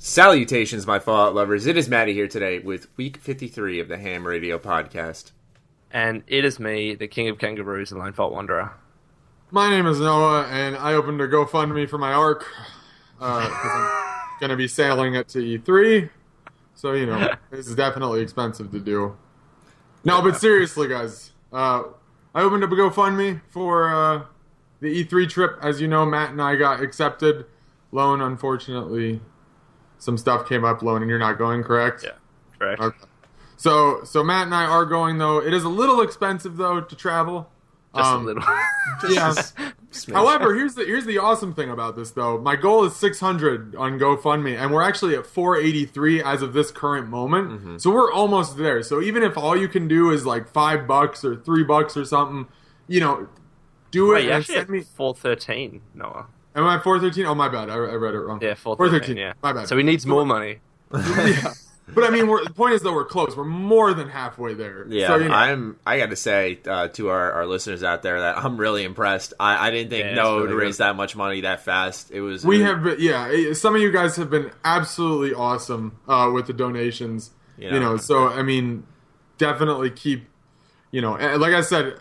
Salutations, my Fallout lovers. It is Maddie here today with week 53 of the Ham Radio podcast. And it is me, the king of kangaroos, and Lone Fault Wanderer. My name is Noah, and I opened a GoFundMe for my arc. Uh, 'cause I'm going to be sailing it to E3. So, you know, this is definitely expensive to do. No, but seriously, guys. Uh, I opened up a GoFundMe for uh, the E3 trip. As you know, Matt and I got accepted. Lone, unfortunately, some stuff came up, Lone, and you're not going, correct? Yeah, correct. Okay. So, so Matt and I are going though. It is a little expensive though to travel. Just Um, a little. Yeah. However, here's the here's the awesome thing about this though. My goal is 600 on GoFundMe, and we're actually at 483 as of this current moment. Mm-hmm. So we're almost there. So even if all you can do is like five bucks or three bucks or something, you know, do it Wait, you and actually send me. at 413, Noah. Am I 413? Oh my bad, I, I read it wrong. Yeah, 413, yeah. My bad. So he needs more money. yeah. But I mean, we're, the point is though we're close. We're more than halfway there. Yeah, So, you know, I'm. I got to say uh, to our, our listeners out there that I'm really impressed. I, I didn't think Yeah, it's Noah really would raise that much money that fast. It was. We it- have, been, yeah. Some of you guys have been absolutely awesome uh, with the donations. You You know. know, so I mean, definitely keep. You know, like I said,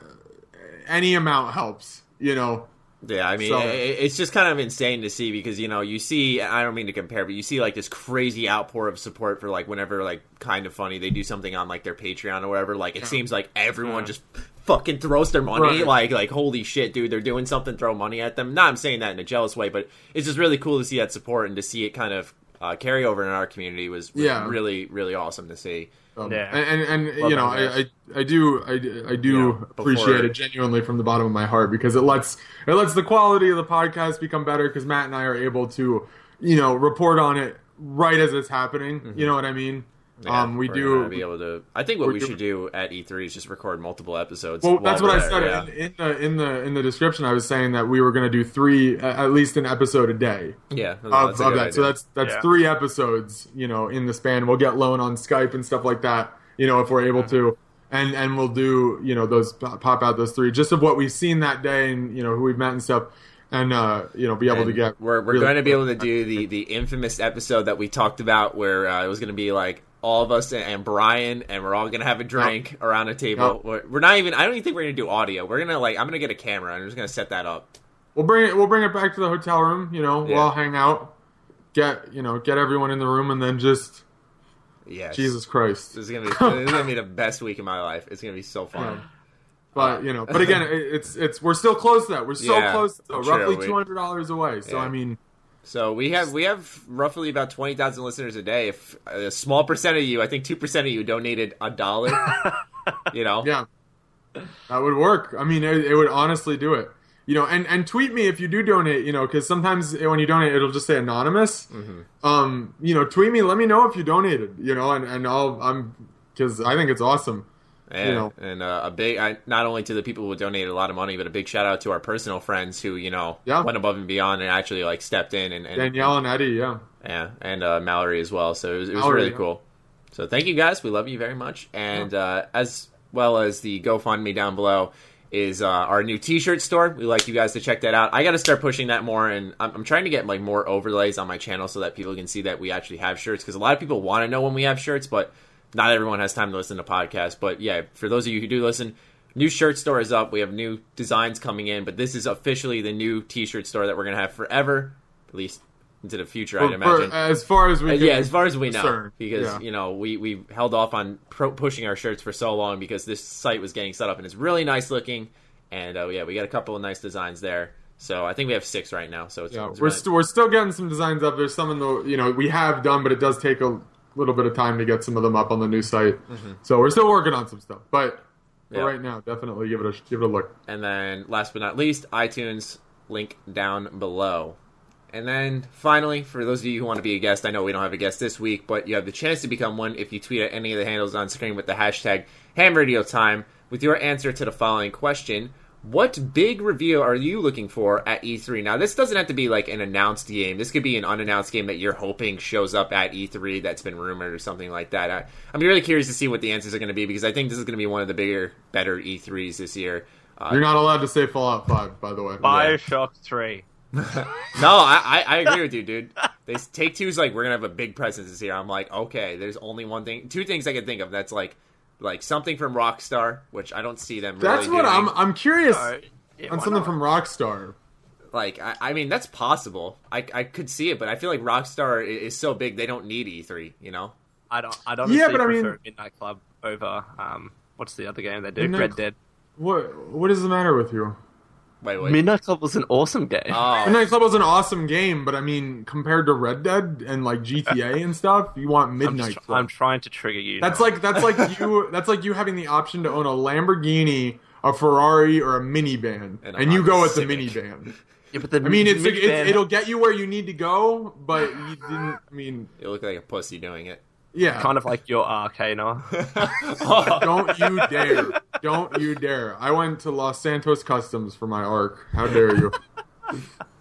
any amount helps. You know, Yeah, I mean, So- it's just kind of insane to see because you know you see. I don't mean to compare, but you see like this crazy outpour of support for like whenever like kind of funny they do something on like their Patreon or whatever. Like it seems like everyone just fucking throws their money. Right. Like like holy shit, dude, they're doing something. Throw money at them. Not I'm saying that in a jealous way, but it's just really cool to see that support and to see it kind of uh, carry over in our community was, was Yeah. really really awesome to see. Um, Yeah. and and, and you know, I, I I do I, I do Yeah, appreciate it genuinely from the bottom of my heart because it lets it lets the quality of the podcast become better because Matt and I are able to you know report on it right as it's happening. You know what I mean? Mm-hmm. Yeah, um, we do. be able to. I think what we're doing- should do at E3 is just record multiple episodes. Well, that's what I said yeah. in, in the in the in the description. I was saying that we were going to do three, a- at least an episode a day Yeah, of, of good that. So that's that's Yeah. three episodes, you know, in the span. We'll get Lone on Skype and stuff like that, you know, if we're able to, and and we'll do, you know, those pop out those three just of what we've seen that day and you know who we've met and stuff, and uh, you know, be able to get. We're we're really- going to be able to do the the infamous episode that we talked about where uh, it was going to be like all of us and, and Brian, and we're all to have a drink around a table. Yep. We're, we're not even. I don't even think we're to do audio. We're gonna like. I'm to get a camera and I'm just to set that up. We'll bring it. We'll bring it back to the hotel room. You know, Yeah. we'll all hang out, get you know, get everyone in the room, and then just Yes. Jesus Christ. This is gonna be this is gonna be the best week of my life. It's gonna be so fun. But uh, you know, but again, it's it's we're still close to that. We're so Yeah, close, true. roughly two hundred dollars away. So Yeah. I mean, So we have we have roughly about twenty thousand listeners a day. If a small percent of you, I think two percent of you, donated a dollar, you know, yeah, that would work. I mean, it, it would honestly do it. You know, and and tweet me if you do donate. You know, because sometimes when you donate, it'll just say anonymous. Um, you know, tweet me. Let me know if you donated. You know, and and I'll I'm because I think it's awesome. And, you know. and uh, a big, I, not only to the people who donated a lot of money, but a big shout out to our personal friends who, you know, Yeah. went above and beyond and actually like stepped in and, and Danielle and Eddie, yeah. yeah, and uh, Mallory as well. So it was, it was Mallory, really yeah. cool. So thank you guys. We love you very much. And uh, as well as the GoFundMe down below is uh, our new T-shirt store. We like you guys to check that out. I got to start pushing that more, and I'm, I'm trying to get like more overlays on my channel so that people can see that we actually have shirts. Because a lot of people want to know when we have shirts, but not everyone has time to listen to podcasts. But yeah, for those of you who do listen, new shirt store is up. We have new designs coming in, but this is officially the new T-shirt store that we're gonna have forever, at least into the future. I'd imagine. as far as we Uh, yeah, as far as we know, discern. because Yeah. you know we we held off on pro- pushing our shirts for so long because this site was getting set up and it's really nice looking, and uh, yeah, we got a couple of nice designs there. So I think we have six right now. So it's, Yeah, it's we're st- we're still getting some designs up. There's some in the you know we have done, but it does take a little bit of time to get some of them up on the new site. So we're still working on some stuff, but Mm-hmm. Yeah. right now, definitely give it a give it a look. and then last but not least, iTunes link down below. And then finally, for those of you who want to be a guest, I know we don't have a guest this week, but you have the chance to become one if you tweet at any of the handles on screen with the hashtag Ham Radio Time with your answer to the following question. What big review are you looking for at E3? Now, this doesn't have to be like an announced game. This could be an unannounced game that you're hoping shows up at E3 that's been rumored or something like that. I, I'm really curious to see what the answers are going to be because I think this is going to be one of the bigger, better E3s this year. Uh, You're not allowed to say Fallout 5, by the way. Bioshock 3. no, I, I, I agree with you, dude. They take two's like we're gonna have a big presence this year. I'm like, okay, there's only one thing, two things I can think of. That's like, like something from Rockstar, which I don't see them. That's really what doing. I'm. I'm curious Uh, yeah, on something not? from Rockstar. Like, I, I mean, that's possible. I, I could see it, but I feel like Rockstar i- is so big they don't need E3. You know? I don't. I'd honestly Yeah, but I mean- prefer Midnight Club over um. What's the other game they do? Midnight Red Cl- Dead. What What is the matter with you? Wait, wait. Midnight Club was an awesome game. oh, Midnight Club was an awesome game, but I mean, compared to Red Dead and like GTA and stuff, you want I'm, Midnight Club. I'm trying to trigger you. That's Noah. like that's like you that's like you having the option to own a Lamborghini, a Ferrari, or a minivan, And and, you go with the minivan. Yeah, but the I mean, it's, it's it'll get you where you need to go, but you didn't. I mean, you look like a pussy doing it. Yeah. kind of like your arcade, Noah. Don't you dare! Don't you dare! I went to Los Santos Customs for my arc. How dare you?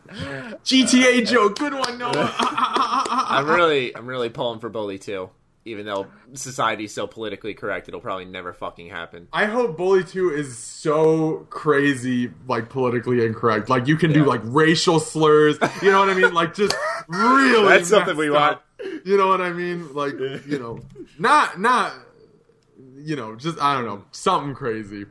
GTA joke, good one, Noah. I'm really, I'm really pulling for Bully too. Even though society's so politically correct, it'll probably never fucking happen. I hope Bully 2 is so crazy, like politically incorrect. Like you can do like racial slurs. You know what I mean? Like just really. That's something we messed want. Up. You know what I mean? Like you know, not not. You know, just I don't know, something crazy.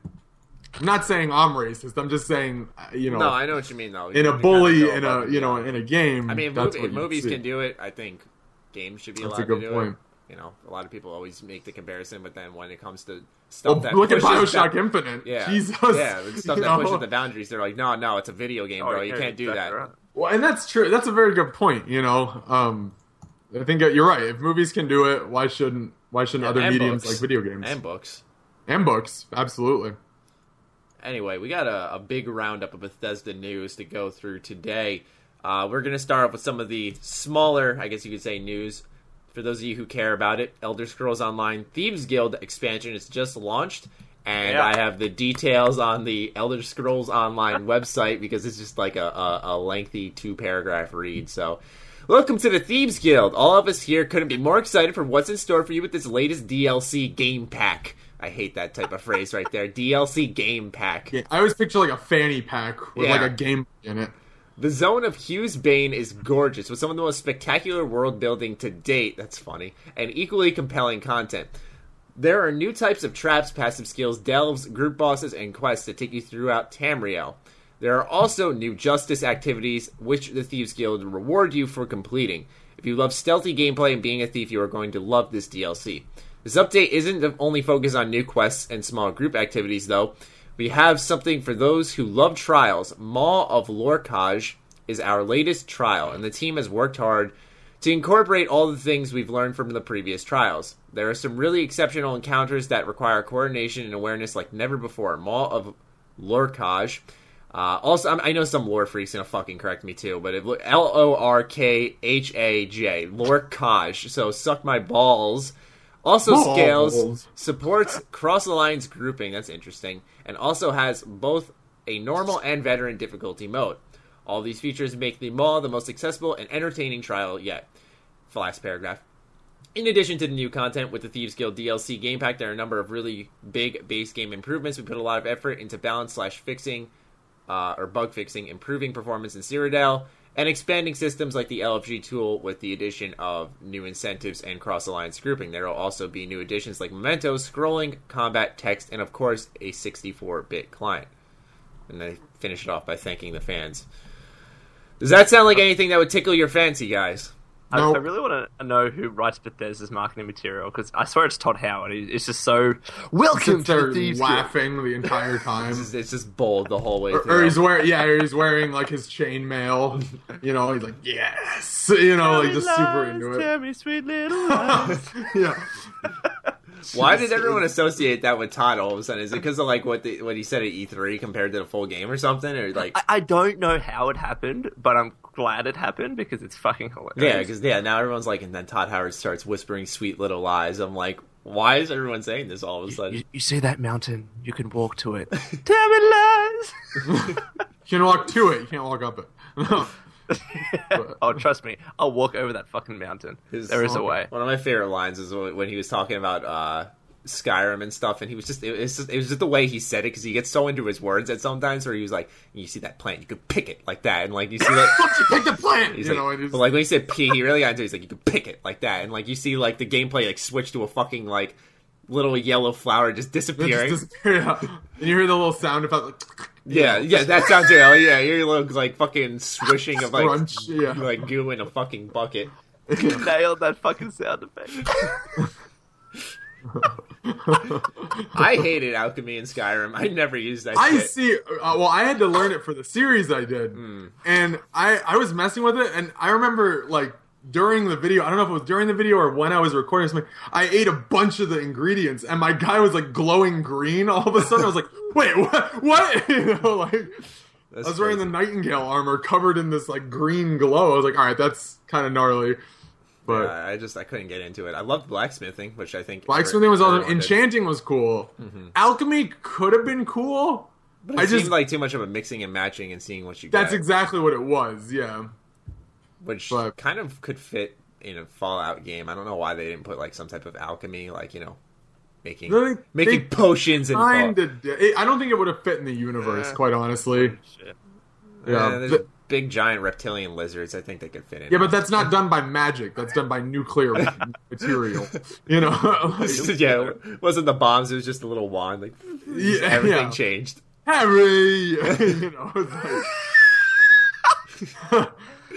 I'm not saying I'm racist. I'm just saying, uh, you know, No, I know what you mean though. in You a kinda bully in a and you know beyond. in a game. I mean, if, that's movie, what if movies see. can do it, I think games should be That's a allowed good to do point. it. You know, a lot of people always make the comparison, but then when it comes to stuff Well, that look at Bioshock ba- Infinite. yeah, Jesus. yeah, stuff that know? pushes the boundaries, they're like, no, no, it's a video game, bro. Oh, you can't do that. right. Well, and that's true. That's a very good point. You know, um, I think you're right. If movies can do it, why shouldn't why shouldn't other mediums books. like video games and books. and books? Absolutely. Anyway, we got a, a big roundup of Bethesda news to go through today. Uh, we're going to start off with some of the smaller, I guess you could say, news. For those of you who care about it, Elder Scrolls Online Thieves Guild expansion is just launched, and Yeah. I have the details on the Elder Scrolls Online website because it's just like a, a, a lengthy two paragraph read. So, welcome to the Thieves Guild. All of us here couldn't be more excited for what's in store for you with this latest DLC game pack. I hate that type of phrase right there. DLC game pack. Yeah, I always picture like a fanny pack with Yeah. like a game in it. The zone of Hew's Bane is gorgeous, with some of the most spectacular world building to date. That's funny. And equally compelling content. There are new types of traps, passive skills, delves, group bosses, and quests that take you throughout Tamriel. There are also new justice activities, which the Thieves Guild reward you for completing. If you love stealthy gameplay and being a thief, you are going to love this DLC. This update isn't only focused on new quests and small group activities, though. We have something for those who love trials. Maw of Lorkhaj is our latest trial, and the team has worked hard to incorporate all the things we've learned from the previous trials. There are some really exceptional encounters that require coordination and awareness like never before. Maw of Lorkhaj. Uh, also, I'm- know some lore freaks gonna fucking correct me too, but L O R K H A J Lorkhaj. So suck my balls. Also Balls. scales supports cross alliance grouping. That's interesting, and also has both a normal and veteran difficulty mode. All these features make the Maw the most accessible and entertaining trial yet. Last paragraph. In addition to the new content with the Thieves Guild DLC game pack, there are a number of really big base game improvements. We put a lot of effort into balance slash fixing, uh, or bug fixing, improving performance in Cyrodiil, and expanding systems like the LFG tool with the addition of new incentives and cross alliance grouping. There will also be new additions like mementos, scrolling, combat, text, and of course a 64 bit client. And they finish it off by thanking the fans. Does that sound like anything that would tickle your fancy, guys? I, Nope. I really want to know who writes Bethesda's marketing material because I swear it's Todd Howard. He- It's just so welcome Sits to the Thieves laughing the entire time. It's just, it's just bold the whole way Or, through. or he's wearing, yeah, or he's wearing like his chainmail. You know, he's like, yes, you know, like just super into it. Tell me sweet little lies. yeah. Why did everyone associate that with Todd all of a sudden? Is it because of like what the, what he said at E3 compared to the full game or something, or like I, I don't know how it happened, but I'm glad it happened because it's fucking hilarious. Yeah, because yeah, now everyone's like, and then Todd Howard starts whispering sweet little lies. I'm like, why is everyone saying this all of a sudden? you, you see that mountain, you can walk to it. Damn it, lies! You can walk to it. You can't walk up it. oh, trust me, I'll walk over that fucking mountain. His- there is a way. One of my favorite lines is when when he was talking about uh, Skyrim and stuff, and he was just it was just, it was just the way he said it because he gets so into his words that sometimes where he was like, "You see that plant, you could pick it like that," and like you see that. You pick the plant? He's you like, know, and he's- but like when he said P, he really got into. it. He's like, you could pick it like that, and like you see like the gameplay like switch to a fucking like little yellow flower just It just disappearing. disappear, yeah. And you hear the little sound effect, like, yeah, yeah, that sounds real. Yeah, you hear little like fucking swishing of like Crunch, yeah. like goo in a fucking bucket. Nailed that fucking sound effect. I hated alchemy in Skyrim. I never used that. I shit. see. Uh, well, I had to learn it for the series I did, Hmm. and I I was messing with it, and I remember like during the video. I don't know if it was during the video or when I was recording something. I ate a bunch of the ingredients, and my guy was like glowing green. All of a sudden, I was like, "Wait, what? What?" You know, like That's I was wearing the nightingale armor covered in this like green glow. I was like, "All right, that's kind of gnarly." But Yeah, I just I couldn't get into it. I loved blacksmithing, which I think blacksmithing was awesome. Enchanting was cool. Mm-hmm. Alchemy could have been cool. But it I seemed just- like too much of a mixing and matching and seeing what you That's got, exactly what it was. Yeah. which but- kind of could fit in a Fallout game. I don't know why they didn't put like some type of alchemy, like you know, making They- making they potions and Kind of. I don't think it would have fit in the universe, Yeah. quite honestly. Shit. Yeah. there's Th- big giant reptilian lizards. I think they could fit in. yeah, but that's not done by magic. That's done by nuclear material. You know. Like, yeah, it wasn't the bombs. It was just a little wand. Like yeah, everything yeah. changed. Harry. you know.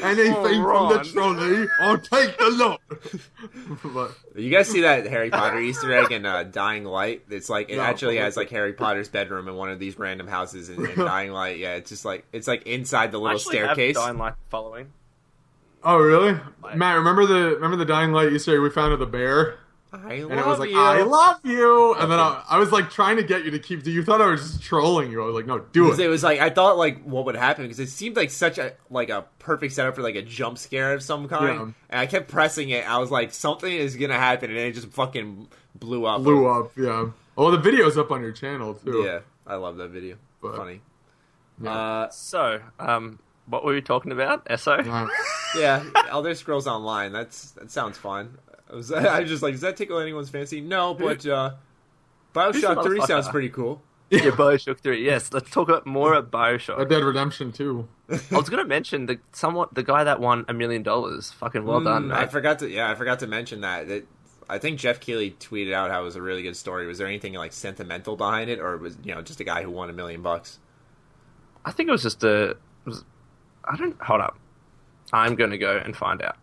It's like, Anything from the trolley, I'll take the lot. but You guys see that Harry Potter Easter egg in uh, Dying Light? It's like it No, actually has like Harry Potter's bedroom in one of these random houses in, in Dying Light. Yeah, it's just like it's like inside the I little actually staircase. Have Dying Light following. oh really, Matt? Remember the remember the Dying Light Easter egg we found of the bear? I And love it was like, you. I love you. And then I, I was like trying to get you to keep. Do you thought I was just trolling you. I was like, no, do it. it was like I thought like what would happen because it seemed like such a like a perfect setup for like a jump scare of some kind. Yeah. And I kept pressing it. I was like something is gonna happen, and it just fucking blew up. Blew up. Yeah. Oh, the video's up on your channel too. Yeah, I love that video. But- Funny. Yeah. Uh, So, um, what were we talking about? Eso. Yeah. yeah, Elder Scrolls Online. That's that sounds fun. I was, I was just like, does that tickle anyone's fancy? No, but uh, Bioshock Three sounds pretty cool. yeah, Bioshock Three. Yes, let's talk about more about Bioshock. Red Dead Redemption too. I was going to mention the somewhat the guy that won a million dollars. Fucking well done, Mm, I forgot to yeah, I forgot to mention that. that I think Jeff Keighley tweeted out how it was a really good story. Was there anything like sentimental behind it, or was you know just a guy who won a million bucks? I think it was just a. Was, I don't hold up. I'm going to go and find out.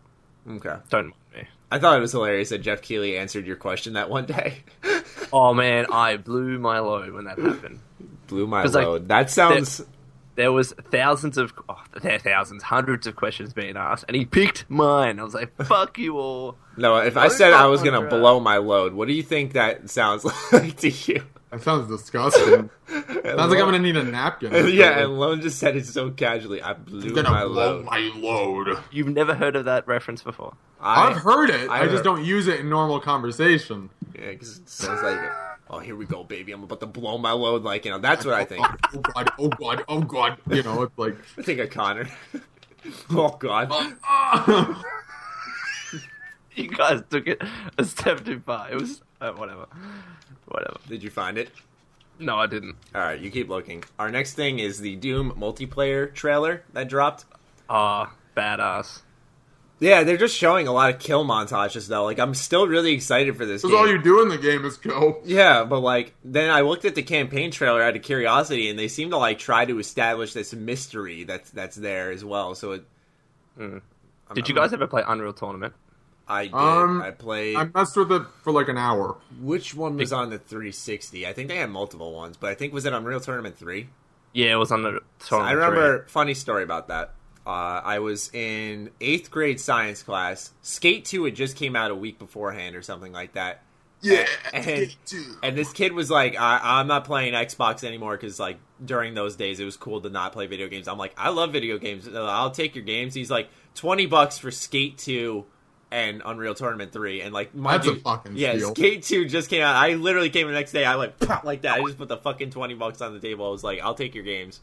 Okay, Don't mind me. I thought it was hilarious that Jeff Keighley answered your question that one day. Oh man, I blew my load when that happened. Blew my 'Cause, like, load. that sounds. There was thousands of oh, there thousands, hundreds of questions being asked, and he picked mine. I was like, "Fuck you all." No, if I said I was gonna blow my load, what do you think that sounds like to you? That sounds disgusting. sounds like I'm gonna need a napkin. yeah, something. and Lone just said it so casually. I blew gonna my blow load. my load. You've never heard of that reference before. I, I've heard it. I I, just don't use it in normal conversation. Yeah, 'cause it sounds like, oh, here we go, baby. I'm about to blow my load. Like, you know, that's what I think. Oh god! Oh god! Oh god! You know, it's like. I think of Connor. oh God. ah. You guys took it a step too far. It was uh, whatever, whatever. Did you find it? No, I didn't. All right, you keep looking. Our next thing is the Doom multiplayer trailer that dropped. Ah, badass. Yeah, they're just showing a lot of kill montages though. Like, I'm still really excited for this. Because all you do in the game is kill. Yeah, but like then I looked at the campaign trailer out of curiosity, and they seem to like try to establish this mystery that's that's there as well. So it. Mm. I'm- Did you I'm- guys ever play Unreal Tournament? I did. Um, I played. I messed with it for like an hour. Which one was on the 360? I think they had multiple ones, but I think was it Unreal Tournament three? Yeah, it was on the So Tournament. I remember funny story about that. Uh, I was in eighth grade science class. Skate two had just came out a week beforehand or something like that, Yeah, and, Skate 2. and this kid was like, I, "I'm not playing Xbox anymore because like during those days it was cool to not play video games." I'm like, "I love video games. Uh, I'll take your games." He's like, 20 bucks for Skate 2 and Unreal Tournament 3 and like my That's a fucking yeah steal. skate 2 just came out i literally came the next day i like pop like that i just put the fucking 20 bucks on the table i was like i'll take your games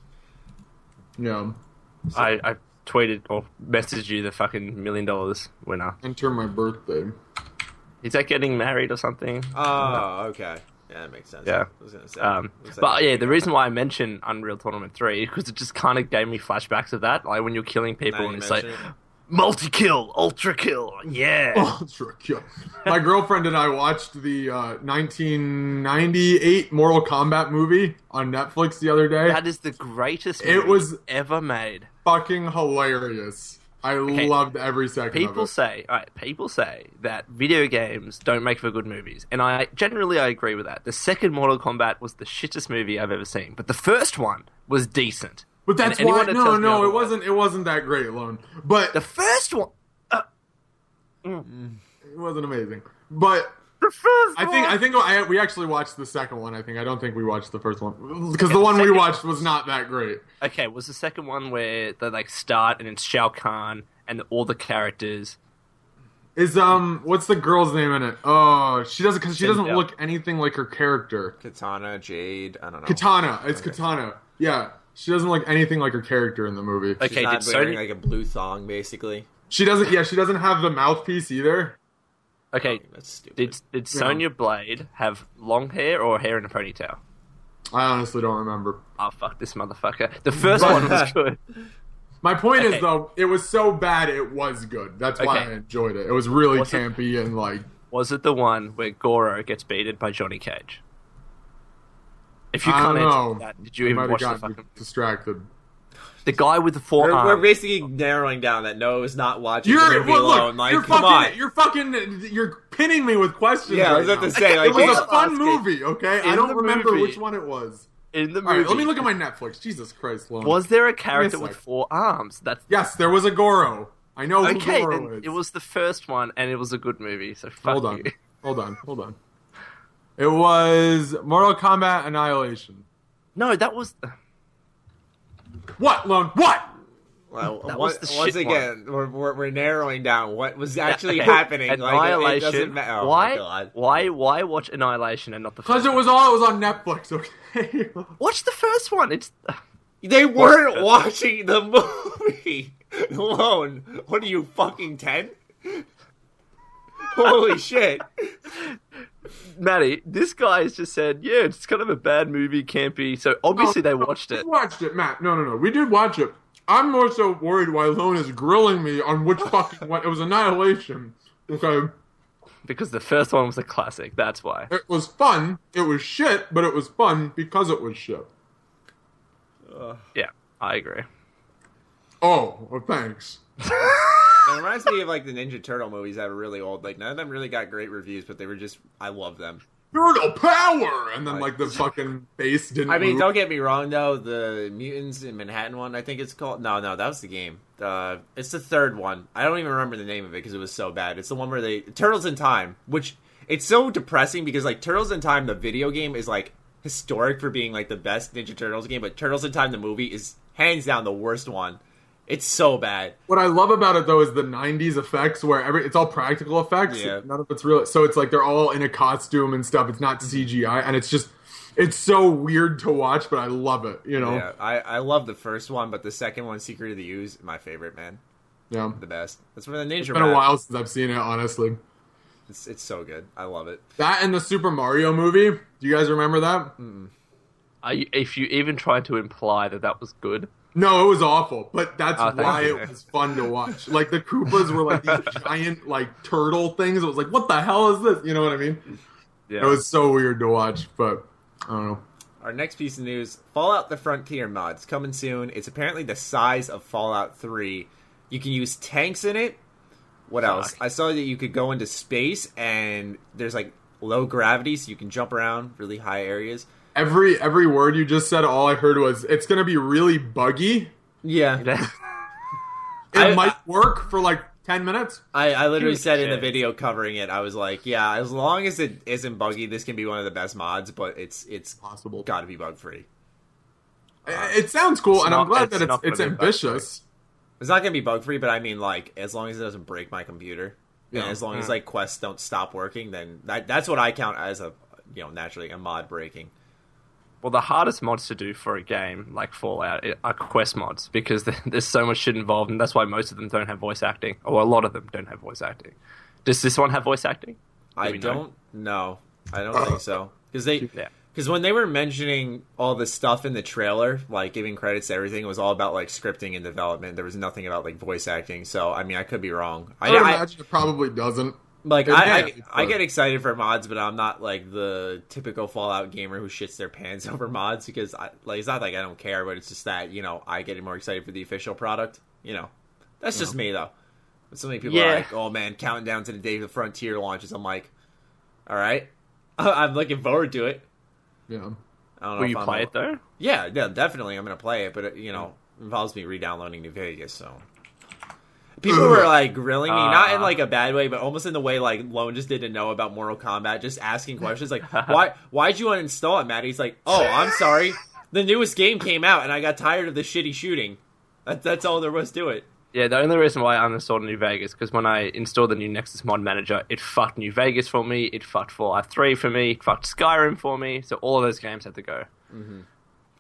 Yeah. I, I tweeted or messaged you the fucking million dollars winner. Enter my birthday. Is that getting married or something? oh okay yeah that makes sense Yeah. I was gonna say, Um, like- but yeah, the reason why I mentioned Unreal Tournament 3 because it just kind of gave me flashbacks of that. Like when you're killing people Now and you it's like, it. Multi kill, ultra kill. Yeah. Ultra kill. My girlfriend and I watched the uh, 1998 Mortal Kombat movie on Netflix the other day. That is the greatest It was- ever made. Fucking hilarious. I Okay. loved every second People of it. say, all right, people say that video games don't make for good movies, and I generally I agree with that. The second Mortal Kombat was the shittest movie I've ever seen, but the first one was decent. But that's And why that no, no, it wasn't. It wasn't that great, alone. But The first one, it wasn't amazing. But the first I think one. I think I, we actually watched the second one. I think I don't think we watched the first one because the one we watched was not that great. Okay, was the second one where they like start and it's Shao Kahn and all the characters. Is um, what's the girl's name in it? Oh, she doesn't because she doesn't look anything like her character. Kitana jade i don't know Kitana. It's Kitana. Yeah, she doesn't look anything like her character in the movie. Okay, She's not did wearing Sony? like a blue thong basically She doesn't. Yeah, she doesn't have the mouthpiece either. Okay, oh, that's stupid did did Yeah. Sonya Blade have long hair or hair in a ponytail? I honestly don't remember. Oh fuck this motherfucker! The first one was good. My point Okay. is though, it was so bad it was good. That's why Okay. I enjoyed it. It was really Was it- and like Was it the one where Goro gets beaten by Johnny Cage? If you I can't don't answer know. that, did you I even might watch the gotten fucking distracted. the guy with the four we're, arms? we're basically narrowing down that Noah is not watching You're movie well, look, alone. Like, you're come fucking, on. you're fucking, you're pinning me with questions. Yeah, I was about now. to say, like, it was a fun movie. Okay, I don't remember movie- which one it was. in the movie. right, let me look at my Netflix. Jesus Christ, Lone. Was there a character Give me a with four arms? That's Yes, there was a Goro. I know who okay. Goro is. it was the first one, and it was a good movie. So fuck Hold on, you. hold on, hold on. It was Mortal Kombat Annihilation. No, that was What, Lone? What? Well, That once, was the once shit again, we're, we're, we're narrowing down what was actually Okay, happening. Like, it- it, Annihilation. Oh, why? Why? Why watch Annihilation and not the? Because First it was all it was on Netflix. Okay. one? Watch the first one. It's They weren't watching the movie alone. What are you, fucking 10? Holy shit. Matty. This guy has just said, yeah, it's kind of a bad movie, campy. So obviously oh, they watched it. We watched it, Matt. No, no, no. We did watch it. I'm more so worried why Lone is grilling me on which fucking one. It was Annihilation. Okay. because the first one was a classic. That's why. It was fun. It was shit, but it was fun because it was shit. Yeah, I agree. Oh, well, thanks. It reminds me of like the Ninja Turtle movies that are really old. Like none of them really got great reviews, but they were just I love them. Turtle power! And then, Right. like, the fucking face didn't I mean, move. don't get me wrong though. The Mutants in Manhattan one, I think it's called. No, no, that was the game. Uh, it's the third one. I don't even remember the name of it because it was so bad. It's the one where they Turtles in Time, which it's so depressing because like Turtles in Time, the video game is like historic for being like the best Ninja Turtles game, but Turtles in Time, the movie, is hands down the worst one. It's so bad. What I love about it though is the '90s effects, where every it's all practical effects. Yeah. None of it's real. So it's like they're all in a costume and stuff. It's not CGI, and it's just it's so weird to watch, but I love it. You know? Yeah, I I love the first one, but the second one, Secret of the Ooze, my favorite man, Yeah. the best. That's where the ninja. It's been a while since I've seen it, honestly. It's, it's so good. I love it. That and the Super Mario movie. Do you guys remember that? I, if you even tried to imply that that was good, No, it was awful, but that's Oh, why you. it was fun to watch. Like the Koopas were like these giant like turtle things. It was like, what the hell is this? You know what I mean? yeah, It was so weird to watch, but I don't know. Our next piece of news: Fallout: The Frontier mods coming soon. It's apparently the size of Fallout 3. You can use tanks in it. What else? Fuck. I saw that you could go into space and there's like low gravity, so you can jump around really high areas. Every every word you just said, all I heard was it's gonna be really buggy. Yeah, It I- might work for like ten minutes. I, I literally Who said in the video covering it, I was like, yeah, as long as it isn't buggy, this can be one of the best mods, but it's it's Possible. got to be bug free. It sounds cool, It's and I'm glad it's that it's it's ambitious. It's not gonna be bug free, but I mean, like, as long as it doesn't break my computer, Yeah. and as long as Mm. like quests don't stop working, then that, that's what I count as a you know naturally a mod breaking. Well, the hardest mods to do for a game like Fallout are quest mods because there's so much shit involved, and that's why most of them don't have voice acting, or a lot of them don't have voice acting. Does this one have voice acting? I don't know. I don't think so because they Yeah. because when they were mentioning all the stuff in the trailer, like giving credits to everything, it was all about like scripting and development. There was nothing about like voice acting. So I mean, I could be wrong. I would I, imagine it probably doesn't. Like I, I, I get excited for mods, but I'm not like the typical Fallout gamer who shits their pants over mods because I, like it's not like I don't care, but it's just that you know I get more excited for the official product. You know, that's just me though. But so many people are like, "Oh man, counting down to the day the Frontier launches." I'm like, "All right, I'm looking forward to it." Yeah. I don't know Will if you I'm play a- it though? Yeah, yeah, definitely. I'm gonna play it, but it, you know, involves me re-downloading New Vegas. So people were like grilling me, not in Ah. like a bad way, but almost in the way like Lone just didn't know about Mortal Kombat, just asking questions like, "Why? Why'd you uninstall it, Matt?" He's like, "Oh, I'm sorry. The newest game came out, and I got tired of the shitty shooting. That, that's all there was to it." Yeah, the only reason why I uninstalled New Vegas because when I installed the new Nexus Mod Manager, it fucked New Vegas for me, it fucked Fallout 3 for me, it fucked Skyrim for me, so all of those games had to go.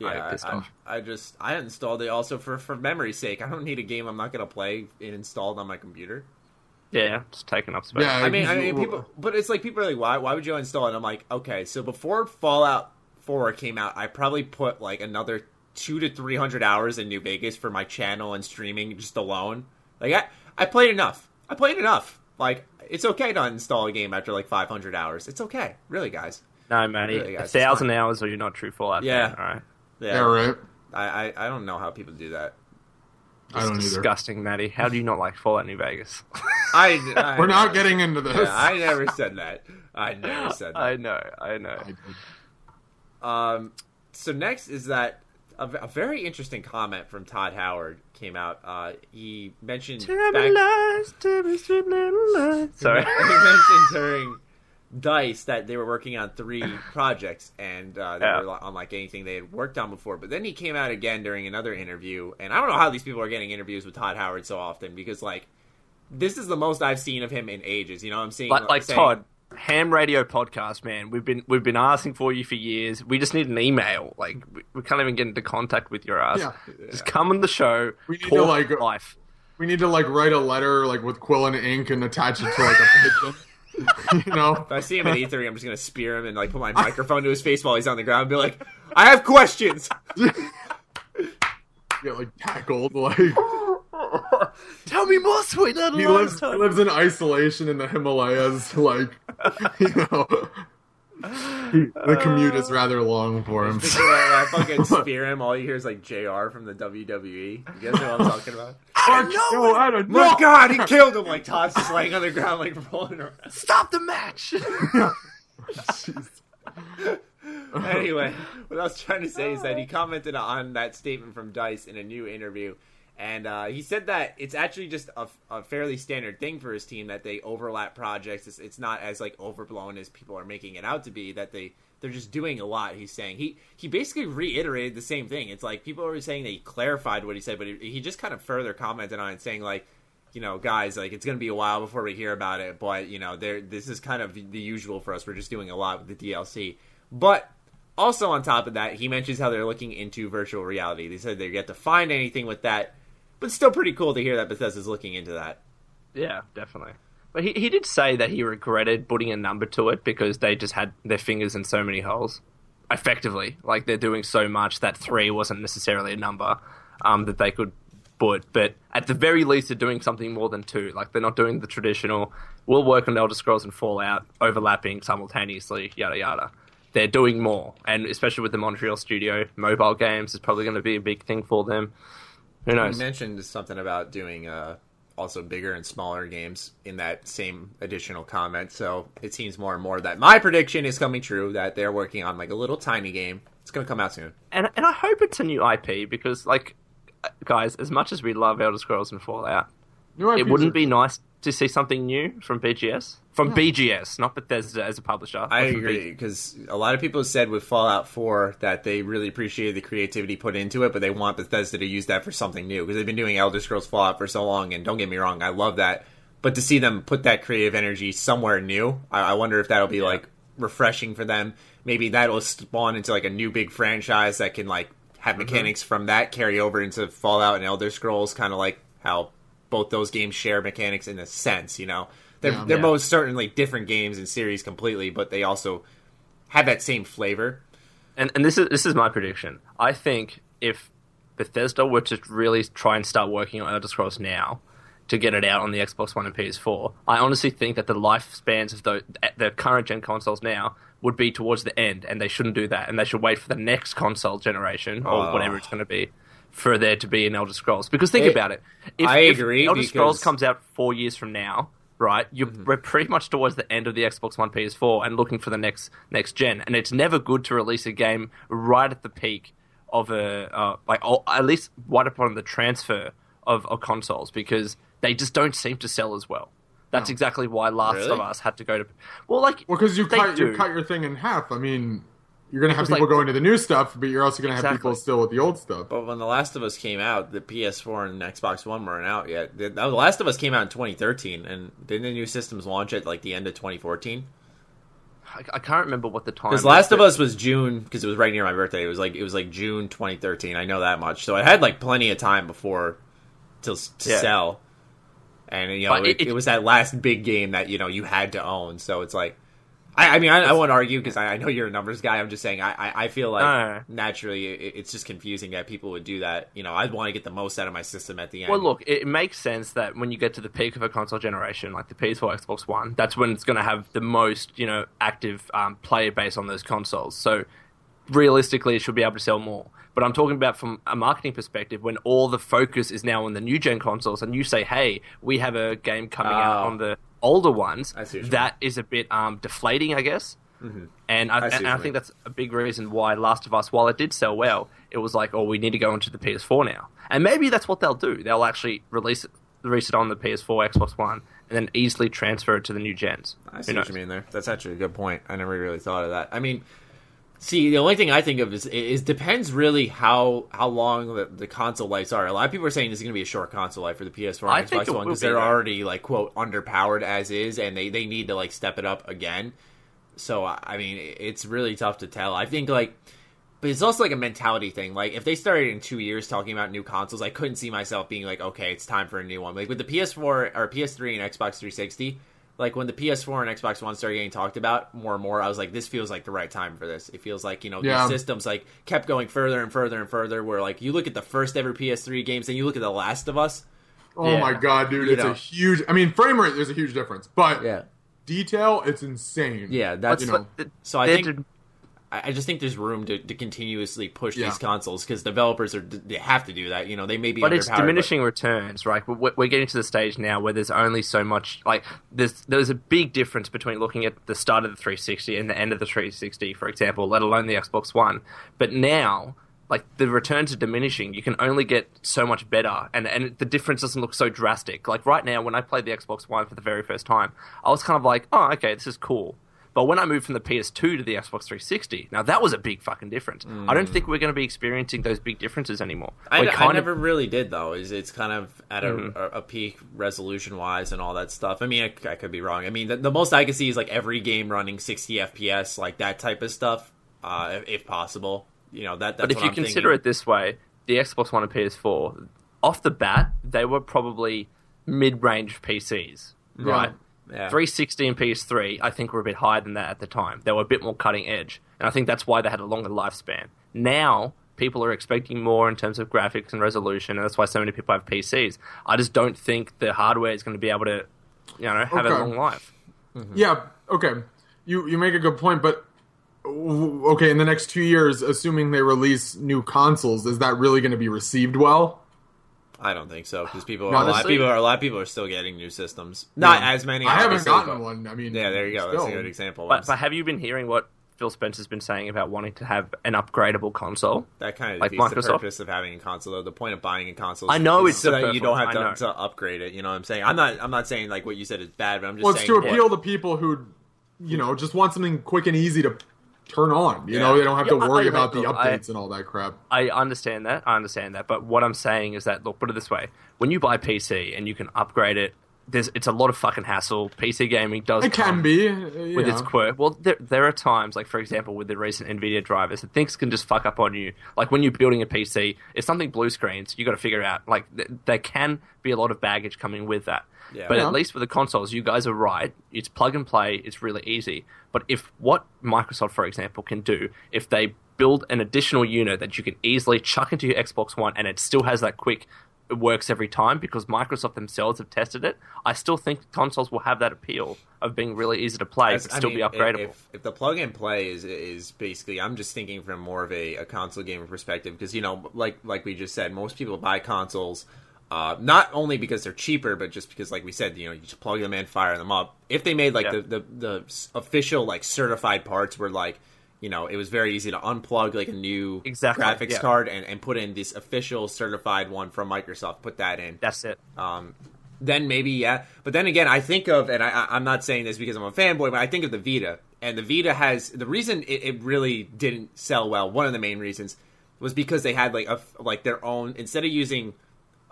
Yeah, I I, pissed I, off. I just I installed it also for for memory's sake. I don't need a game I'm not gonna play and installed on my computer. Yeah, it's taking up space. Yeah. I mean, I mean, people, but it's like people are like, why? Why would you uninstall it? I'm like, okay, so before Fallout Four came out, I probably put like another two to three hundred hours in New Vegas for my channel and streaming just alone. Like, I I played enough. I played enough. Like, it's okay to uninstall a game after like 500 hours. It's okay, really, guys. no, Matty, Really, a guys, it's thousand hours or you're not true Fallout Yeah. fan, alright? Yeah, Yeah, right. I, I I don't know how people do that. I don't either. Disgusting, Matty. How do you not like Fallout New Vegas? I, I We're not getting into this. Yeah, I never said that. I never said that. I know, I know. I. Um, so next is that a, a very interesting comment from Todd Howard came out. Uh, he mentioned back, lies, tell me sweet little lies. Sorry. he mentioned during Dice that they were working on three projects and uh, they Yeah. were unlike anything they had worked on before. But then he came out again during another interview, and I don't know how these people are getting interviews with Todd Howard so often because like this is the most I've seen of him in ages. You know, what I'm seeing like, like saying- Todd, ham radio podcast, man. We've been we've been asking for you for years. We just need an email. Like we, we can't even get into contact with your ass. Yeah. Just come on the show. We need talk to, like- life. We need to like write a letter like with quill and ink and attach it to like a pigeon. you know? If I see him at E3, I'm just gonna spear him and like put my microphone to his face while he's on the ground and be like, "I have questions." Get like tackled like Tell me more, sweet little he lives he lives in isolation in the Himalayas, like you know. He- the commute is rather long for him. When I fucking spear him, all you hear is like Jr. from the WWE. You guys know what I'm talking about? Oh, no, I don't Oh know. God, he killed him! Like Todd's just laying on the ground, like rolling around. Stop the match. anyway, what I was trying to say is that he commented on that statement from Dice in a new interview, and uh, he said that it's actually just a, a fairly standard thing for his team that they overlap projects. It's, it's not as like overblown as people are making it out to be. That they they're just doing a lot. He's saying he he basically reiterated the same thing. It's like people are saying that he clarified what he said, but he, he just kind of further commented on it, saying like. You know, guys, like it's gonna be a while before we hear about it, but you know, there. This is kind of the usual for us. We're just doing a lot with the DLC, but also, on top of that, he mentions how they're looking into virtual reality. They said they're yet to find anything with that, but still pretty cool to hear that Bethesda's looking into that. yeah, definitely. But he he did say that he regretted putting a number to it because they just had their fingers in so many holes. Effectively, like they're doing so much that three wasn't necessarily a number um, that they could put. But at the very least, they're doing something more than two. Like they're not doing the traditional. We'll work on Elder Scrolls and Fallout overlapping simultaneously. Yada yada. They're doing more, and especially with the Montreal studio, mobile games is probably going to be a big thing for them. Who He knows? mentioned something about doing uh, also bigger and smaller games in that same additional comment. So it seems more and more that my prediction is coming true that they're working on like a little tiny game. It's going to come out soon. and and I hope it's a new IP because, like, guys, as much as we love Elder Scrolls and Fallout, it wouldn't are- be nice to see something new from BGS, from BGS, not Bethesda as a publisher. I agree because a lot of people have said with Fallout 4 that they really appreciated the creativity put into it, but they want Bethesda to use that for something new because they've been doing Elder Scrolls Fallout for so long. And don't get me wrong, I love that, but to see them put that creative energy somewhere new, I, I wonder if that'll be like refreshing for them. Maybe that'll spawn into like a new big franchise that can like have mm-hmm. mechanics from that carry over into Fallout and Elder Scrolls, kind of like how both those games share mechanics in a sense. You know, they're Yeah. they're Yeah. most certainly different games and series completely, but they also have that same flavor. and and this is this is my prediction. I think if Bethesda were to really try and start working on Elder Scrolls now to get it out on the Xbox One and PS4, I honestly think that the lifespans of the the current gen consoles now would be towards the end, and they shouldn't do that, and they should wait for the next console generation or Oh. whatever it's going to be. For there to be an Elder Scrolls, because think It- about it. If, I if agree, Elder Scrolls because- Mm-hmm. comes out four years from now, right? You're we're pretty much towards the end of the Xbox One, PS4, and looking for the next next gen. And it's never good to release a game right at the peak of a uh, like oh, at least right upon the transfer of, of consoles because they just don't seem to sell as well. That's exactly why Last Really? of Us had to go to well, like Well, because you they cut you cut your thing in half. I mean, you're gonna have people like- going to the new stuff, but you're also gonna have Exactly. people still with the old stuff. But when The Last of Us came out, the PS4 and Xbox One weren't out yet. The, The Last of Us came out in 2013, and didn't the new systems launch at like the end of 2014? I, I can't remember what the time. Because was, Last of Us was June, because it was right near my birthday. It was like it was like June 2013. I know that much. So I had like plenty of time before to, to Yeah. sell, and you know it, it- it was that last big game that you know you had to own. So it's like. I, I mean, I, I won't argue because I, I know you're a numbers guy. I'm just saying, I, I, I feel like No. naturally it, it's just confusing that people would do that. You know, I'd want to get the most out of my system at the end. Well, look, it makes sense that when you get to the peak of a console generation, like the PS4, Xbox One, that's when it's going to have the most, you know, active um, player base on those consoles. So realistically, it should be able to sell more. But I'm talking about from a marketing perspective, when all the focus is now on the new gen consoles, and you say, "Hey, we have a game coming out Oh. on the older ones," I see what that is a bit um, deflating, I guess. And I, I and I think that's a big reason why Last of Us, while it did sell well, it was like, oh, we need to go into the PS4 now. And maybe that's what they'll do. They'll actually release it, release it on the PS4, Xbox One, and then easily transfer it to the new gens. I see what you mean there. That's actually a good point. I never really thought of that. I mean, see, the only thing I think of is is depends really how how long the, the console lives are. A lot of people are saying this is going to be a short console life for the PS4 and think Xbox One because be, they're already like quote underpowered as is, and they they need to like step it up again. So I I mean, it's really tough to tell. I think like. But it's also like a mentality thing. Like if they started in two years talking about new consoles, I couldn't see myself being like, okay, it's time for a new one. Like with the PS4 or PS3 and Xbox 360, like when the PS4 and Xbox One started getting talked about more and more, I was like, this feels like the right time for this. It feels like you know Yeah. these systems like kept going further and further and further. Where like you look at the first ever PS3 games, and you look at The Last of Us. Oh Yeah. my god, dude, You it's know. a huge. I mean, frame rate there's a huge difference, but Yeah, detail it's insane. yeah. That's you know. So I they think- did- I I just think there's room to, to continuously push Yeah. these consoles because developers are they have to do that. You know, they may be, but it's underpowered, diminishing returns, right? We're, we're getting to the stage now where there's only so much. Like, there's there's a big difference between looking at the start of the 360 and the end of the 360, for example, let alone the Xbox One. But now, like, the returns are diminishing. You can only get so much better, and and the difference doesn't look so drastic. Like right now, when I played the Xbox One for the very first time, I was kind of like, oh, okay, this is cool. But when I moved from the PS2 to the Xbox 360, now that was a big fucking difference. I don't think we're going to be experiencing those big differences anymore. I, I kind of- never really did though. Is it's kind of at a, Mhm. a, a peak resolution wise and all that stuff. I mean, I, I could be wrong. I mean, the, the most I can see is like every game running 60 FPS, like that type of stuff, uh, if, if possible. You know that. That's But if what you I'm consider thinking. it this way, the Xbox One and PS4, off the bat, they were probably mid-range PCs, right? Yeah. 360 and PS3, I think, were a bit higher than that at the time. They were a bit more cutting edge, and I think that's why they had a longer lifespan. Now, people are expecting more in terms of graphics and resolution, and that's why so many people have PCs. I just don't think the hardware is going to be able to, you know, have a long life. Mm-hmm. Yeah, okay. You you make a good point, but okay, in the next two years, assuming they release new consoles, is that really going to be received well? I don't think so because people, No, a lot of people, are, a lot of people are still getting new systems. Not Yeah. as many. I haven't obviously, gotten but- one. I mean, Yeah, there you go. That's a good example. But, but have you been hearing what Phil Spencer's been saying about wanting to have an upgradable console. That kind of Like defeats the Microsoft? purpose of having a console. Though. The point of buying a console, I know is it's so the that you don't have to, to upgrade it. You know what I'm saying? I'm not. I'm not saying like what you said is bad, but I'm just Well, it's to appeal to people who, you know, just want something quick and easy to turn on. You Yeah. know, they don't have Yeah, to worry I- about the look, I- updates and all that crap. I understand that. I understand that. But what I'm saying is that look, put it this way: when you buy a PC and you can upgrade it, there's it's a lot of fucking hassle. PC gaming does It can be with its quirk. Well, there, there are times, like for example, with the recent Nvidia drivers, that things can just fuck up on you. Like when you're building a PC, if something blue screens, you got to figure out. Like th- there can be a lot of baggage coming with that. Yeah. But Yeah. at least with the consoles, you guys are right. It's plug and play. It's really easy. But if what Microsoft, for example, can do, if they build an additional unit that you can easily chuck into your Xbox One and it still has that quick, it works every time because Microsoft themselves have tested it. I still think consoles will have that appeal of being really easy to play, That's- but I still mean, be upgradable. If, if the plug and play is is basically, I'm just thinking from more of a, a console gamer perspective because you know, like like we just said, most people buy consoles. Uh, not only because they're cheaper, but just because, like we said, you know, you just plug them in, fire them up. If they made like Yeah. the, the the official like certified parts, where like you know it was very easy to unplug like a new Exactly, graphics yeah. card and, and put in this official certified one from Microsoft. Put that in That's it. um, then maybe yeah. But then again, I think of, and I, I- I'm not saying this because I'm a fanboy, but I think of the Vita, and the Vita has the reason it, it really didn't sell well. One of the main reasons was because they had like a like their own instead of using.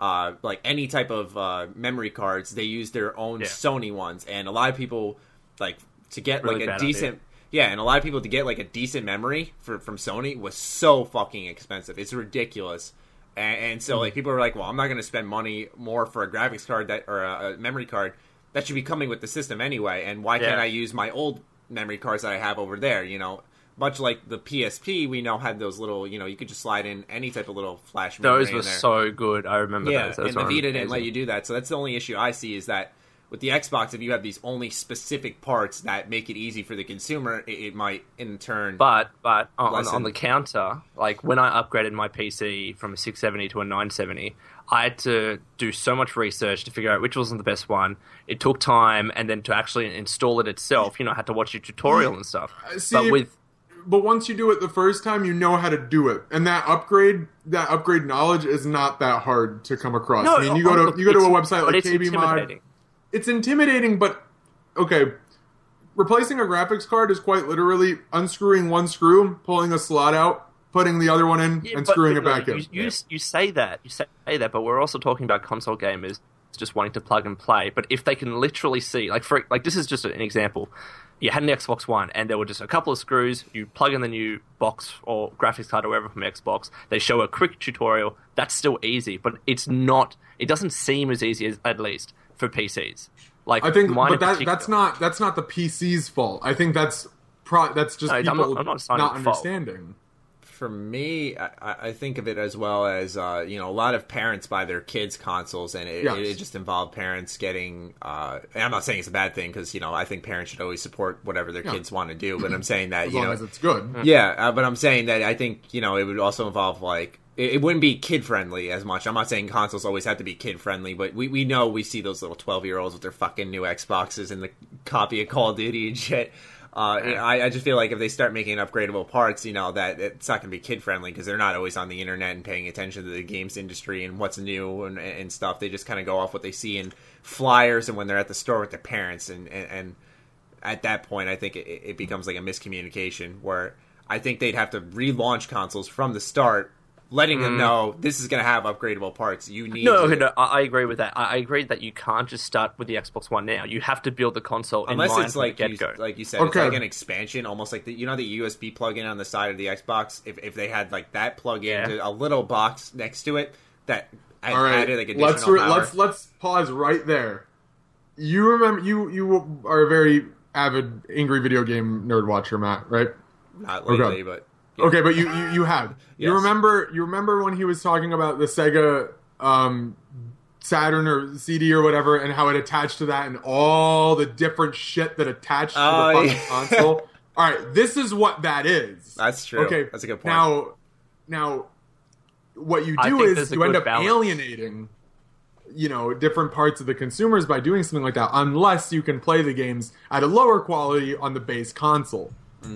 Uh, like any type of uh, memory cards, they use their own Yeah. Sony ones, and a lot of people like to get Really like a bad idea. decent, yeah, and a lot of people to get like a decent memory for, from Sony was so fucking expensive. It's ridiculous. And, and so like people are like, well, I'm not going to spend money more for a graphics card that or a, a memory card that should be coming with the system anyway. And why can't I use my old memory cards that I have over there? You know, much like the PSP, we now had those little, you know, you could just slide in any type of little flash memory. Those in were there. so good. I remember yeah, those. those and the were Vita didn't let you do that. So that's the only issue I see is that with the Xbox, if you have these only specific parts that make it easy for the consumer, it, it might in turn. But but on, on the counter, like when I upgraded my PC from a 670 to a 970, I had to do so much research to figure out which wasn't the best one. It took time, and then to actually install it itself, you know, I had to watch a tutorial and stuff. Uh, see, but with But once you do it the first time, you know how to do it, and that upgrade, that upgrade knowledge is not that hard to come across. no, I mean, you go oh, to you go to a website like KB Mod. It's intimidating, but okay. Replacing a graphics card is quite literally unscrewing one screw, pulling a slot out, putting the other one in, Yeah, and screwing it back you, in. You, you say that, you say that, but we're also talking about console gamers just wanting to plug and play. But if they can literally see, like for like this is just an example. You had an Xbox One, and there were just a couple of screws. You plug in the new box or graphics card or whatever from Xbox. They show a quick tutorial. That's still easy, but it's not. It doesn't seem as easy as at least for PCs. Like I think, but that that's not that's not the PC's fault. I think that's pro, that's just No, I'm people not- I'm not not fault. For me, I, I think of it as well as uh, you know a lot of parents buy their kids consoles, and it, Yes. it, just involved parents getting. Uh, and I'm not saying it's a bad thing because you know I think parents should always support whatever their Yeah. kids want to do, but I'm saying that As you know as it's good. Yeah, uh, but I'm saying that I think you know it would also involve like it, it wouldn't be kid friendly as much. I'm not saying consoles always have to be kid friendly, but we, we know we see those little 12 year olds with their fucking new Xboxes and the copy of Call of Duty and shit. Uh, I, I just feel like if they start making upgradable parts, you know that it's not going to be kid friendly because they're not always on the internet and paying attention to the games industry and what's new and, and stuff. They just kind of go off what they see in flyers and when they're at the store with their parents and and, and at that point, I think it, it becomes like a miscommunication where I think they'd have to relaunch consoles from the start, letting them know this is going to have upgradable parts. You need Mm. No, to, okay, no, I I agree with that. I I agree that you can't just start with the Xbox One now. You have to build the console in unless mind it's like you, get go. like you said, Okay. it's like an expansion, almost like the you know the USB plug-in on the side of the Xbox. If if they had like that plug-in, Yeah. to a little box next to it that had All right, added like additional let's re- power. let's let's pause right there. You remember you you are a very avid angry video game nerd watcher, Matt, right? Not Okay. lately, but yeah. Okay, but you you, you have. You remember you remember when he was talking about the Sega um, Saturn or CD or whatever, and how it attached to that, and all the different shit that attached to Oh, the fucking yeah. console. All right, this is what that is. That's true. Okay, That's a good point. Now, now, what you do is you end up balance. alienating, you know, different parts of the consumers by doing something like that, unless you can play the games at a lower quality on the base console.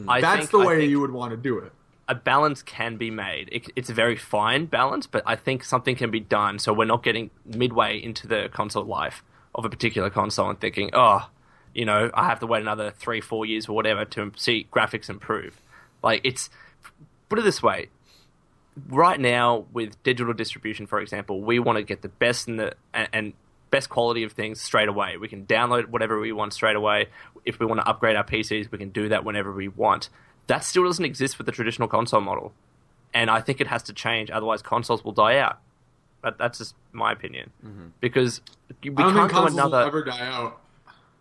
I That's think- the I way think you would want to do it. A balance can be made. It, it's a very fine balance, but I think something can be done so we're not getting midway into the console life of a particular console and thinking, oh, you know, I have to wait another three, four years or whatever to see graphics improve. Like it's put it this way. Right now, with digital distribution, for example, we want to get the best in the and, and best quality of things straight away. We can download whatever we want straight away. If we want to upgrade our PCs, we can do that whenever we want. That still doesn't exist with the traditional console model, and I think it has to change. Otherwise, consoles will die out. But that's just my opinion, mm-hmm. because we I don't can't think go another will ever die out.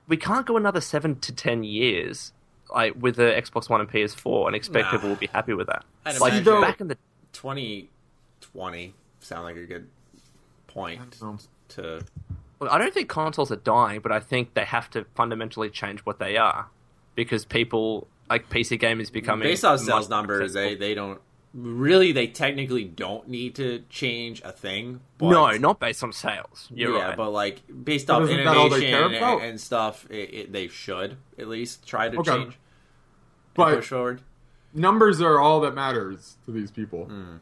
we can't go another seven to ten years like with the Xbox One and PS4 and expect Nah. people will be happy with that. I'd like imagine- back in the 2020 sound like a good point to. Well, I don't think consoles are dying, but I think they have to fundamentally change what they are because people like PC gamers becoming Based off sales much numbers, they, successful. they don't really. They technically don't need to change a thing. But, no, not based on sales. You're yeah, right. but like based But off isn't all they innovation care and, about? and stuff, it, it, they should at least try to Okay. change But push forward. numbers are all that matters to these people. Hmm.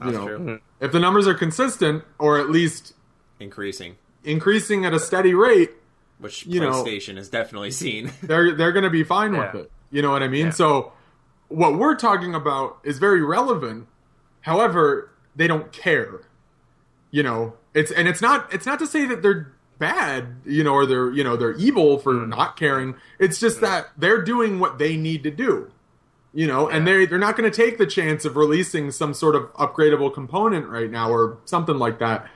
That's know. true. Hmm. If the numbers are consistent, or at least Increasing, increasing at a steady rate, which You know- PlayStation has definitely seen. they're they're going to be fine with it. You know what I mean? Yeah. So what we're talking about is very relevant. However, they don't care. You know, it's and it's not it's not to say that they're bad, you know, or they're you know they're evil for mm. not caring. It's just that they're doing what they need to do. You know, and they they're not going to take the chance of releasing some sort of upgradable component right now or something like that,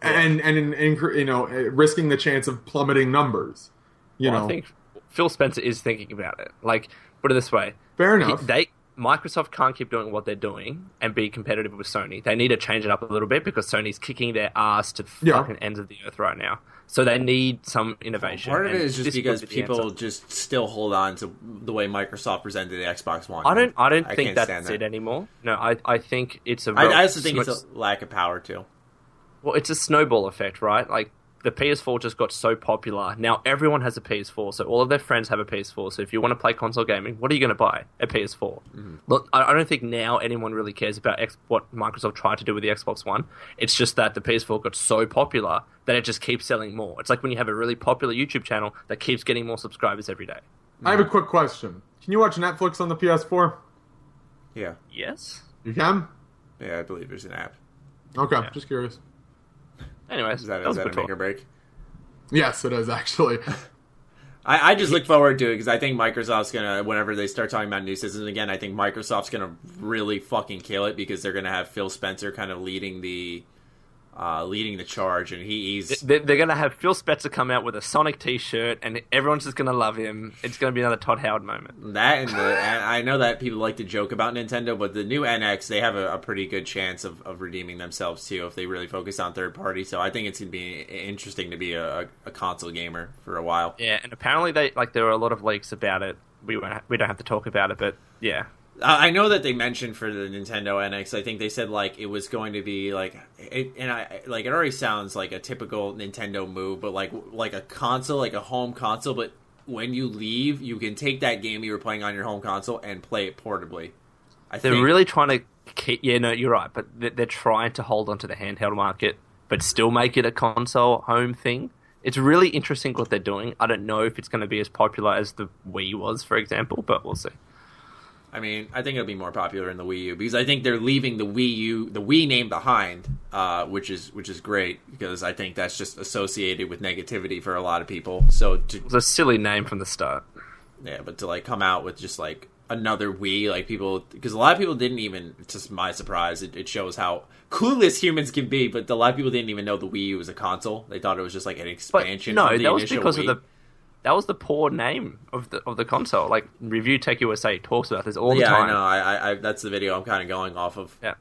and and, and, you know risking the chance of plummeting numbers. You Well, know, I think Phil Spencer is thinking about it. Like, put it this way: fair He- enough. they Microsoft can't keep doing what they're doing and be competitive with Sony. They need to change it up a little bit because Sony's kicking their ass to the Yeah. fucking ends of the earth right now. So they need some innovation. Part of it is just because would be the people answer. just still hold on to the way Microsoft presented the Xbox One. I don't. I don't I think that's also it anymore. No, I. I think it's a. I, real- I also think it's much- a lack of power too. Well, it's a snowball effect, right? Like the PS4 just got so popular. Now everyone has a PS4, so all of their friends have a PS4. So if you want to play console gaming, what are you going to buy? A PS4. Mm-hmm. Look, I I don't think now anyone really cares about X- what Microsoft tried to do with the Xbox One. It's just that the PS4 got so popular that it just keeps selling more. It's like when you have a really popular YouTube channel that keeps getting more subscribers every day. I have a quick question. Can you watch Netflix on the PS4? Yeah, Yes. You can? yeah, I believe there's an app. Okay, just curious. Anyways, Is that, that is that a good make or break? Yes, it is actually. I, I just look forward to it because I think Microsoft's gonna whenever they start talking about new systems again, I think Microsoft's gonna really fucking kill it because they're gonna have Phil Spencer kind of leading the uh, leading the charge, and he, he's They're, going to have Phil Spencer come out with a Sonic T-shirt, and everyone's just going to love him. It's going to be another Todd Howard moment. that and the and I know that people like to joke about Nintendo, but the new NX they have a, a pretty good chance of, of redeeming themselves too if they really focus on third party. So I think it's gonna be interesting to be a, a console gamer for a while. Yeah, and apparently they like there were a lot of leaks about it. We won't, we don't have to talk about it, but yeah, I know that they mentioned for the Nintendo NX. I think they said like it was going to be like, it, and I like it already sounds like a typical Nintendo move, but like like a console, like a home console. But when you leave, you can take that game you were playing on your home console and play it portably. I they're think, really trying to keep. Yeah, no, you're right, but they're trying to hold onto the handheld market, but still make it a console home thing. It's really interesting what they're doing. I don't know if it's going to be as popular as the Wii was, for example, but we'll see. I mean, I think it'll be more popular in the Wii U because I think they're leaving the Wii U, the Wii name behind, uh, which is which is great because I think that's just associated with negativity for a lot of people. So to It was a silly name from the start. Yeah, but to like come out with just like another Wii, like people, because a lot of people didn't even. To my surprise, it, it shows how clueless humans can be. But a lot of people didn't even know the Wii U was a console. They thought it was just like an But expansion. no, of the that was because Wii. of the that was the poor name of the of the console. Like Review Tech USA talks about this all the Yeah, time. I know. I, I, that's the video I'm kind of going off of. Yeah.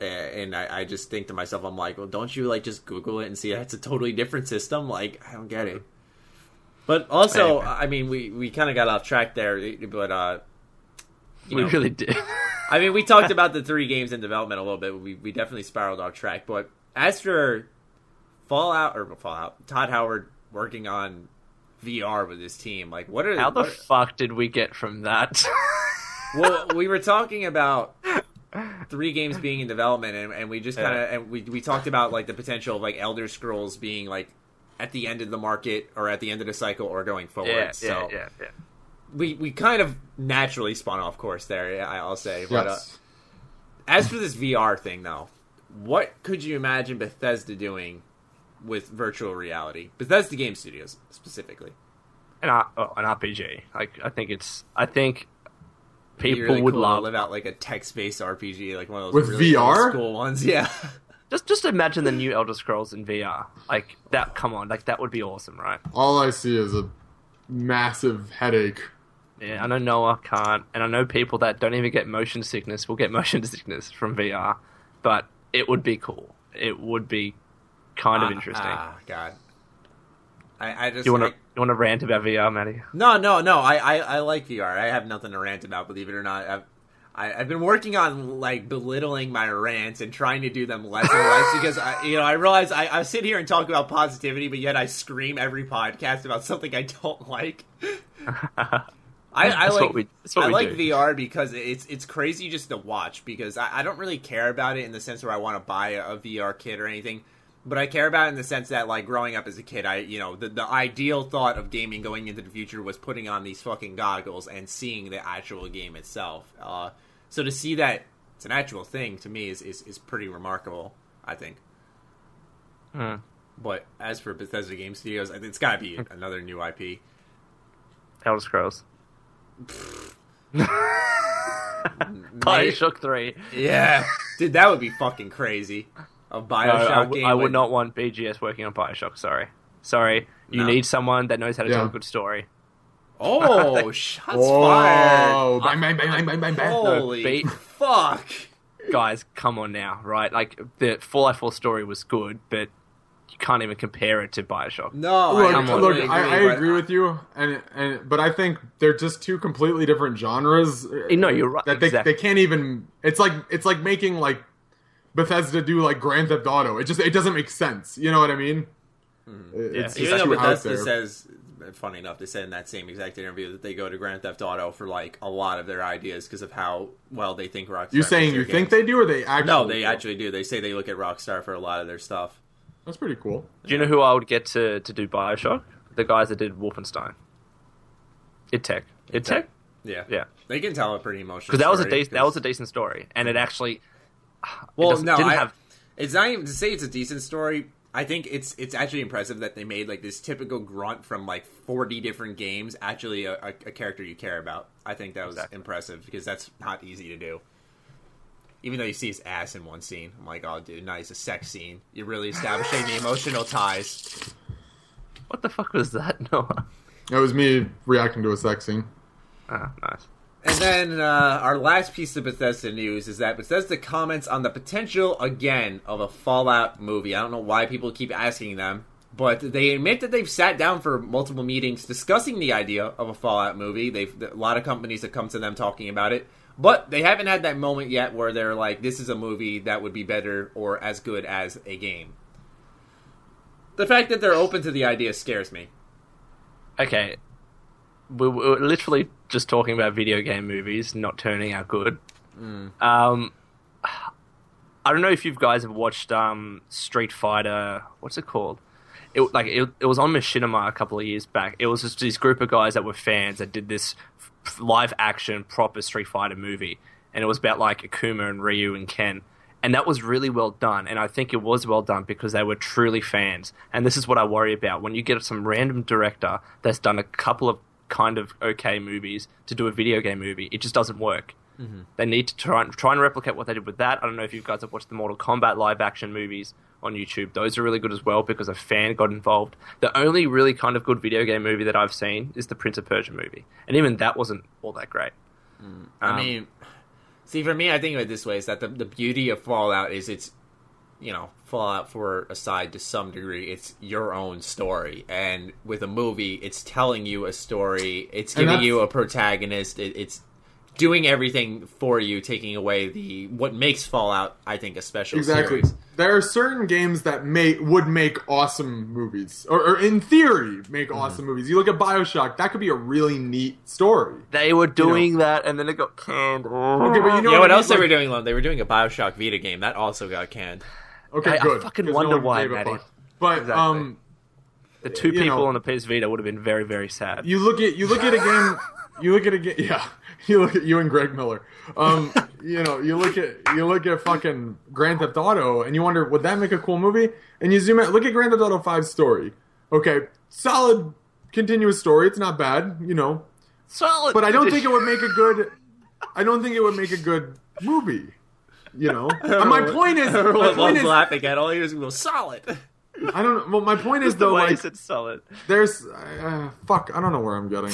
And I, I just think to myself, I'm like, well, don't you like just Google it and see that's a totally different system? Like, I don't get it. But also, Anyway. I mean, we, we kind of got off track there, but uh, you we know, really did. I mean, we talked about the three games in development a little bit. We, we definitely spiraled off track. But as for Fallout or Fallout, Todd Howard working on VR with this team. Like, what are How the what- fuck did we get from that? well, we were talking about three games being in development, and, and we just kind of Yeah. and we we talked about like the potential of like Elder Scrolls being like at the end of the market or at the end of the cycle or going forward. yeah, so yeah, yeah, yeah. we we kind of naturally spun off course there. I'll say, but uh, as for this VR thing, though, what could you imagine Bethesda doing with virtual reality? Bethesda Game Studios specifically. An, R- oh, an RPG. Like I think it's. I think people really would cool to love. live out like a text-based RPG, like one of those With really VR? school ones. Yeah. Just just imagine the new Elder Scrolls in VR. Like that. Come on, like that would be awesome, right? All I see is a massive headache. Yeah, I know Noah can't, and I know people that don't even get motion sickness will get motion sickness from VR, but it would be cool. It would be kind of Ah, interesting. Ah, God. I, I just you want to like- you want to rant about VR, Matty? No, no, no. I, I, I like VR. I have nothing to rant about. Believe it or not, I've I, I've been working on like belittling my rants and trying to do them less and less because I, you know I realize I, I sit here and talk about positivity, but yet I scream every podcast about something I don't like. I, I like we- I like do. VR because it's it's crazy just to watch because I, I don't really care about it in the sense where I want to buy a, a VR kit or anything. But I care about it in the sense that, like, growing up as a kid, I, you know, the, the ideal thought of gaming going into the future was putting on these fucking goggles and seeing the actual game itself. Uh, so to see that it's an actual thing to me is, is, is pretty remarkable, I think. Hmm. But as for Bethesda Game Studios, I think it's got to be another new IP. Elder Scrolls, May- Bioshock Three. Yeah, dude, that would be fucking crazy. A No, Bioshock I, w- game. I would with- not want BGS working on Bioshock. Sorry, sorry. You No. need someone that knows how to tell a good story. Oh, shots fired! Whoa! Bang, bang, bang, bang, bang, bang, bang. Holy beat- fuck! Guys, come on now, right? Like the Fallout 4 story was good, but you can't even compare it to Bioshock. No, Look, I Come on. totally look, I, I but agree with you, and and but I think they're just two completely different genres. No, you're uh, right. That they exactly. they can't even. It's like it's like making like Bethesda do like Grand Theft Auto. It just it doesn't make sense. You know what I mean? Hmm. It- Yeah, It's Even just though too out Bethesda says, funny enough, they said in that same exact interview that they go to Grand Theft Auto for like a lot of their ideas because of how well they think Rockstar. You saying you their think they do, or they actually? No, they do? actually do. They say they look at Rockstar for a lot of their stuff. That's pretty cool. Do you know who I would get to, to do Bioshock? The guys that did Wolfenstein. id Tech. id Tech? Yeah, Yeah. they can tell a pretty emotional. Because that was a story, de- that 'cause- was a decent story, and it actually. Well, no, didn't I, have- it's not even to say it's a decent story. I think it's it's actually impressive that they made like this typical grunt from like forty different games actually a, a, a character you care about. I think that was Exactly. impressive because that's not easy to do. Even though you see his ass in one scene, I'm like, oh, dude, nice, a sex scene. You're really establishing the emotional ties. What the fuck was that, Noah? That was me reacting to a sex scene. Ah, nice. And then uh, our last piece of Bethesda news is that Bethesda comments on the potential again of a Fallout movie. I don't know why people keep asking them, but they admit that they've sat down for multiple meetings discussing the idea of a Fallout movie. They've a lot of companies have come to them talking about it, but they haven't had that moment yet where they're like, "This is a movie that would be better or as good as a game." The fact that they're open to the idea scares me. Okay. We were literally just talking about video game movies not turning out good. Um, I don't know if you guys have watched um, Street Fighter. What's it called? It like it, it was on Machinima a couple of years back. It was just this group of guys that were fans that did this f- live action proper Street Fighter movie, and it was about like Akuma and Ryu and Ken. And that was really well done, and I think it was well done because they were truly fans. And this is what I worry about when you get some random director that's done a couple of kind of okay movies to do a video game movie. It just doesn't work. They need to try and, try and replicate what they did with that. I don't know if you guys have watched the Mortal Kombat live action movies on YouTube. Those are really good as well because a fan got involved. The only really kind of good video game movie that I've seen is the Prince of Persia movie, and even that wasn't all that great. I Um, mean, see, for me, I think of it this way: is that the the beauty of Fallout is it's, you know, Fallout for aside to some degree, it's your own story, and with a movie, it's telling you a story, it's giving you a protagonist, it, it's doing everything for you, taking away the what makes Fallout, I think, a special Exactly. series. There are certain games that make would make awesome movies, or, or in theory make Mm-hmm. awesome movies. You look at Bioshock; that could be a really neat story. They were doing that, and then it got canned. Okay, but you know yeah, what I mean? else they were doing? They were doing a Bioshock Vita game that also got canned. Okay, I- I fucking wonder one why, gave a Matty. fuck. But Exactly. um, The two people know- on the PS Vita would have been very, very sad. you look at you look at a game. You look at a game. Yeah, you look at you and Greg Miller. Um, you know, you look at you look at fucking Grand Theft Auto, and you wonder would that make a cool movie? And you zoom out, look at Grand Theft Auto 5 story. Okay, solid continuous story. It's not bad, you know, Solid. but I don't think it would make a good. I don't think it would make a good movie. You know, And my point is, my Everyone point loves is, laughing at all he was go solid. I don't. Well, my point is though, way like, it's solid. there's, uh, fuck, I don't know where I'm getting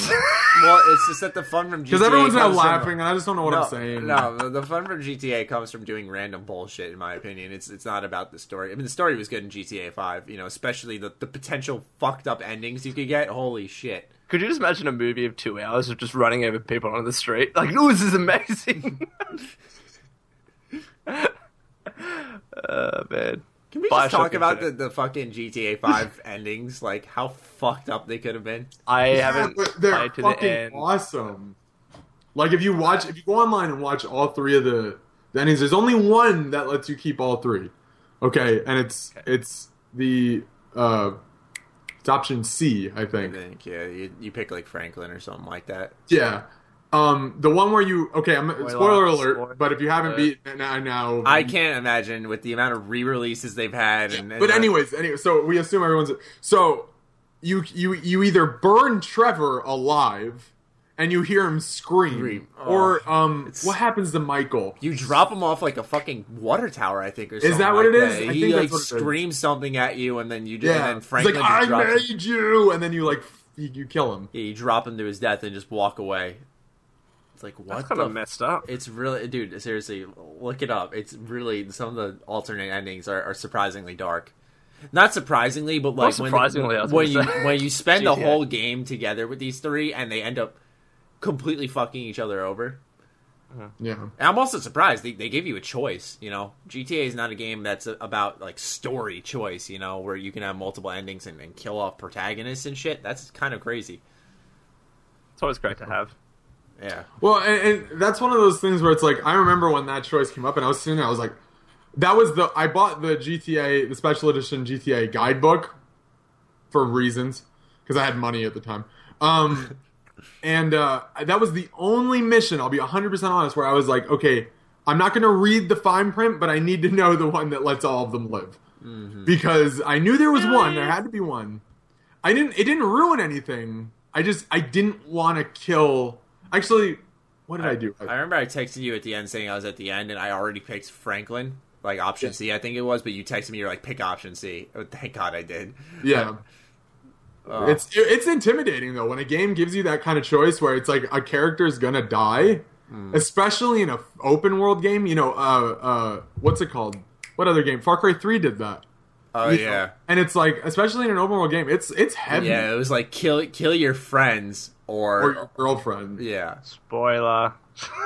well, it's just that the fun from GTA because everyone's now comes from- laughing, and I just don't know what no, I'm saying. No, the- the fun from GTA comes from doing random bullshit. In my opinion, it's it's not about the story. I mean, the story was good in GTA Five. You know, especially the the potential fucked up endings you could get. Holy shit! Could you just imagine a movie of two hours of just running over people on the street? Like, oh, this is amazing. Uh, man. Can we Bioshock just talk about the, the fucking GTA Five endings? Like how fucked up they could have been. I Yeah, haven't but they're played to the fucking end. awesome. Like if you watch, if you go online and watch all three of the, the endings, there's only one that lets you keep all three. Okay, and it's it's the uh, it's option C, I think. think yeah, you, you pick like Franklin or something like that. Yeah. Um, the one where you okay, I'm spoiler, alert, spoiler but if you haven't alert. beat it now, now I can't imagine with the amount of re-releases they've had. And, and But anyways, anyway, so we assume everyone's so you you you either burn Trevor alive and you hear him scream, Scream. or Oh, um, what happens to Michael? You drop him off like a fucking water tower, I think, or something. Is that what like it is? that. I he think like what screams something at you, and then you just, Yeah, and then He's like just I drops him. made you, and then you like you, you kill him. Yeah, you drop him to his death and just walk away. It's like what That's kind of messed up. It's really, dude. Seriously, look it up. It's really some of the alternate endings are, are surprisingly dark. Not surprisingly, but like when- surprisingly, I when, you say. when you spend the whole game together with these three and they end up completely fucking each other over. Uh-huh. Yeah, And I'm also surprised they, they give you a choice. You know, GTA is not a game that's a, about like story choice. You know, where you can have multiple endings and, and kill off protagonists and shit. That's kind of crazy. It's always great to have. Yeah, well, and, and that's one of those things where it's like I remember when that choice came up, and I was sitting there, I was like, that was the I bought the GTA the special edition GTA guidebook for reasons because I had money at the time. Um, and uh, that was the only mission. I'll be hundred percent honest, where I was like, okay, I'm not going to read the fine print, but I need to know the one that lets all of them live because I knew there was one. There had to be one. I didn't. It didn't ruin anything. I just I didn't want to kill. Actually, what did I, do? I remember I texted you at the end saying I was at the end and I already picked Franklin, like option C, I think it was. But you texted me, you're like, pick option C. Oh, thank God I did. yeah. Uh, It's it's intimidating though when a game gives you that kind of choice where it's like a character is gonna die, Hmm. especially in a f- open world game. You know, uh, uh, what's it called? What other game? Far Cry Three did that. oh You know? yeah, and it's like especially in an open world game, it's it's heavy. yeah. It was like kill kill your friends or, Or your girlfriend yeah. Spoiler.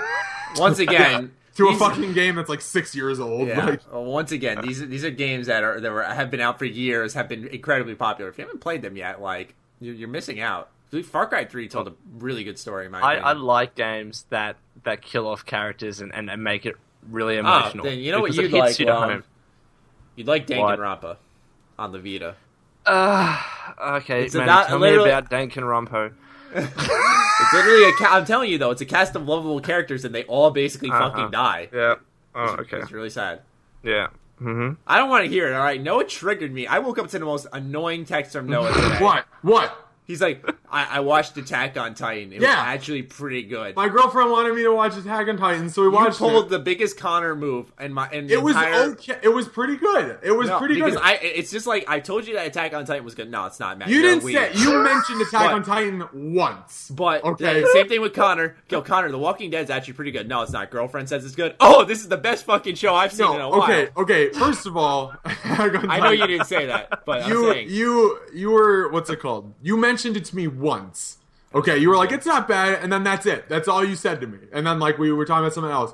Once again, to a fucking game that's like six years old. Yeah. Like, Well, once again, these are, these are games that are that were, have been out for years, have been incredibly popular. If you haven't played them yet, like you're, you're missing out. Far Cry Three told a really good story. In my I, opinion. I like games that, that kill off characters and, and, and make it really Ah, emotional. then you know what you'd hits like, you to um, home. You'd like What? Danganronpa on the Vita. Uh, okay, It's man, about- tell me about Danganronpa. It's literally a. Ca- I'm telling you though, it's a cast of lovable characters, and they all basically Uh-huh. fucking die. Yeah. Oh, okay. It's really sad. Yeah. Mm-hmm. I don't want to hear it. All right, Noah triggered me. I woke up to the most annoying text from Noah today. what? What? He's like, I, I watched Attack on Titan. It was actually pretty good. My girlfriend wanted me to watch Attack on Titan, so we you watched pulled it. the biggest Connor move and my. The It was entire, okay. It was pretty good. It was No, pretty because good. I. It's just like I told you that Attack on Titan was good. No, it's not, man. you You're didn't weird. say you mentioned Attack But- on Titan once. But Okay. the same thing with Connor. Yo, Connor, The Walking Dead's actually pretty good. No, it's not. Girlfriend says it's good. Oh, this is the best fucking show I've seen in a while. okay, okay. First of all, I know you didn't say that, but I'm You saying you you were what's it called? You mentioned it to me once. Okay, you were like, it's not bad, and then that's it. That's all you said to me. And then like we were talking about something else.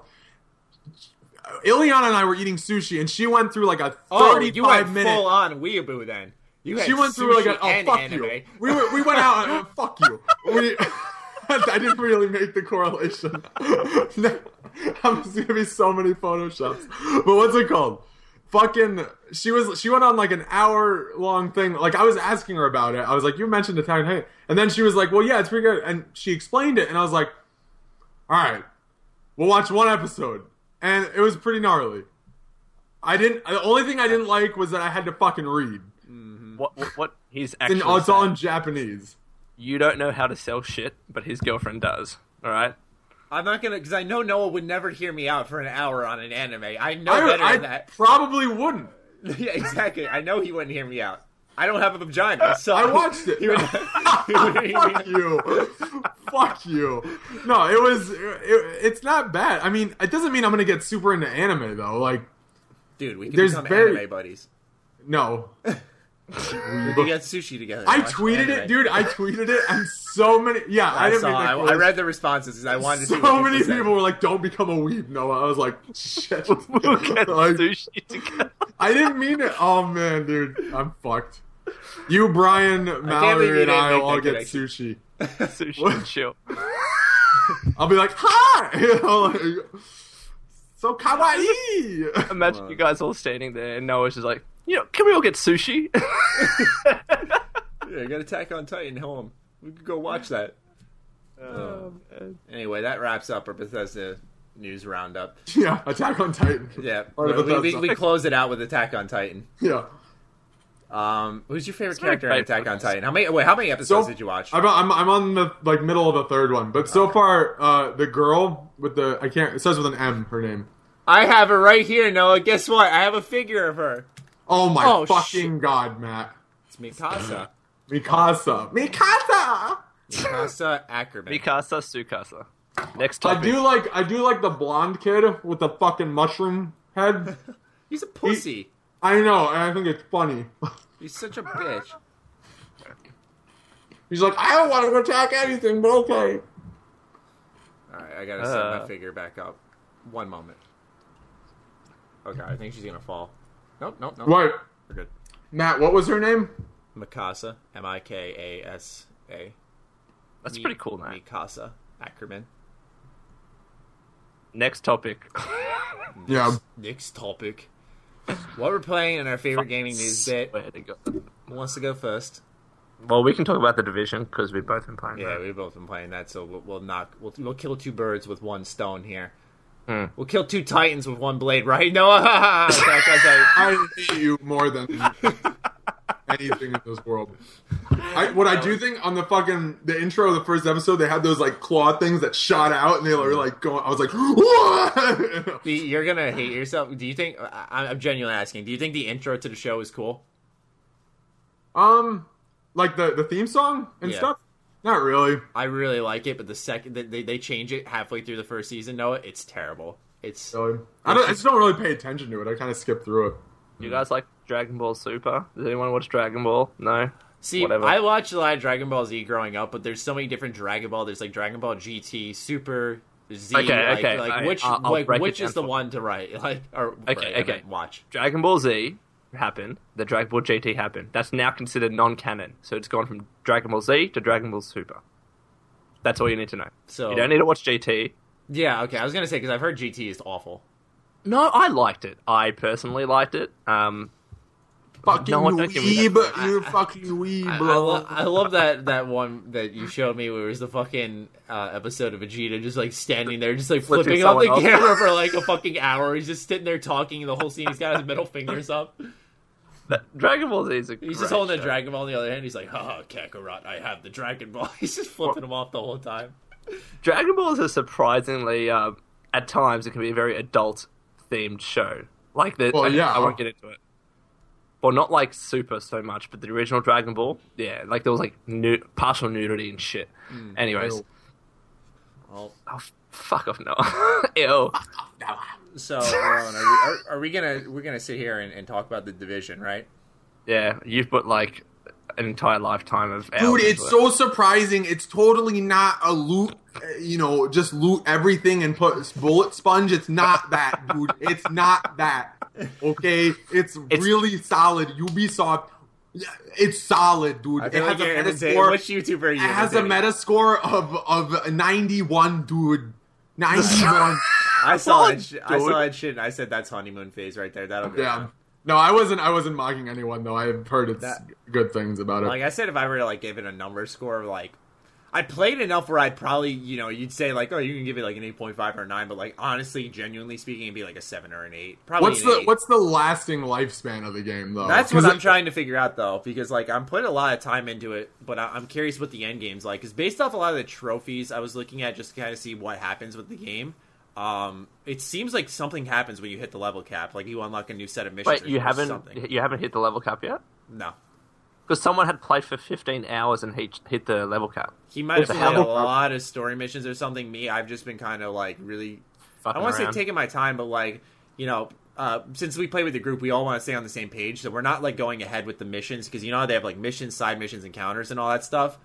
Ileana and I were eating sushi, and she went through like a Oh, thirty-five you went minute. full on weeaboo then. You had she went through like a oh fuck anime. you. We were, we went out. Uh, fuck you. We. I didn't really make the correlation. I'm just gonna be so many photoshops. But what's it called? Fucking. She was. She went on like an hour long thing. Like I was asking her about it. I was like, "You mentioned Attack on Titan," and then she was like, "Well, yeah, it's pretty good." And she explained it, and I was like, "All right, we'll watch one episode," and it was pretty gnarly. I didn't. The only thing I didn't like was that I had to fucking read. Mm-hmm. What what, what he's And actually oh, it's all in Japanese. you don't know how to sell shit, but his girlfriend does. All right. I'm not gonna because I know Noah would never hear me out for an hour on an anime. I know I, better I than that. probably wouldn't. yeah, exactly. I know he wouldn't hear me out. I don't have a vagina, so I watched it. Would- he wouldn't hear me Fuck you. Fuck you. No, it was. It, it's not bad. I mean, it doesn't mean I'm gonna get super into anime though. Like, Dude, we can There's become very- anime buddies. no. We can get sushi together. I Watch tweeted anime. it, dude. I tweeted it, and so many. Yeah, I, I, didn't saw. make I. I read the responses. 'cause I wanted to see. So what many said. people were like, "Don't become a weeb, Noah." I was like, "Shit." We'll get Like, sushi together. I didn't mean it. Oh man, dude, I'm fucked. You, Brian, believe Mallory, you and didn't I will all that get connection. sushi. sushi and chill. I'll be like, "Hi," you know, like, so kawaii. Imagine you guys all standing there, and Noah's just like, you know, can we all get sushi? Yeah, I got Attack on Titan home. We could go watch that. Anyway, that wraps up our Bethesda news roundup. yeah, Attack on Titan. Yeah, we, we, we close it out with Attack on Titan. Yeah. Um, who's your favorite It's character in Attack on. Titan? How many? Wait, how many episodes did you watch? I'm, I'm, I'm on the like middle of the third one, but so far, uh, the girl with the I can't. It says with an M. Her name. I have it right here, Noah. Guess what? I have a figure of her. Oh my Oh, fucking god, Matt. It's Mikasa. Mikasa. Mikasa. Mikasa Ackerman. Mikasa, Sukasa. Next time. I do like I do like the blonde kid with the fucking mushroom head. He's a pussy. I know, and I think it's funny. He's such a bitch. He's like, I don't want to attack anything, but okay. All right, I gotta set my Uh. figure back up. One moment. Okay, I think she's gonna fall. Nope, nope, nope. What, We're good. Matt? What was her name? Mikasa, M I K A S A. That's Mi- pretty cool, man. Mikasa Ackerman. Next topic. Yeah, Next topic. What we're playing in our favorite gaming news bit. Where to go? Who wants to go first? Well, we can talk about the division because we've both been playing. Yeah, that. we've both been playing that, so we'll, we'll knock. We'll, we'll kill two birds with one stone here. Hmm. We'll kill two titans with one blade, right? Noah. Attack on Titan. I hate you more than anything in this world. I, what I do think on the fucking the intro of the first episode, they had those like claw things that shot out, and they were like going. I was like, what? You're gonna hate yourself. Do you think? I- I'm genuinely asking. Do you think the intro to the show is cool? um, like the the theme song and Yeah. stuff. Not really. I really like it, but the second they, they change it halfway through the first season, Noah, it's terrible. It's Really. I, don't, I just don't really pay attention to it. I kind of skip through it. You guys like Dragon Ball Super? Does anyone watch Dragon Ball? No. see. Whatever. I watched a lot of Dragon Ball Z growing up, but there's so many different Dragon Ball. There's like Dragon Ball GT, Super Z. Okay, like, okay, Like I- which I'll- I'll like which is the one to write? Like or Okay, write, okay. watch. Dragon Ball Z happened. The Dragon Ball GT happened. That's now considered non-canon. So it's gone from Dragon Ball Z to Dragon Ball Super. That's all you need to know. So You don't need to watch GT. yeah, okay. I was gonna say because I've heard GT is awful. No, I liked it. I personally liked it. Um, Fucking No one don't give me weeb, that. you fucking weeb, I, I, bro. lo- I love that that one that you showed me where it was the fucking uh, episode of Vegeta just like standing there, just like Flipping flipping up the someone camera for like a fucking hour. He's just sitting there talking the whole scene. He's got his middle fingers up. that, Dragon Ball Z is a He's just great holding the show. Dragon Ball in the other hand. He's like, "Ha, Kakarot, I have the Dragon Ball." He's just flipping him off the whole time. Dragon Ball is a surprisingly, uh, at times, it can be a very adult themed show. Like the, Well, I, yeah. I won't get into it. Well, not like Super so much, but the original Dragon Ball, yeah, like there was like nu- partial nudity and shit. Anyways, Ew. Well, oh f- fuck off, no, ew. so Rowan, are, we, are, are we gonna we're gonna sit here and, and talk about the division, right? Yeah, you've put like an entire lifetime of. Dude, into it's it. so surprising. It's totally not a loot, uh, you know, just loot everything and put bullet sponge. It's not that, dude. It's not that. Okay? It's, It's- really solid. Ubisoft, it's solid, dude. It feel like has a meta score. Which YouTuber are you It has a meta score of, of 91, dude. 91. I saw. Sh- I saw that shit. and I said that's honeymoon phase right there. That'll go. yeah. down. No, I wasn't. I wasn't mocking anyone though. I've heard it's That- good things about it. Like I said, if I were to like give it a number score, like I played enough where I'd probably, you know, you'd say like, oh, you can give it like an eight point five or a nine, but like honestly, genuinely speaking, it'd be like a seven or an eight. Probably. what's an the eight. What's the lasting lifespan of the game though? That's what 'Cause I'm it- trying to figure out though, because like I'm putting a lot of time into it, but I- I'm curious what the end game's like. Because based off a lot of the trophies I was looking at, just to kind of see what happens with the game. Um, it seems like something happens when you hit the level cap, like you unlock a new set of missions. Wait, or you haven't something. you haven't hit the level cap yet? No, Because someone had played for 15 hours and hit hit the level cap. he might have played a lot of story missions or something. Me, I've just been kind of like really I Fucking don't want to say taking my time, but like you know, uh, since we play with the group, we all want to stay on the same page, so we're not like going ahead with the missions because you know how they have like missions, side missions, encounters, and all that stuff.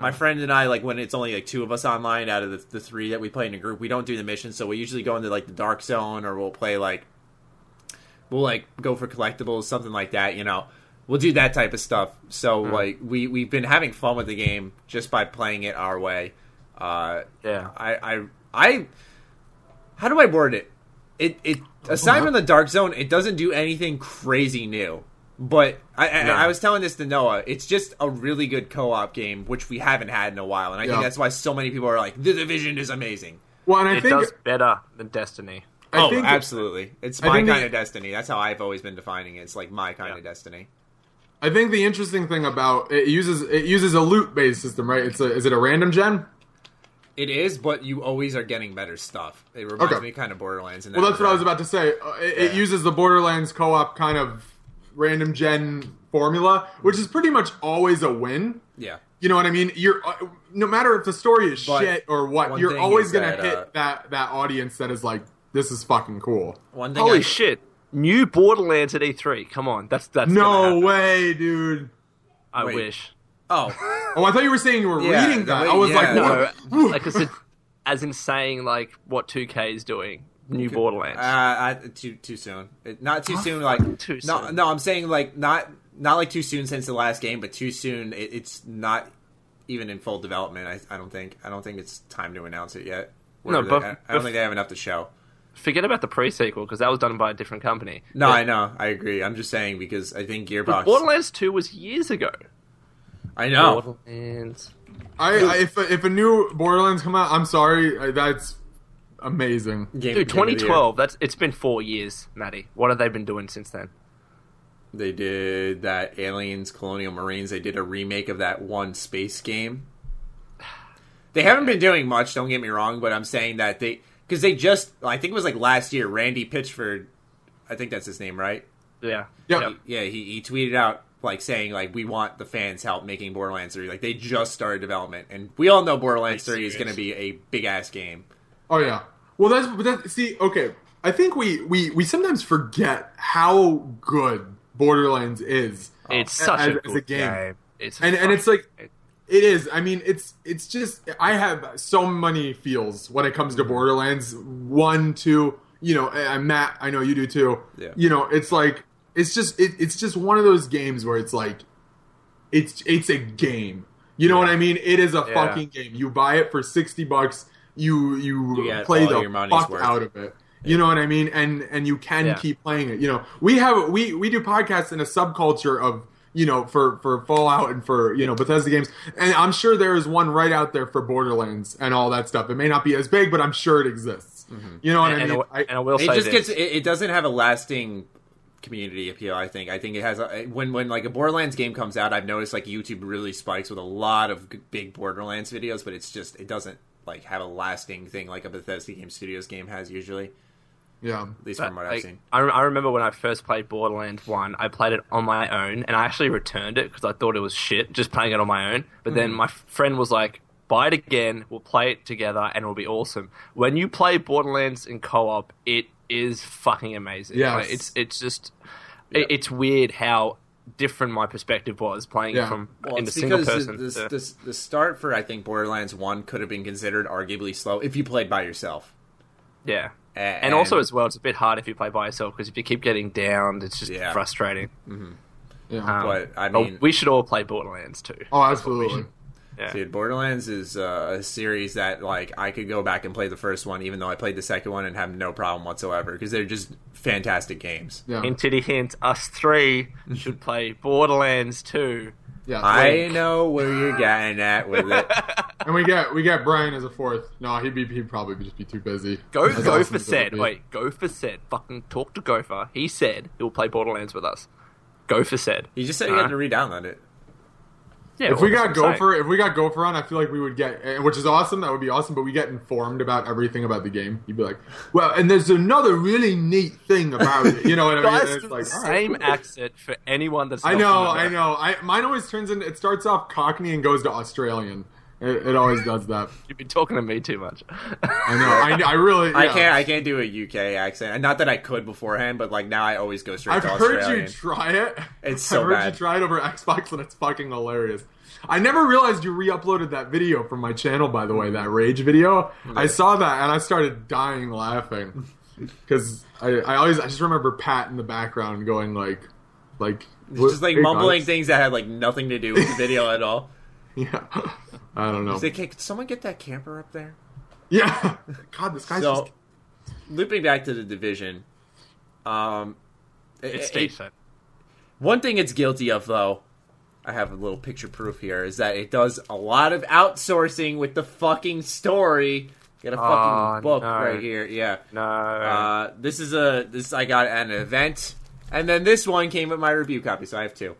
My friend and I, like when it's only like two of us online out of the, the three that we play in a group, we don't do the missions, so we usually go into like the dark zone or we'll play like we'll like go for collectibles, something like that. You know, we'll do that type of stuff. So like we we've been having fun with the game just by playing it our way. Uh, Yeah. I, I, I, how do I word it? It, it aside from the dark zone, it doesn't do anything crazy new. But I, I, No. I was telling this to Noah. It's just a really good co-op game, which we haven't had in a while, and I Yeah. think that's why so many people are like, "The Division is amazing." well, and I It think does better than Destiny. I oh, think absolutely! It's my think the- kind of destiny. That's how I've always been defining it. It's like my kind Yeah. of destiny. I think the interesting thing about it uses it uses a loot based system, right? It's a is it a random gen? It is, but you always are getting better stuff. It reminds Okay. me kind of Borderlands. In Well, that that's what I was about to say. Uh, it, it uses the Borderlands co-op kind of random gen formula, which is pretty much always a win. Yeah. You know what I mean? You're uh, no matter if the story is But shit or what, you're always gonna that, hit uh, that that audience that is like, this is fucking cool. One thing. Holy I, shit! New Borderlands at E3. Come on, that's that's No way, dude. I Wait. wish. Oh, Oh, I thought you were saying you were Yeah, reading the that. way- I was yeah. like, No, what? like I said, as in saying like what 2K is doing. New Borderlands. Uh, I, too too soon. It, not too soon. Like too no, soon. no. I'm saying like not not like too soon since the last game, but too soon. It, it's not even in full development. I, I don't think. I don't think it's time to announce it yet. No, Where but- I, I don't think they have enough to show. Forget about the pre-sequel because that was done by a different company. No, But- I know. I agree. I'm just saying because I think but Gearbox. Borderlands 2 was years ago. I know. Borderlands. I, I if a, if a new Borderlands come out, I'm sorry, I, that's amazing. Game, Dude, Game of the Year. 2012. That's it's been four years, Matty. What have they been doing since then? They did that Aliens Colonial Marines. They did a remake of that one space game. They haven't been doing much, don't get me wrong, but I'm saying that they because they just I think it was like last year, Randy Pitchford, I think that's his name, right? Yeah. Yep. Yeah, he, he tweeted out like saying like we want the fans help making Borderlands 3. Like they just started development and we all know Borderlands 3 is going to be a big ass game. Oh yeah. Well, that's but that. See, okay. I think we we we sometimes forget how good Borderlands is, It's such as- a, as good a game. game. It's and and it's like fucking- it is. I mean, it's it's just I have so many feels when it comes to mm-hmm. Borderlands. One, two. You know, and Matt, I know you do too. Yeah. You know, it's like it's just it, it's just one of those games where it's like it's it's a game. You know what I mean? It is a Yeah. fucking game. You buy it for sixty bucks. You you, You play the fuck worth. out of it. You know what I mean? And and you can Yeah. keep playing it. You know, we have we we do podcasts in a subculture of you know for for Fallout and for you know Bethesda games, and I'm sure there is one right out there for Borderlands and all that stuff. It may not be as big, but I'm sure it exists. Mm-hmm. You know what and, I and, mean? I, and I will it say just this. gets it, it doesn't have a lasting community appeal i think i think it has a, when when like a borderlands game comes out i've noticed like youtube really spikes with a lot of big borderlands videos but it's just it doesn't like have a lasting thing like a bethesda game studios game has usually yeah. at least But, from what i've like, seen I, I remember when I first played Borderlands 1, I played it on my own, and I actually returned it because I thought it was shit, just playing it on my own. But then Mm-hmm. my friend was like, buy it again, we'll play it together, and it'll be awesome. When you play Borderlands in co-op, it is fucking amazing. Yeah, Like, it's, it's just... It, it's weird how different my perspective was playing Yeah. from Well, in the single person. the, to- the, the, the start for I think Borderlands One could have been considered arguably slow if you played by yourself. yeah. A- And, also as well, it's a bit hard if you play by yourself because if you keep getting downed, it's just Yeah. frustrating. Yeah. Um, But, I but mean- we should all play Borderlands too. oh, absolutely. Yeah. Dude, Borderlands is uh, a series that like I could go back and play the first one, even though I played the second one and have no problem whatsoever because they're just fantastic games. Yeah. Hint titty hint, us three should play Borderlands 2. Yeah. I know where you're getting at with it. and we get we get Brian as a fourth. No, he'd be he'd probably just be too busy. Go As Gopher awesome as said, be. wait, Gopher said, fucking talk to Gopher. He said he'll play Borderlands with us. Gopher said. He just said he had to re-download it. Yeah, If we got that's what I'm saying. Gopher, if we got Gopher on, I feel like we would get, eh, which is awesome. That would be awesome. But we get informed about everything about the game. You'd be like, well, and there's another really neat thing about it. You know what I mean? Guys, And do it's like, same cool. accent for anyone that's I know, familiar. I know. I mine always turns in. It starts off Cockney and goes to Australian. It, it always does that. You've been talking to me too much. I know. I, I really. I can't. I can't do a UK accent. And Not that I could beforehand, but like now I always go straight I've to heard Australian. you try it. It's so I've heard bad. you try it over Xbox, and it's fucking hilarious. I never realized you re-uploaded that video from my channel. By the way, that rage video. I saw that and I started dying laughing because I, I always I just remember Pat in the background going like, like just like hey, mumbling guys. things that had like nothing to do with the video at all. Yeah, I don't know. He's like, hey, could someone get that camper up there? Yeah, God, this guy's So, just looping back to the division, um, It's it- it- decent. One thing it's guilty of, though, I have a little picture proof here, is that it does a lot of outsourcing with the fucking story. Get a fucking Oh, book no. right here. Yeah. No. Uh, this is a this I got at an event, and then this one came with my review copy, so I have two.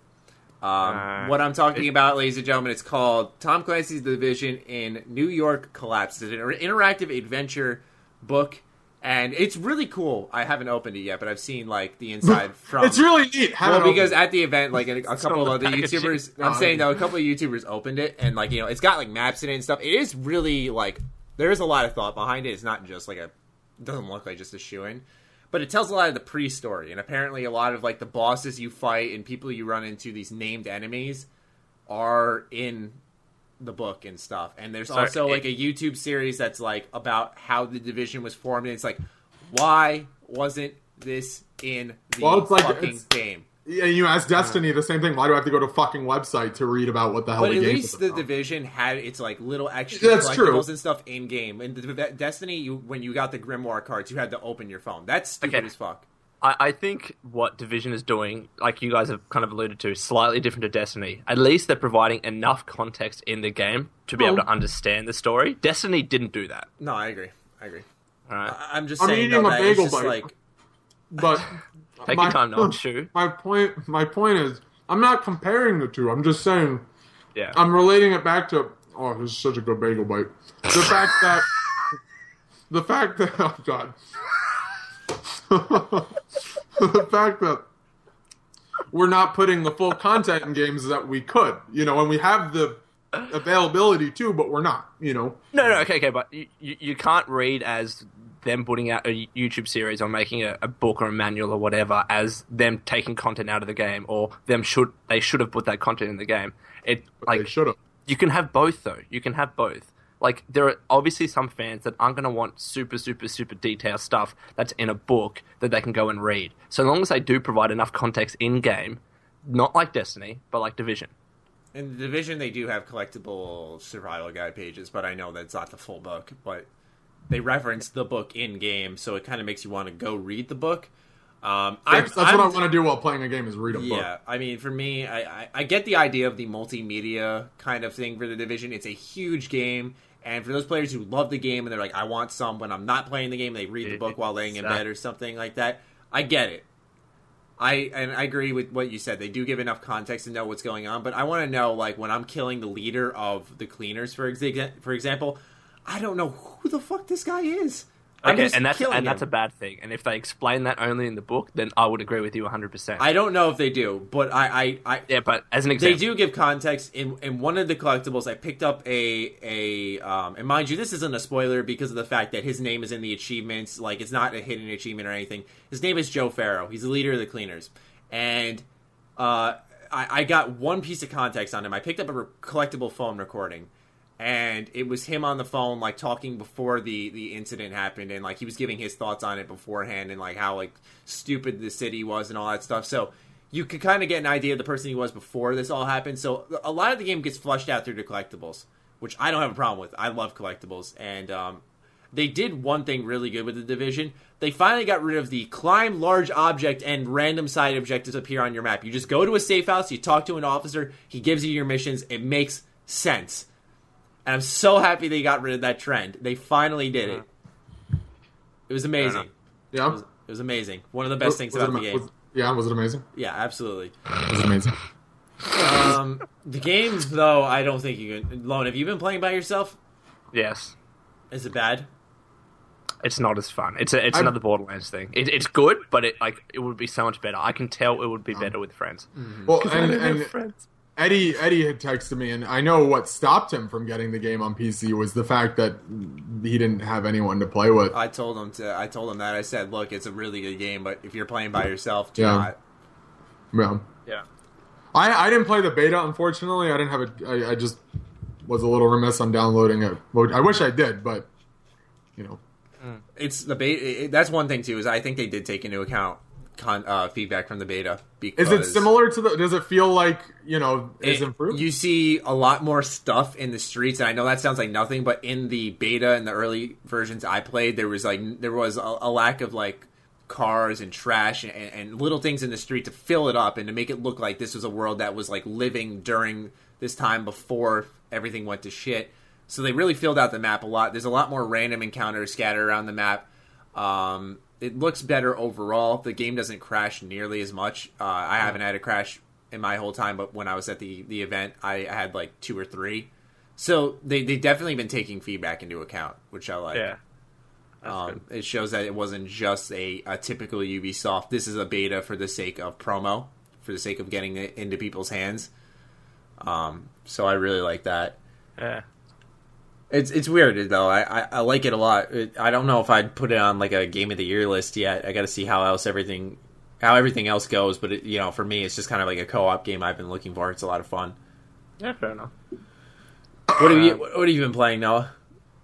Um, Uh, what I'm talking about, ladies and gentlemen, it's called Tom Clancy's Division in New York Collapse. It's an interactive adventure book, and it's really cool. I haven't opened it yet, but I've seen like the inside from. it's really neat. Have Well, because at the event, like a, a couple of other the. YouTubers, I'm saying though, a couple of YouTubers opened it, and like you know, it's got like maps in it and stuff. It is really like there is a lot of thought behind it. It's not just like a doesn't look like just a shoe in, but it tells a lot of the pre-story, and apparently a lot of like the bosses you fight and people you run into, these named enemies, are in the book and stuff. And there's So also it- like a YouTube series that's like about how the division was formed, and it's like why wasn't this in the Well, it's like- fucking it's- game? Yeah, you ask Destiny the same thing. Why do I have to go to a fucking website to read about what the hell But the at game least the about? division had its like little extra That's collectibles true. and stuff in game. And the the Destiny, you, when you got the Grimoire cards, you had to open your phone. That's stupid Okay. as fuck. I, I think what Division is doing, like you guys have kind of alluded to, slightly different to Destiny. At least they're providing enough context in the game to be Well- able to hmm. understand the story. Destiny didn't do that. No, I agree. I agree. All right. I- I'm just I'm saying eating though, a that it's bagel just bite. like But Take my- your time, not. My point, my point is, I'm not comparing the two. I'm just saying, Yeah. I'm relating it back to. Oh, this is such a good bagel bite. The fact that, the fact that, oh god, the fact that we're not putting the full content in games that we could, you know, and we have the availability too, but we're not, you know. No, no, okay, okay, but you, you, you can't read as them putting out a YouTube series or making a, a book or a manual or whatever as them taking content out of the game or them should they should have put that content in the game. It But like should have. you can have both though. You can have both. Like there are obviously some fans that aren't going to want super super super detailed stuff that's in a book that they can go and read. So long as they do provide enough context in game, not like Destiny, but like Division. in the division, they do have collectible survival guide pages, but I know that's not the full book. But they reference the book in game, so it kind of makes you want to go read the book. Um, I'm- That's, that's I'm- what I want to do while playing a game is read a book. Yeah, I mean, for me, I, I, I get the idea of the multimedia kind of thing for the division. It's a huge game, and for those players who love the game and they're like, I want some when I'm not playing the game, they read the book while laying in bed or something like that. I get it. I and I agree with what you said. They do give enough context to know what's going on, but I want to know, like, when I'm killing the leader of the cleaners, for exa- for example, I don't know who the fuck this guy is. Okay, and that's and that's a bad thing. And if they explain that only in the book, then I would agree with you 100%. I don't know if they do, but I, I, I yeah, but as an example, They do give context in in one of the collectibles. I picked up a a um, and mind you, this isn't a spoiler because of the fact that his name is in the achievements. Like it's not a hidden achievement or anything. His name is Joe Farrow. He's the leader of the cleaners, and uh, I, I got one piece of context on him. I picked up a re- collectible phone recording, and it was him on the phone, like talking before the the incident happened, and like he was giving his thoughts on it beforehand, and like how like stupid the city was and all that stuff. So you could kind of get an idea of the person he was before this all happened. So a lot of the game gets flushed out through the collectibles, which I don't have a problem with. I love collectibles, and um, they did one thing really good with the division. They finally got rid of the climb large object and random side objectives appear on your map. You just go to a safe house, you talk to an officer, he gives you your missions. It makes sense. And I'm so happy they got rid of that trend. They finally did it. It was amazing. Yeah. It was, it was amazing. One of the best things Was it about the game. was- yeah, was it amazing? Yeah, absolutely. It was amazing. Um, the games, though, I don't think you can. Lone, have you been playing by yourself? Yes. Is it bad? It's not as fun. It's a, it's I'm- another Borderlands thing. It, it's good, but it like it would be so much better. I can tell it would be better with friends. Well, 'Cause I and, don't have and friends. Eddie Eddie had texted me, and I know what stopped him from getting the game on PC was the fact that he didn't have anyone to play with. I told him to. I told him that. I said, "Look, it's a really good game, but if you're playing by yourself, do Yeah. not." Yeah. Yeah. I, I didn't play the beta, unfortunately. I didn't have a. I, I just was a little remiss on downloading it. I wish I did, but you know, It's the beta. That's one thing too. Is I think they did take into account con, uh, feedback from the beta. Because is it similar to the? Does it feel like you know is improved? You see a lot more stuff in the streets, and I know that sounds like nothing, but in the beta and the early versions I played, there was like there was a, a lack of like cars and trash and, and little things in the street to fill it up and to make it look like this was a world that was like living during this time before everything went to shit. So they really filled out the map a lot. There's a lot more random encounters scattered around the map. Um, it looks better overall. The game doesn't crash nearly as much. Uh, I haven't had a crash in my whole time, but when I was at the the event, I, I had like two or three. So they they definitely been taking feedback into account, which I like. Yeah. Um, it shows that it wasn't just a, a typical Ubisoft. This is a beta for the sake of promo, for the sake of getting it into people's hands. Um, so I really like that. Yeah. It's it's weird though. I, I, I like it a lot. It, I don't know if I'd put it on like a game of the year list yet. I got to see how else everything how everything else goes. But it, you know, for me, it's just kind of like a co op game I've been looking for. It's a lot of fun. Yeah, fair enough. What have you What have you been playing, Noah?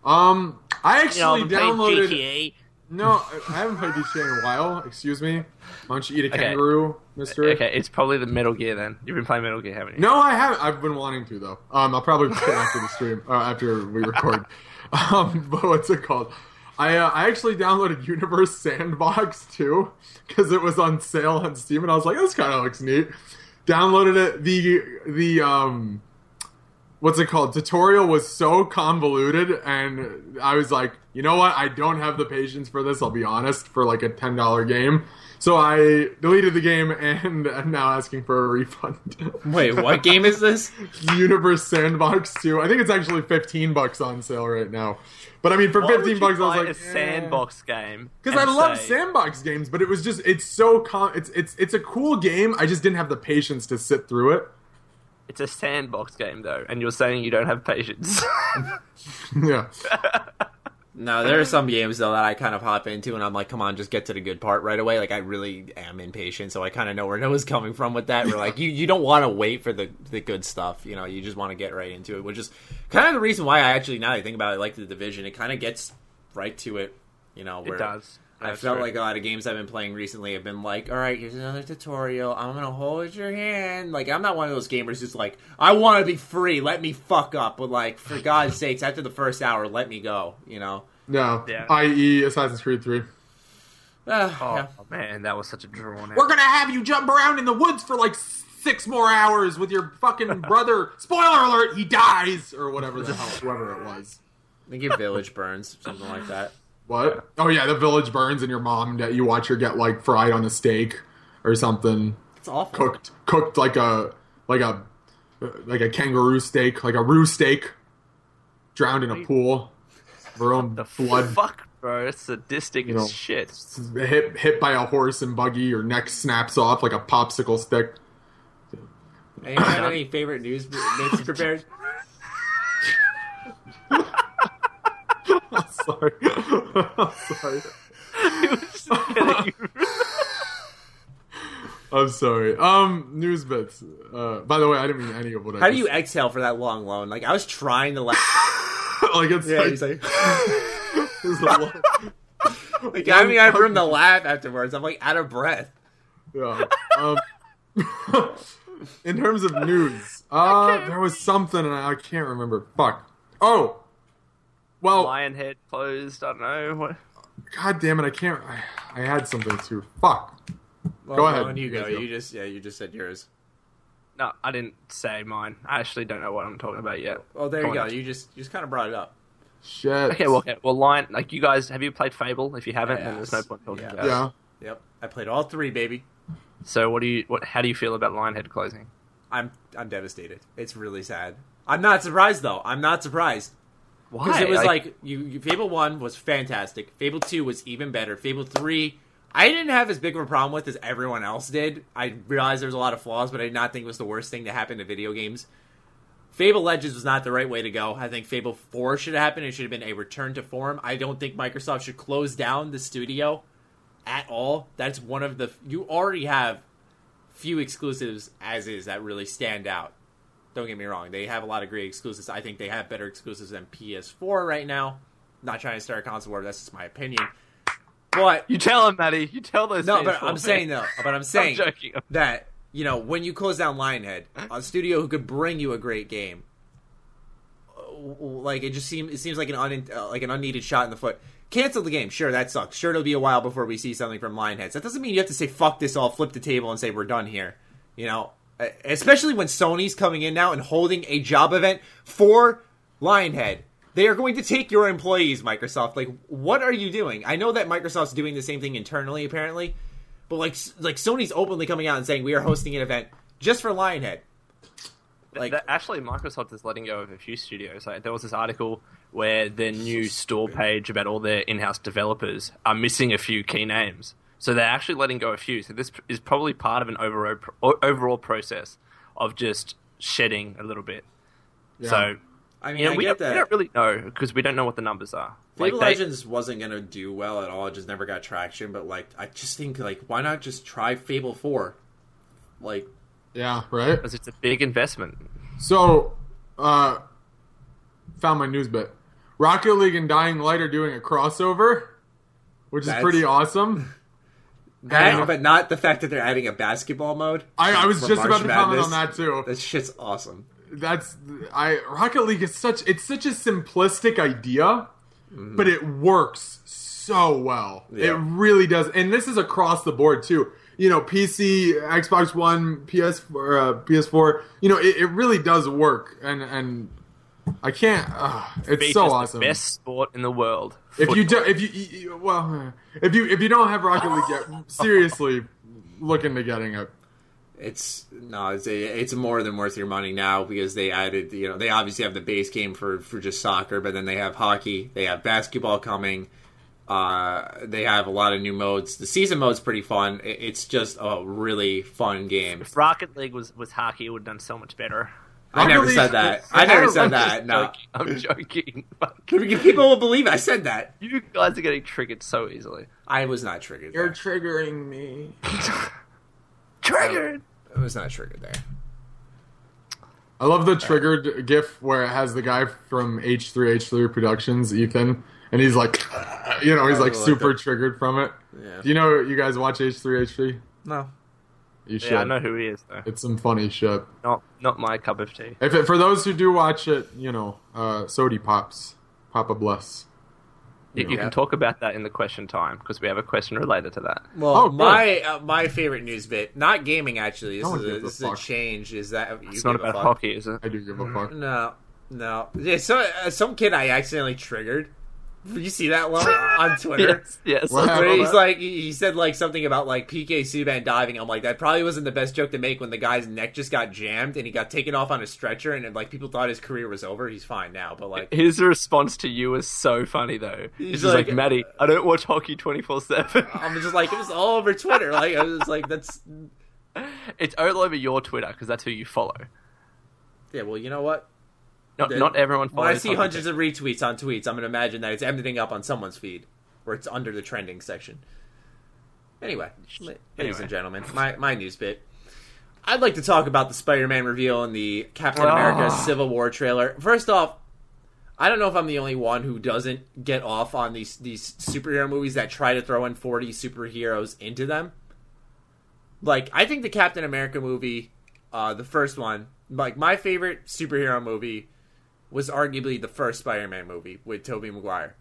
um, I You know, actually I've been downloaded. GTA. No, I haven't played GTA in a while. Excuse me. Why don't you eat a Okay. kangaroo, Mister? Okay, it's probably the Metal Gear then. You've been playing Metal Gear, haven't you? No, I haven't. I've been wanting to though. Um, I'll probably play it after the stream, uh, after we record. Um, but what's it called? I uh, I actually downloaded Universe Sandbox too because it was on sale on Steam, and I was like, this kind of looks neat. Downloaded it. The the um, what's it called? Tutorial was so convoluted, and I was like, you know what? I don't have the patience for this. I'll be honest. For like a ten dollar game. So I deleted the game and I'm now asking for a refund. Wait, what game is this? Universe Sandbox 2. I think it's actually 15 bucks on sale right now. But I mean, for Why would 15 you bucks, I was like, a sandbox game. Because I and love say- sandbox games, but it was just, it's so, com- it's, it's, it's a cool game. I just didn't have the patience to sit through it. It's a sandbox game though, and you're saying you don't have patience. yeah. No, there are some games though that I kind of hop into, and I'm like, come on, just get to the good part right away. Like I really am impatient, so I kind of know where Noah's coming from with that. We're like, you you don't want to wait for the the good stuff, you know. You just want to get right into it, which is kind of the reason why I actually now that I think about it, I like the division. It kind of gets right to it, you know. Where it does. I felt true. like a lot of games I've been playing recently have been like, all right, here's another tutorial. I'm gonna hold your hand. Like, I'm not one of those gamers who's like, I want to be free. Let me fuck up. But like, for God's sakes, after the first hour, let me go. You know. No. Yeah. I.e., Assassin's Creed 3. Ah, Oh yeah. man, that was such a drawn. We're gonna have you jump around in the woods for like six more hours with your fucking brother. Spoiler alert, he dies! Or whatever the hell, whoever it was. I think your village burns, something like that. What? Oh yeah, the village burns and your mom that you watch her get like fried on a steak or something, It's awful. cooked cooked like a like a like a kangaroo steak, like a roo steak, drowned in a pool, of her own the blood, fuck, bro. It's sadistic You know. as shit. hit hit by a horse and buggy, your neck snaps off like a popsicle stick. Anyone have any favorite news bits prepared? sorry, I'm sorry. I'm sorry. Um, news bits. Uh, by the way, I didn't mean any of what I. How do you just- exhale for that long Lone? Like I was trying to laugh. like it's Yeah, like, he's like, it's long- like I mean, I have room to laugh afterwards. I'm like out of breath. yeah. Um, in terms of news, uh, there was something and I can't remember. Fuck. Oh. Well, Lionhead closed. I don't know. What? god damn it, I can't. I, I had something too. Fuck. Well, Go ahead. on you You go. guys. You just yeah, you just said yours. No, I didn't say mine. I actually don't know what I'm talking about yet. Well, there Go you go. on. You just you just kind of brought it up. Shit. Okay, well, okay, well, Lion, like you guys, have you played Fable? If you haven't, Yes. then there's no point talking Yeah. about it. Yeah. Yep, I played all three, baby. So, what do you, what, how do you feel about Lionhead closing? I'm I'm devastated. It's really sad. I'm not surprised though. I'm not surprised Why? because it was like, you, you. Fable One was fantastic. Fable Two was even better. Fable Three, I didn't have as big of a problem with as everyone else did. I realized there was a lot of flaws, but I did not think it was the worst thing to happen to video games. Fable Legends was not the right way to go. I think Fable 4 should have happened. It should have been a return to form. I don't think Microsoft should close down the studio at all. That's one of the. You already have few exclusives as is that really stand out. Don't get me wrong. They have a lot of great exclusives. I think they have better exclusives than PS4 right now. Not trying to start a console war. That's just my opinion. But you tell him, Maddie. You tell those. no, but I'm saying though. But I'm saying joking. that you know when you close down Lionhead, a studio who could bring you a great game, uh, like it just seems it seems like an un, uh, like an unneeded shot in the foot. Cancel the game. Sure, that sucks. Sure, it'll be a while before we see something from Lionheads. That doesn't mean you have to say fuck this all, flip the table, and say we're done here. You know, Uh, especially when Sony's coming in now and holding a job event for Lionhead. They are going to take your employees, Microsoft. Like, what are you doing? I know that Microsoft's doing the same thing internally, apparently, but like, like Sony's openly coming out and saying we are hosting an event just for Lionhead. Like, actually, Microsoft is letting go of a few studios. Like, there was this article where their new store page about all their in-house developers are missing a few key names. So they're actually letting go a few. So this is probably part of an overall overall process of just shedding a little bit. Yeah. So I mean, you know, I we, get don't, we don't really know because we don't know what the numbers are. Fable they- Legends wasn't gonna do well at all. It just never got traction. But like, I just think like, why not just try Fable Four? Like, Yeah. Right. because it's a big investment. So, uh, found my news bit. Rocket League and Dying Light are doing a crossover, which is pretty awesome. That, Yeah. but not the fact that they're adding a basketball mode. I, I was for just March about to comment on that too. That shit's awesome. That's I Rocket League is such it's such a simplistic idea, but it works so well. Mm-hmm. Yeah. It really does, and this is across the board too. You know, PC, Xbox One, PS, or, uh, PS4. You know, it, it really does work, and and I can't. Uh, it's Features so the awesome. best sport in the world. If you Football. do, if you, you- you well, if you if you don't have Rocket League yet, seriously, look into getting it. It's no, it's a, it's more than worth your money now because they added. You know, they obviously have the base game for for just soccer, but then they have hockey, they have basketball coming. Uh, they have a lot of new modes. The season mode's pretty fun. It- It's just a really fun game. if Rocket League was was hockey, it would have done so much better. I never League- said that. I I never said that. No, Joking. I'm joking. People will believe I said that. You guys are getting triggered so easily. I was not triggered. You're There. triggering me. Triggered. I was not triggered there. I love the triggered GIF where it has the guy from H3H3 Productions, Ethan, and he's like, you know, he's like super triggered from it. Yeah. Do you know you guys watch H3H3? No. You should. Yeah, I know who he is though. It's some funny shit. Not not my cup of tea. If it, for those who do watch it, you know, uh, Sody Pops, Papa Bless. You, you can talk about that in the question time because we have a question related to that. Well, Oh, my uh, my favorite news bit, not gaming actually. This No is a, gives a is a change. Is that you It's not a about fuck? hockey, is it? I do give a fuck. No, no. Yeah, so uh, some kid I accidentally triggered. Did you see that one on Twitter? Yes, yes. What Where he's like, he he said like something about like PK Subban diving. I'm like, that probably wasn't the best joke to make when the guy's neck just got jammed and he got taken off on a stretcher and like people thought his career was over. He's fine now, but like, His response to you was so funny though. He's He's just like, like- Maddie, I don't watch hockey twenty four seven. I'm just like, it was all over Twitter. Like, I was like, that's It's all over your Twitter because that's who you follow. yeah. Well, you know what? Not Then not everyone follows. When I see hundreds of retweets on tweets, I'm gonna imagine that it's ending up on someone's feed, or it's under the trending section. Anyway, ladies and gentlemen, my my news bit. I'd like to talk about the Spider-Man reveal in the Captain Oh. America Civil War trailer. First off, I don't know if I'm the only one who doesn't get off on these these superhero movies that try to throw in 40 superheroes into them. Like, I think the Captain America movie, uh, the first one, like my favorite superhero movie was arguably the first Spider-Man movie with Tobey Maguire.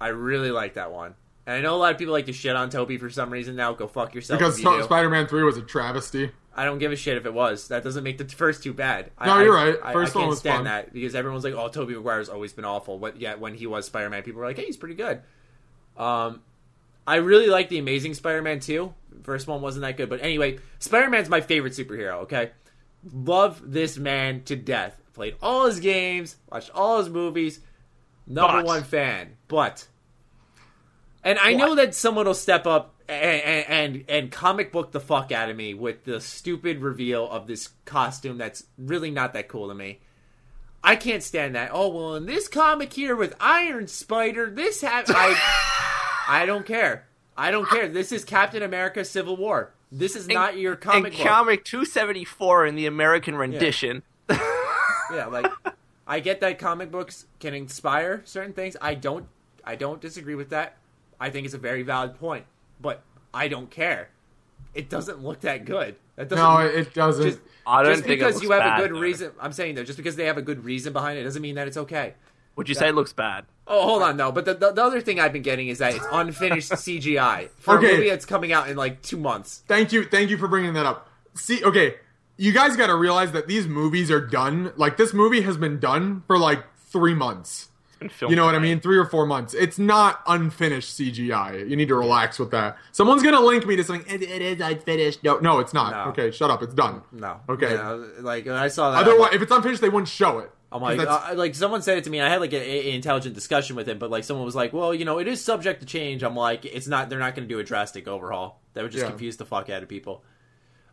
I really like that one. And I know a lot of people like to shit on Tobey for some reason now. Go fuck yourself. Because you. Spider Man 3 was a travesty. I don't give a shit if it was. That doesn't make the first two bad. I- No, I, you're right. I, First I one can't was stand fun. that because everyone's like, "Oh, Tobey Maguire's always been awful." But yet, when he was Spider Man, people were like, "Hey, he's pretty good." Um, I really like the Amazing Spider Man too. First one wasn't that good, but anyway, Spider Man's my favorite superhero. Okay, love this man to death. Played all his games, watched all his movies. Number But- one fan, but and I know that someone will step up and, and and comic book the fuck out of me with the stupid reveal of this costume that's really not that cool to me. I can't stand that. Oh well, in this comic here with Iron Spider, this ha- I I don't care. I don't care. This is Captain America: Civil War. This is not your comic and book. comic 274 in the American rendition. yeah, like I get that comic books can inspire certain things. I don't I don't disagree with that. I think it's a very valid point, but I don't care. It doesn't look that good. That doesn't No, it doesn't. just, I don't just think it because looks you have bad, a good though. reason. I'm saying though, just because they have a good reason behind it doesn't mean that it's okay. Would you say it looks bad? Oh, hold on, no. But the, the, the other thing I've been getting is that it's unfinished CGI for Okay. a movie that's coming out in like two months. Thank you, thank you for bringing that up. See, okay, you guys got to realize that these movies are done. Like this movie has been done for like three months. It's been filmed You know what I mean? Three or four months. It's not unfinished CGI. You need to relax with that. Someone's gonna link me to something. It, it is unfinished. No, no, it's not. No. Okay, shut up. It's done. No, Okay. You know, like when I saw that, Otherwise, like- if it's unfinished, they wouldn't show it. I'm like, 'Cause that's- uh, like someone said it to me. and I had like an intelligent discussion with him, but like someone was like, "Well, you know, it is subject to change." I'm like, "It's not. They're not going to do a drastic overhaul. That would just Yeah. confuse the fuck out of people."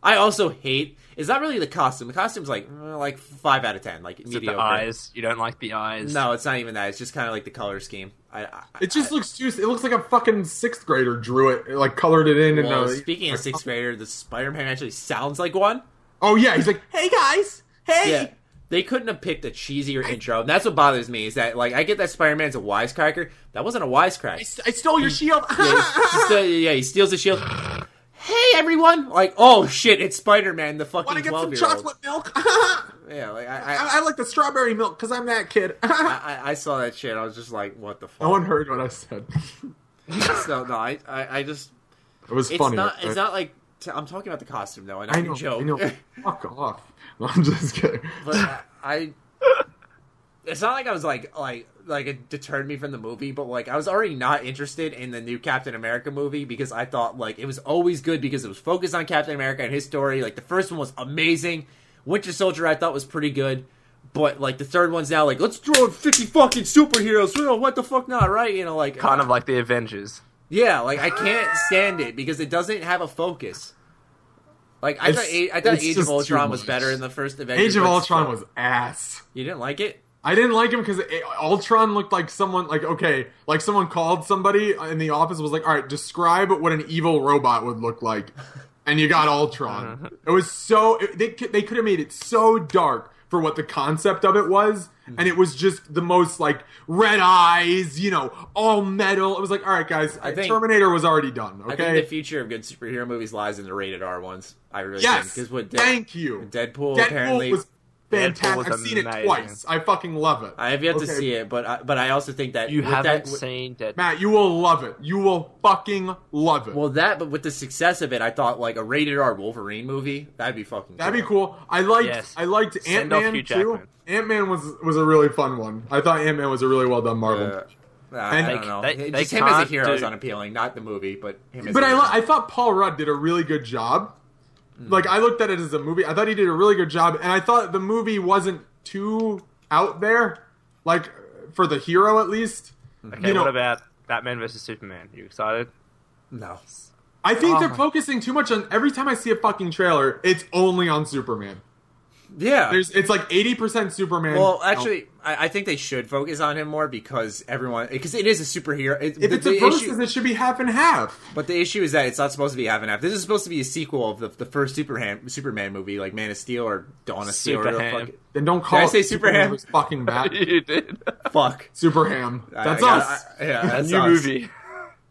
I also hate. is not really the costume. The costume's like uh, like five out of ten, like Is it mediocre. the eyes? You don't like the eyes? No, it's not even that. It's just kind of like the color scheme. I, I it just looks too. It looks like a fucking sixth grader drew it, like colored it in. well, and uh, speaking of sixth grader, the Spider-Man actually sounds like one. oh yeah, he's like, hey guys, hey. Yeah. They couldn't have picked a cheesier intro. And that's what bothers me is that like I get that Spider-Man's a wisecracker. That wasn't a wisecrack. I stole your shield. yeah, he, he still- yeah, he steals the shield. Hey everyone! Like, oh shit, it's Spider Man, the fucking Want to get some twelve year old. chocolate milk? Yeah, like I, I, I like the strawberry milk because I'm that kid. I, I saw that shit. I was just like, what the fuck? no one heard what I said. So no, I, I, just It was it's funny. not right? it's not like t- I'm talking about the costume though, and I, know. joke. I know. Fuck off. No, I'm just kidding. but I, I it's not like I was like like like it deterred me from the movie, but like I was already not interested in the new Captain America movie because I thought like it was always good because it was focused on Captain America and his story. Like the first one was amazing. Winter Soldier I thought was pretty good. But like the third one's now like let's throw in fifty fucking superheroes. You know what the fuck not right? You know like Kind of like the Avengers. yeah, like I can't stand it because it doesn't have a focus. Like I It's- thought, I thought Age of Ultron was better in the first Avengers. Age of Ultron was ass. You didn't like it? I didn't like him because Ultron looked like someone like okay, like someone called somebody in the office was like, all right, describe what an evil robot would look like, and you got Ultron. Uh-huh. It was so it, they could- they could have made it so dark for what the concept of it was, and it was just the most like red eyes, you know, all metal. It was like, all right, guys, I think- Terminator was already done. I Okay, think the future of good superhero movies lies in the rated R ones. I really yes, think because what thank you. Deadpool, Deadpool apparently was fantastic. I've seen it twice. I fucking love it. I have yet to see it, but I, but I also think that You haven't that, seen Dead. Matt, you will love it. You will fucking love it. well that, but with the success of it, I thought like a rated R Wolverine movie that'd be fucking. That'd be cool. I liked Yes. I liked Ant Man too. Ant Man was was a really fun one. I thought Ant Man was a really well done Marvel. Uh, I And- don't know. They- they Just him as a can't hero is unappealing, not the movie, but him as but a I hero. li- I thought Paul Rudd did a really good job. Hmm. Like I looked at it as a movie. I thought he did a really good job, and I thought the movie wasn't too out there, like for the hero at least. Okay, you know, what about Batman versus Superman? You excited? no. I think Oh they're my- focusing too much on. Every time I see a fucking trailer, it's only on Superman. Yeah. There's it's like eighty percent Superman. well, actually, I, I think they should focus on him more because everyone because it is a superhero. It, if the, it's the a versus, issue, it should be half and half. but the issue is that it's not supposed to be half and half. This is supposed to be a sequel of the, the first Superman Superman movie, like Man of Steel or Dawn of Steel. Or the Superham. fuck, Then don't call I it say Superham? was fucking bad. you did. fuck. Superham. I- That's I got- us. I- yeah, that's New us. movie.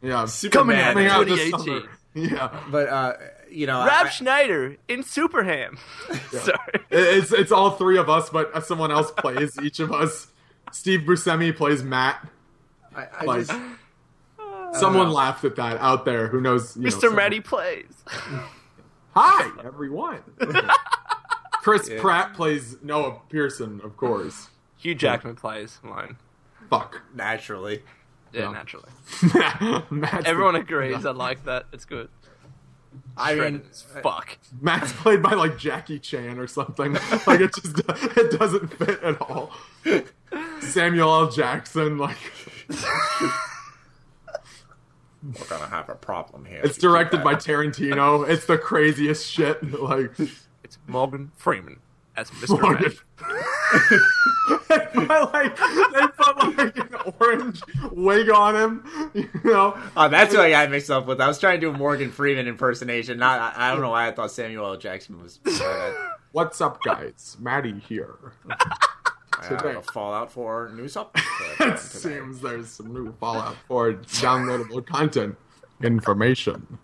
yeah, Superman. coming out this 2018. summer. Yeah, But uh, you know, Rob I- Schneider in Superham. Sorry. It's it's all three of us, but someone else plays each of us. Steve Buscemi plays Matt. I, I Like, just, someone know. laughed at that out there. Who knows? you know, Mr. someone- Matty plays. Hi, everyone. Chris Yeah. Pratt plays Noah Pearson, of course. Hugh Jackman plays alone. Fuck. naturally. Yeah, No. naturally. Everyone the- agrees. I like that. It's good. I mean, as fuck. Matt's played by like Jackie Chan or something. Like it just it doesn't fit at all. Samuel L. Jackson, like we're gonna have a problem here. it's directed by Tarantino. It's the craziest shit. Like It's Morgan Freeman as Mr. Morgan. Red. they put like they put like an orange wig on him, you know. Oh, that's what I got mixed up with. I was trying to do a Morgan Freeman impersonation. Not, I, I don't know why I thought Samuel L. Jackson was. Uh, What's up, guys? Maddie here. I have Today. a Fallout 4 news up. It seems there's some new Fallout 4 downloadable content information.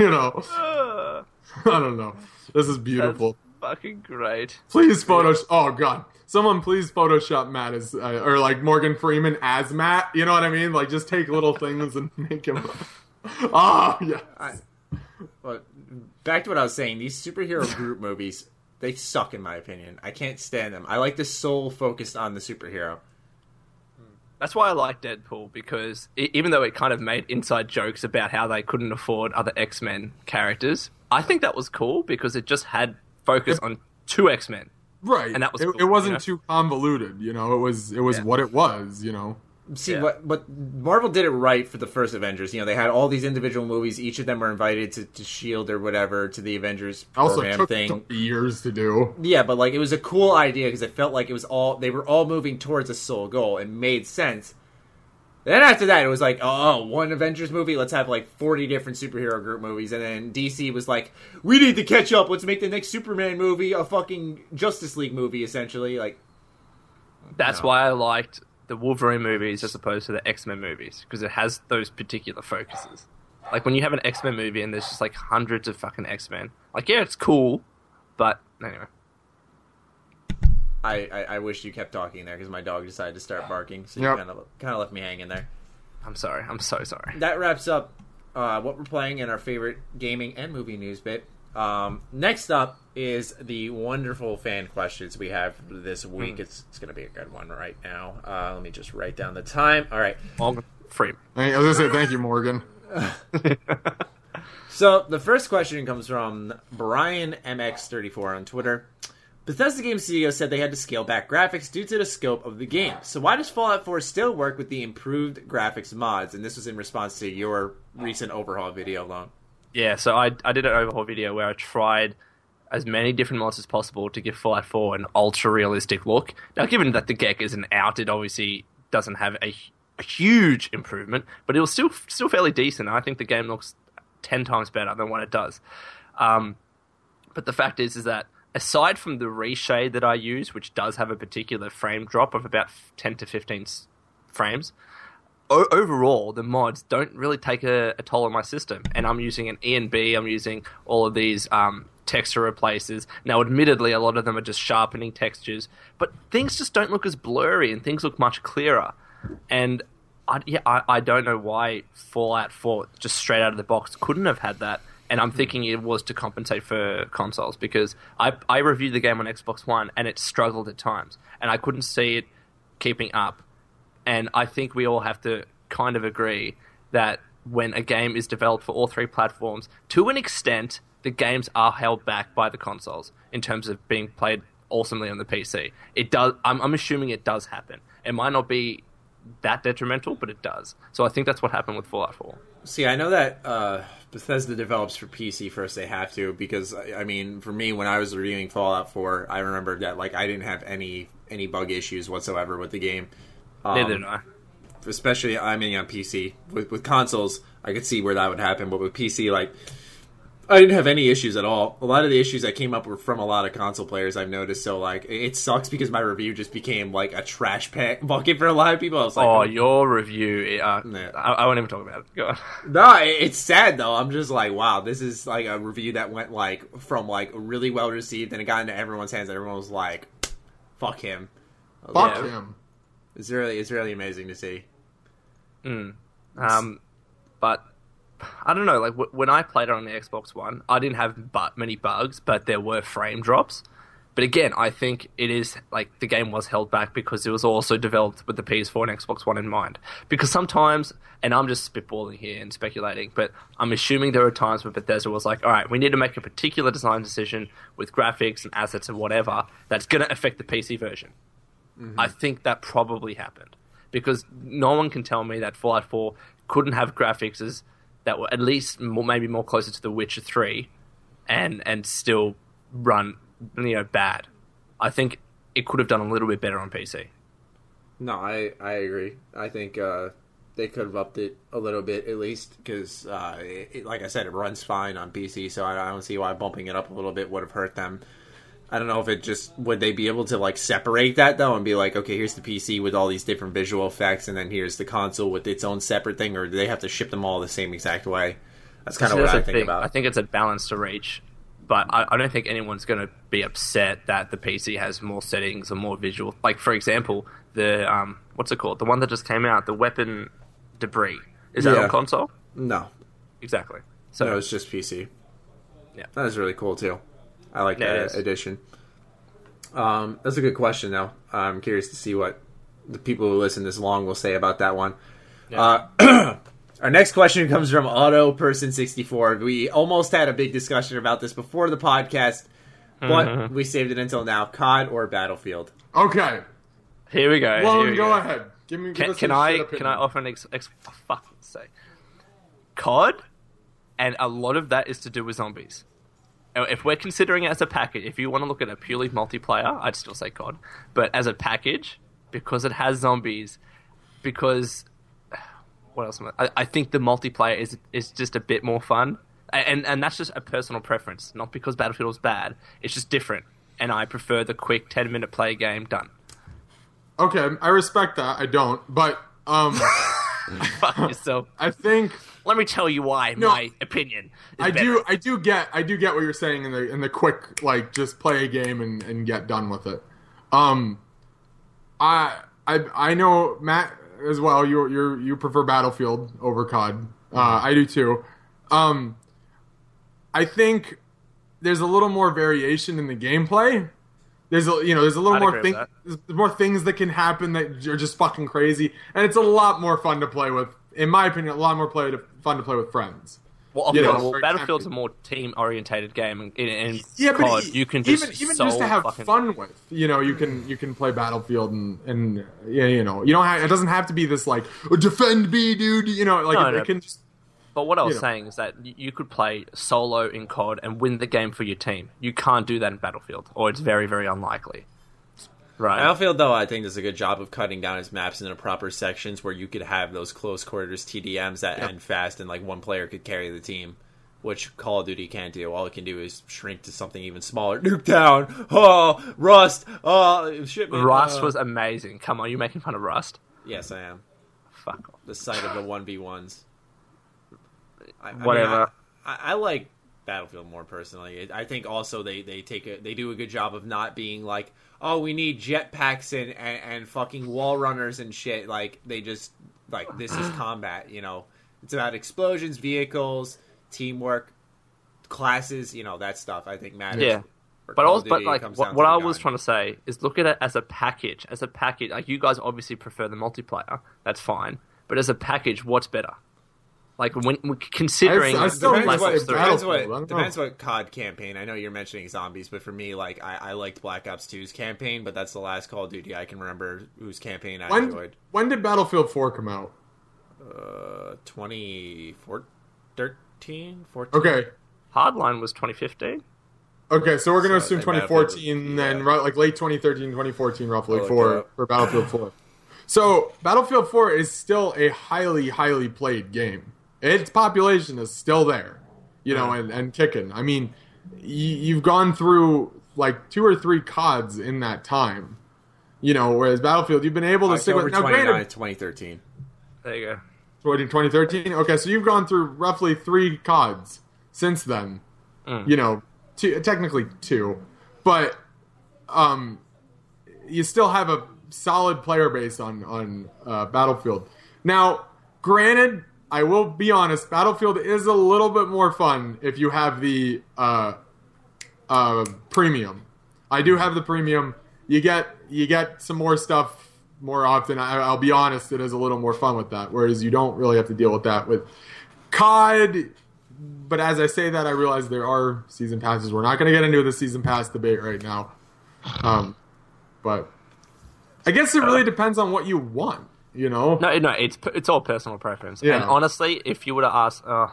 You know, Uh, I don't know. This is that's beautiful. Fucking great. Please Photoshop. Oh god, someone please Photoshop Matt as uh, or like Morgan Freeman as Matt. You know what I mean? Like just take little things and make him. Oh yeah. I, but back to what I was saying. These superhero group movies, they suck in my opinion. I can't stand them. I like the soul focused on the superhero. That's why I like Deadpool because e even though it kind of made inside jokes about how they couldn't afford other X Men characters, I think that was cool because it just had focus on two X Men. Right. And that was it, cool, it wasn't you know? too convoluted. You know, it was it was Yeah. what it was. You know. See Yeah. what what Marvel did it right for the first Avengers. You know, they had all these individual movies. Each of them were invited to, to Shield or whatever to the Avengers Also program took thing. years to do. Yeah, but like it was a cool idea because it felt like it was all they were all moving towards a sole goal and made sense. Then after that, it was like, oh, oh, one Avengers movie. Let's have like forty different superhero group movies, and then DC was like, we need to catch up. Let's make the next Superman movie a fucking Justice League movie, essentially. Like, That's No. why I liked the Wolverine movies as opposed to the X Men movies because it has those particular focuses. Like when you have an X Men movie and there's just like hundreds of fucking X Men. Like yeah, it's cool, but anyway. I, I, I wish you kept talking there because my dog decided to start barking, so you Yep. kind of kind of left me hanging there. I'm sorry. I'm so sorry. that wraps up uh, what we're playing in our favorite gaming and movie news bit. Um, next up is the wonderful fan questions we have this week. It's, it's going to be a good one right now. Uh, let me just write down the time. All right. Morgan Freeman. Hey, I was gonna say thank you, Morgan. So the first question comes from Brian MX34 on Twitter. Bethesda Game Studio said they had to scale back graphics due to the scope of the game. So why does Fallout 4 still work with the improved graphics mods? And this was in response to your recent overhaul video, Lone. Yeah, so I I did an overhaul video where I tried as many different mods as possible to give Fallout 4 an ultra realistic look. Now, given that the GECK isn't out, it obviously doesn't have a, a huge improvement, but it was still still fairly decent. I think the game looks ten times better than what it does. Um, but the fact is, is that aside from the reshade that I use, which does have a particular frame drop of about ten to fifteen frames, o- overall, the mods don't really take a, a toll on my system. And I'm using an ENB, I'm using all of these um, texture replaces. Now, admittedly, a lot of them are just sharpening textures, but things just don't look as blurry and things look much clearer. And I, yeah, I, I don't know why Fallout 4, just straight out of the box, couldn't have had that. And I'm hmm. thinking it was to compensate for consoles because I, I reviewed the game on Xbox One and it struggled at times. And I couldn't see it keeping up and I think we all have to kind of agree that when a game is developed for all three platforms, to an extent, the games are held back by the consoles in terms of being played awesomely on the PC. It does. I'm, I'm assuming it does happen. It might not be that detrimental, but it does. So I think that's what happened with Fallout 4. See, I know that uh, Bethesda develops for PC first. They have to because I mean, for me, when I was reviewing Fallout 4, I remember that like I didn't have any any bug issues whatsoever with the game. Um, Neither did I. especially I mean on PC with with consoles, I could see where that would happen, but with PC, like I didn't have any issues at all. A lot of the issues that came up were from a lot of console players I've noticed. So like it it sucks because my review just became like a trash pack bucket for a lot of people. I was like, Oh, your review. Uh, Yeah. I, I won't even talk about it. Go on. No, it- it's sad though. I'm just like, wow, this is like a review that went like from like really well received and it got into everyone's hands. and Everyone was like, "Fuck him." Fuck Yeah. him. It's really, it's really amazing to see. Um, but I don't know. Like w- when I played it on the Xbox One, I didn't have but many bugs, but there were frame drops. But again, I think it is like the game was held back because it was also developed with the PS4 and Xbox One in mind. Because sometimes, and I'm just spitballing here and speculating, but I'm assuming there are times where Bethesda was like, all right, we need to make a particular design decision with graphics and assets and whatever that's going to affect the PC version. Mm-hmm. I think that probably happened because no one can tell me that Fallout 4 couldn't have graphics as that were at least more, maybe more closer to The Witcher 3 and and still run you know bad. I think it could have done a little bit better on PC. No, I I agree. I think uh, they could have upped it a little bit at least because, uh, like I said, it runs fine on PC. So I, I don't see why bumping it up a little bit would have hurt them. I don't know if it just would they be able to like separate that though and be like, okay, here's the PC with all these different visual effects, and then here's the console with its own separate thing, or do they have to ship them all the same exact way? That's kind of what I think thing. about. I think it's a balance to reach, but I, I don't think anyone's going to be upset that the PC has more settings or more visual. Like for example, the um, what's it called? The one that just came out, the weapon debris. Is that Yeah. on console? no, Exactly. So no, it's just PC. Yeah. that is really cool too. I like Yeah, it addition. Um, that's a good question, though. I'm curious to see what the people who listen this long will say about that one. Uh, our next question comes from Auto Person 64. We almost had a big discussion about this before the podcast, but Mm-hmm. we saved it until now. COD or Battlefield? Okay. here we go. Well, we go, go. ahead. Give me. give Can, us can I shit can. I offer an ex, ex for fuck's sake? COD, and a lot of that is to do with zombies. If we're considering it as a package, if you want to look at a purely multiplayer, I'd still say COD. But as a package, because it has zombies, because what else? Am I, I, I think the multiplayer is is just a bit more fun, and and that's just a personal preference, not because Battlefield was bad. It's just different, and I prefer the quick ten minute play game done. Okay, I respect that. I don't, but um, Yourself. I think Let me tell you why No, my opinion. I better. do. I do get. I do get what you're saying in the in the quick like just play a game and, and get done with it. Um, I I I know Matt as well. You you you prefer Battlefield over COD. Uh, I do too. Um, I think there's a little more variation in the gameplay. There's a you know there's a little I'd more agree thing, there's more things that can happen that are just fucking crazy, and it's a lot more fun to play with. In my opinion, a lot more play to, fun to play with friends. Well, okay, Yeah, well, for Battlefield's a more team orientated game, and in, in yeah, but COD, e- you can just even even solve just to have fucking, fun with. You know, you can you can play Battlefield and and yeah, you know, you don't have, it doesn't have to be this like "Oh, defend me, dude. You know, like No, it, no. it can just But what I was you know. saying is that you could play solo in COD and win the game for your team. You can't do that in Battlefield, or it's very, very unlikely. Right? Battlefield, though, I think does a good job of cutting down its maps into proper sections where you could have those close quarters TDMs that Yep. end fast and like one player could carry the team, which Call of Duty can't do. All it can do is shrink to something even smaller. Nuketown, oh, Rust, oh, shipment. Rust uh. was amazing. Come on, you making fun of Rust? Yes, I am. Fuck off. The sight of the one v ones. Whatever. I, I like Battlefield more personally. I think also they they take a they do a good job of not being like, oh, we need jetpacks and, and and fucking wall runners and shit. Like they just like this is combat. You know, it's about explosions, vehicles, teamwork, classes. You know that stuff. I think matters. Yeah. But also, but like what, what I was trying to say is look at it as a package. As a package, like you guys obviously prefer the multiplayer. That's fine. But as a package, what's better? Like when considering I still Black Depends what, Ops 3. depends what, depends what COD campaign. I know you're mentioning zombies, but for me, like I, I liked Black Ops 2's campaign, but that's the last Call of Duty I can remember whose campaign I When enjoyed. when did Battlefield 4 come out? Uh, 2013, 14. Okay. Hardline was 2015. Okay, so we're going to So, assume like, Battlefield- 2014, then yeah. right, like late 2013, 2014, roughly I'll for it for Battlefield 4. So Battlefield 4 is still a highly, highly played game. Its population is still there, you know, and, and kicking. I mean, y- you've gone through like two or three CODs in that time, you know, whereas Battlefield, you've been able to stick with. Now, granted, 2013. There you go. what, in 2013? Okay, so you've gone through roughly three CODs since then. You know, two, technically two, but um, you still have a solid player base on on uh, Battlefield. Now, granted, I will be honest, Battlefield is a little bit more fun if you have the uh, uh, premium. I do have the premium. You get you get some more stuff more often. I, I'll be honest, it is a little more fun with that. Whereas you don't really have to deal with that with COD. But as I say that, I realize there are season passes. We're not going to get into the season pass debate right now. Um, but I guess it really depends on what you want. You know, No, no, it's it's all personal preference. Yeah. And honestly, if you were to ask, uh,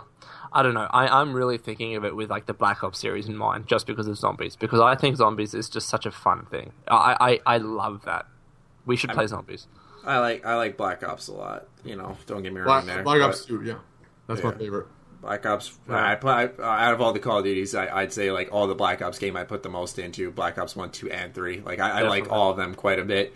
I don't know, I, I'm really thinking of it with like the Black Ops series in mind, just because of zombies. Because I think zombies is just such a fun thing. I I, I love that. We should play zombies. I like I like Black Ops a lot. You know, don't get me wrong Black, there. Black Ops Two, yeah, that's my favorite. Black Ops. I put I, out of all the Call of Duties, I, I'd say like all the Black Ops game I put the most into Black Ops One, Two, and Three. Like I, I like all of them quite a bit.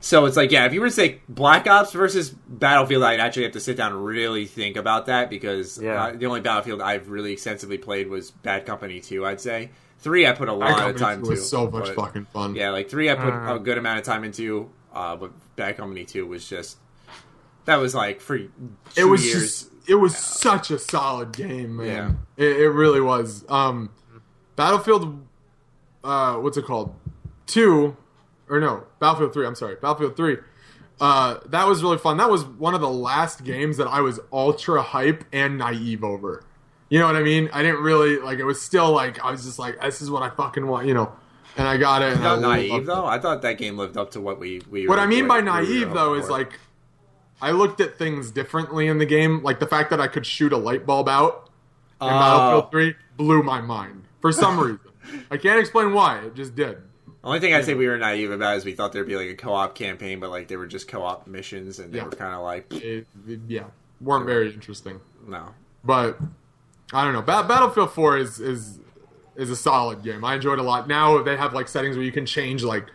So it's like, yeah, if you were to say Black Ops versus Battlefield, I'd actually have to sit down and really think about that because Yeah. uh, the only Battlefield I've really extensively played was Bad Company Two. I'd say three, I put a Black lot of time 2 to. was so much but- fucking fun. Yeah, like three, I put Uh. a good amount of time into, uh, but Bad Company Two was just that was like for two it was years. just it was such a solid game, man. It, it really was. Um, Battlefield, uh, what's it called? Two, or no, Battlefield Three. I'm sorry, Battlefield Three. Uh, that was really fun. That was one of the last games that I was ultra hype and naive over. You know what I mean? I didn't really like. It was still like I was just like, this is what I fucking want, you know. And I got it. Not naive though. I thought that game lived up to what we we. What were- I mean by what we naive though is like I looked at things differently in the game. Like the fact that I could shoot a light bulb out in Oh. Battlefield 3 blew my mind for some reason. I can't explain why. It just did. Only thing I'd say we were naive about is we thought there'd be like a co-op campaign, but like they were just co-op missions, and they Yeah. were kind of like, It, it- yeah, weren't very interesting. no. But I don't know. Ba- Battlefield 4 is is is a solid game. I enjoyed it a lot. Now they have like settings where you can change like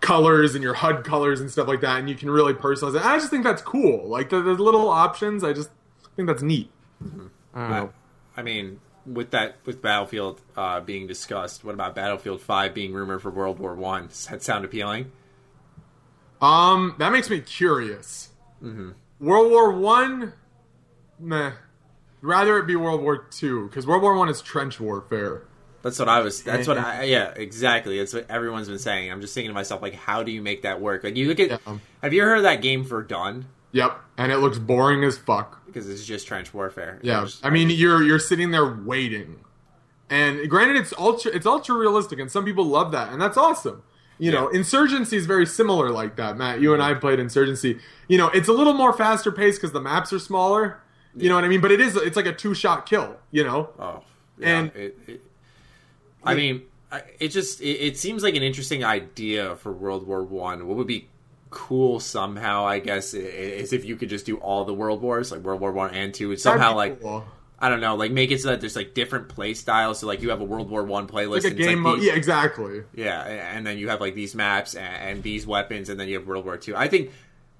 colors and your HUD colors and stuff like that, and you can really personalize it. I just think that's cool. Like the, the little options. I just think that's neat. Mm-hmm. I, I mean, with that with Battlefield uh, being discussed, what about Battlefield Five being rumored for World War One? Does that sound appealing? Um, that makes me curious. World War One, meh. Rather it be World War Two because World War One is trench warfare. That's what I was. That's what I. Yeah, exactly. That's what everyone's been saying. I'm just thinking to myself, like, how do you make that work? Like, you look at. Yeah. Have you ever heard of that game Verdun? Yep, and it looks boring as fuck. Because it's just trench warfare. Yeah, It's- I mean you're you're sitting there waiting, and granted it's ultra it's ultra realistic, and some people love that, and that's awesome. You know, Insurgency is very similar like that. Matt, you and I mm-hmm. played Insurgency. You know, it's a little more faster paced because the maps are smaller. You know what I mean? But it is it's like a two shot kill. You know, Oh, yeah, And- it, it, I mean, it just it, it seems like an interesting idea for World War One. What would be cool somehow, I guess, is if you could just do all the World Wars, like World War One and Two, and somehow like cool. I don't know, like make it so that there's like different play styles. So like you have a World War One playlist, like a and game like these- Yeah, exactly. yeah, and then you have like these maps and, and these weapons, and then you have World War Two. I think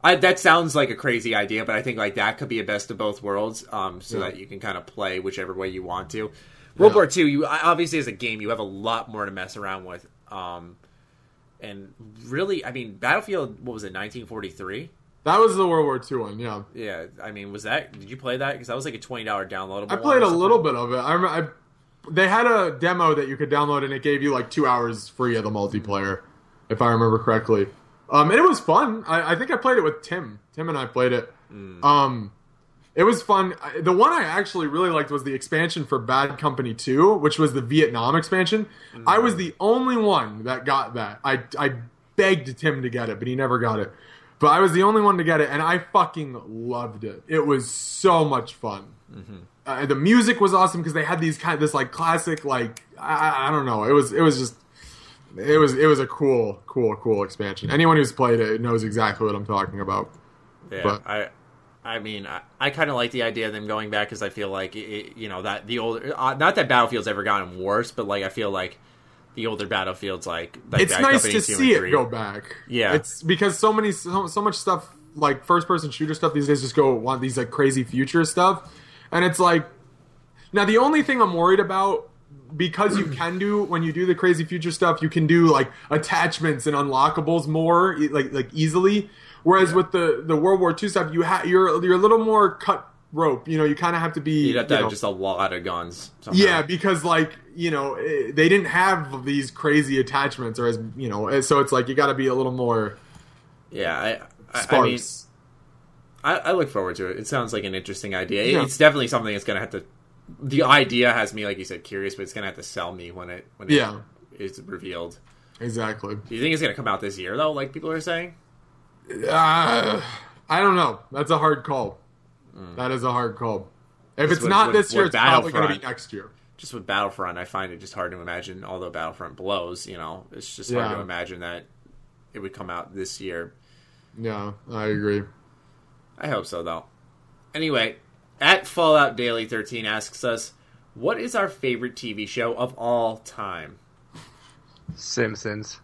I, that sounds like a crazy idea, but I think like that could be a best of both worlds, um, so Yeah. that you can kind of play whichever way you want to. World Yeah. War Two, you obviously as a game, you have a lot more to mess around with, um, and really, I mean, Battlefield, what was it, 1943? That was the World War II one. Yeah, Yeah, I mean, was that? Did you play that? Because that was like a twenty dollar downloadable. I played a little bit of it. I, I they had a demo that you could download, and it gave you like two hours free of the multiplayer, if I remember correctly. Um, and it was fun. I, I think I played it with Tim. Tim and I played it. Um, it was fun. The one I actually really liked was the expansion for Bad Company 2, which was the Vietnam expansion. I was the only one that got that. I I begged Tim to get it, but he never got it. But I was the only one to get it, and I fucking loved it. It was so much fun. Uh, the music was awesome because they had these kind of this like classic like I, I don't know. It was it was just it was it was a cool cool cool expansion. Anyone who's played it knows exactly what I'm talking about. Yeah, But- I, I mean, I, I kind of like the idea of them going back because I feel like it, you know that the older, uh, not that Battlefield's ever gotten worse, but like I feel like the older Battlefields, like, like it's nice to see it go back. Yeah. it's because so many so, so much stuff like first person shooter stuff these days just go want these like crazy future stuff, and it's like now the only thing I'm worried about because you can do when you do the crazy future stuff you can do like attachments and unlockables more like like easily whereas with the the world war ii stuff you have you're you're a little more cut rope you know you kind of have to be You'd have to you have know- just a lot of guns. somehow. yeah, because like you know eh, they didn't have these crazy attachments, or as you know, eh, so it's like you got to be a little more yeah. I, I, I mean, sparse. I, I look forward to it. It sounds like an interesting idea. Yeah. It's definitely something that's gonna have to. The idea has me, like you said, curious, but it's gonna have to sell me when it when it Yeah. is revealed. exactly. Do you think it's gonna come out this year though? Like people are saying. Uh, I don't know. That's a hard call. That is a hard call. If it's with- not with- this year, it's probably going to be next year. just with Battlefront, I find it just hard to imagine. Although Battlefront blows, you know, it's just hard to imagine that it would come out this year. Yeah, I agree. I hope so, though. Anyway, at Fallout Daily thirteen asks us, "What is our favorite TV show of all time?" Simpsons.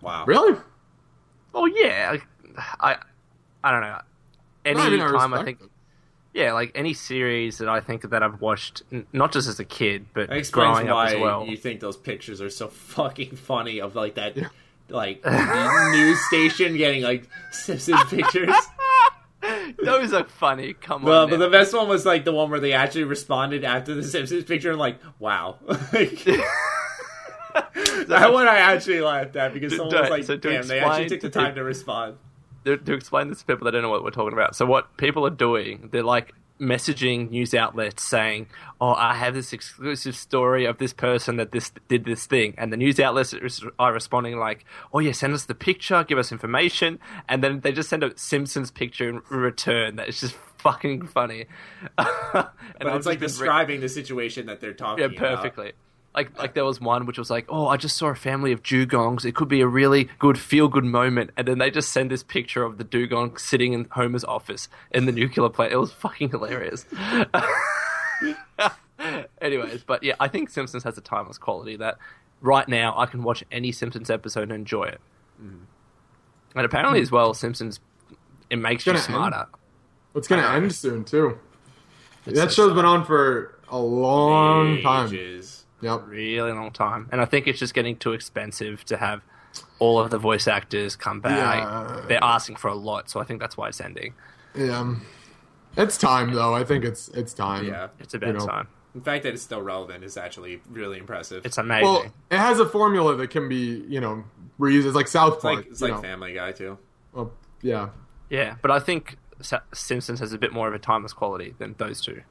Wow, Really? Oh yeah, I I don't know. Any I mean, I time I respect think, yeah, like any series that I think that I've watched, n- not just as a kid, but growing up why as well. you think those pictures are so fucking funny of like that, like news station getting like Simpsons pictures. Those are funny. Come on. Well, on, but now. the best one was like the one where they actually responded after the Simpsons picture and like, wow. Like, that one I actually laughed at because someone was like, so damn, they actually took the time to respond. to, explain this to people that don't know what we're talking about. So what people are doing, they're like messaging news outlets saying, "Oh, I have this exclusive story of this person that this did this thing," and the news outlets are responding like, "Oh yeah, send us the picture, give us information," and then they just send a Simpsons picture in return. That is just fucking funny. and But it's like been re- describing the situation that they're talking yeah, about. Perfectly. Like, like there was one which was like, oh, I just saw a family of dugongs. It could be a really good feel good moment, and then they just send this picture of the dugong sitting in Homer's office in the nuclear plant. It was fucking hilarious. Anyways, but yeah, I think Simpsons has a timeless quality that right now I can watch any Simpsons episode and enjoy it. Mm. And apparently, as well, Simpsons it makes you Gonna end. smarter. It's going to end soon too. It's that so show's been on for a long time. Ages. Yep. really long time. And I think it's just getting too expensive to have all of the voice actors come back. Yeah. They're asking for a lot, so I think that's why it's ending. Yeah. It's time though. I think it's it's time. Yeah. It's about You know. time. The fact that it's still relevant is actually really impressive. It's amazing. Well, it has a formula that can be, you know, reused. It's like South It's Park. like it's like know. Family Guy too. Well, yeah. yeah, but I think Simpsons has a bit more of a timeless quality than those two.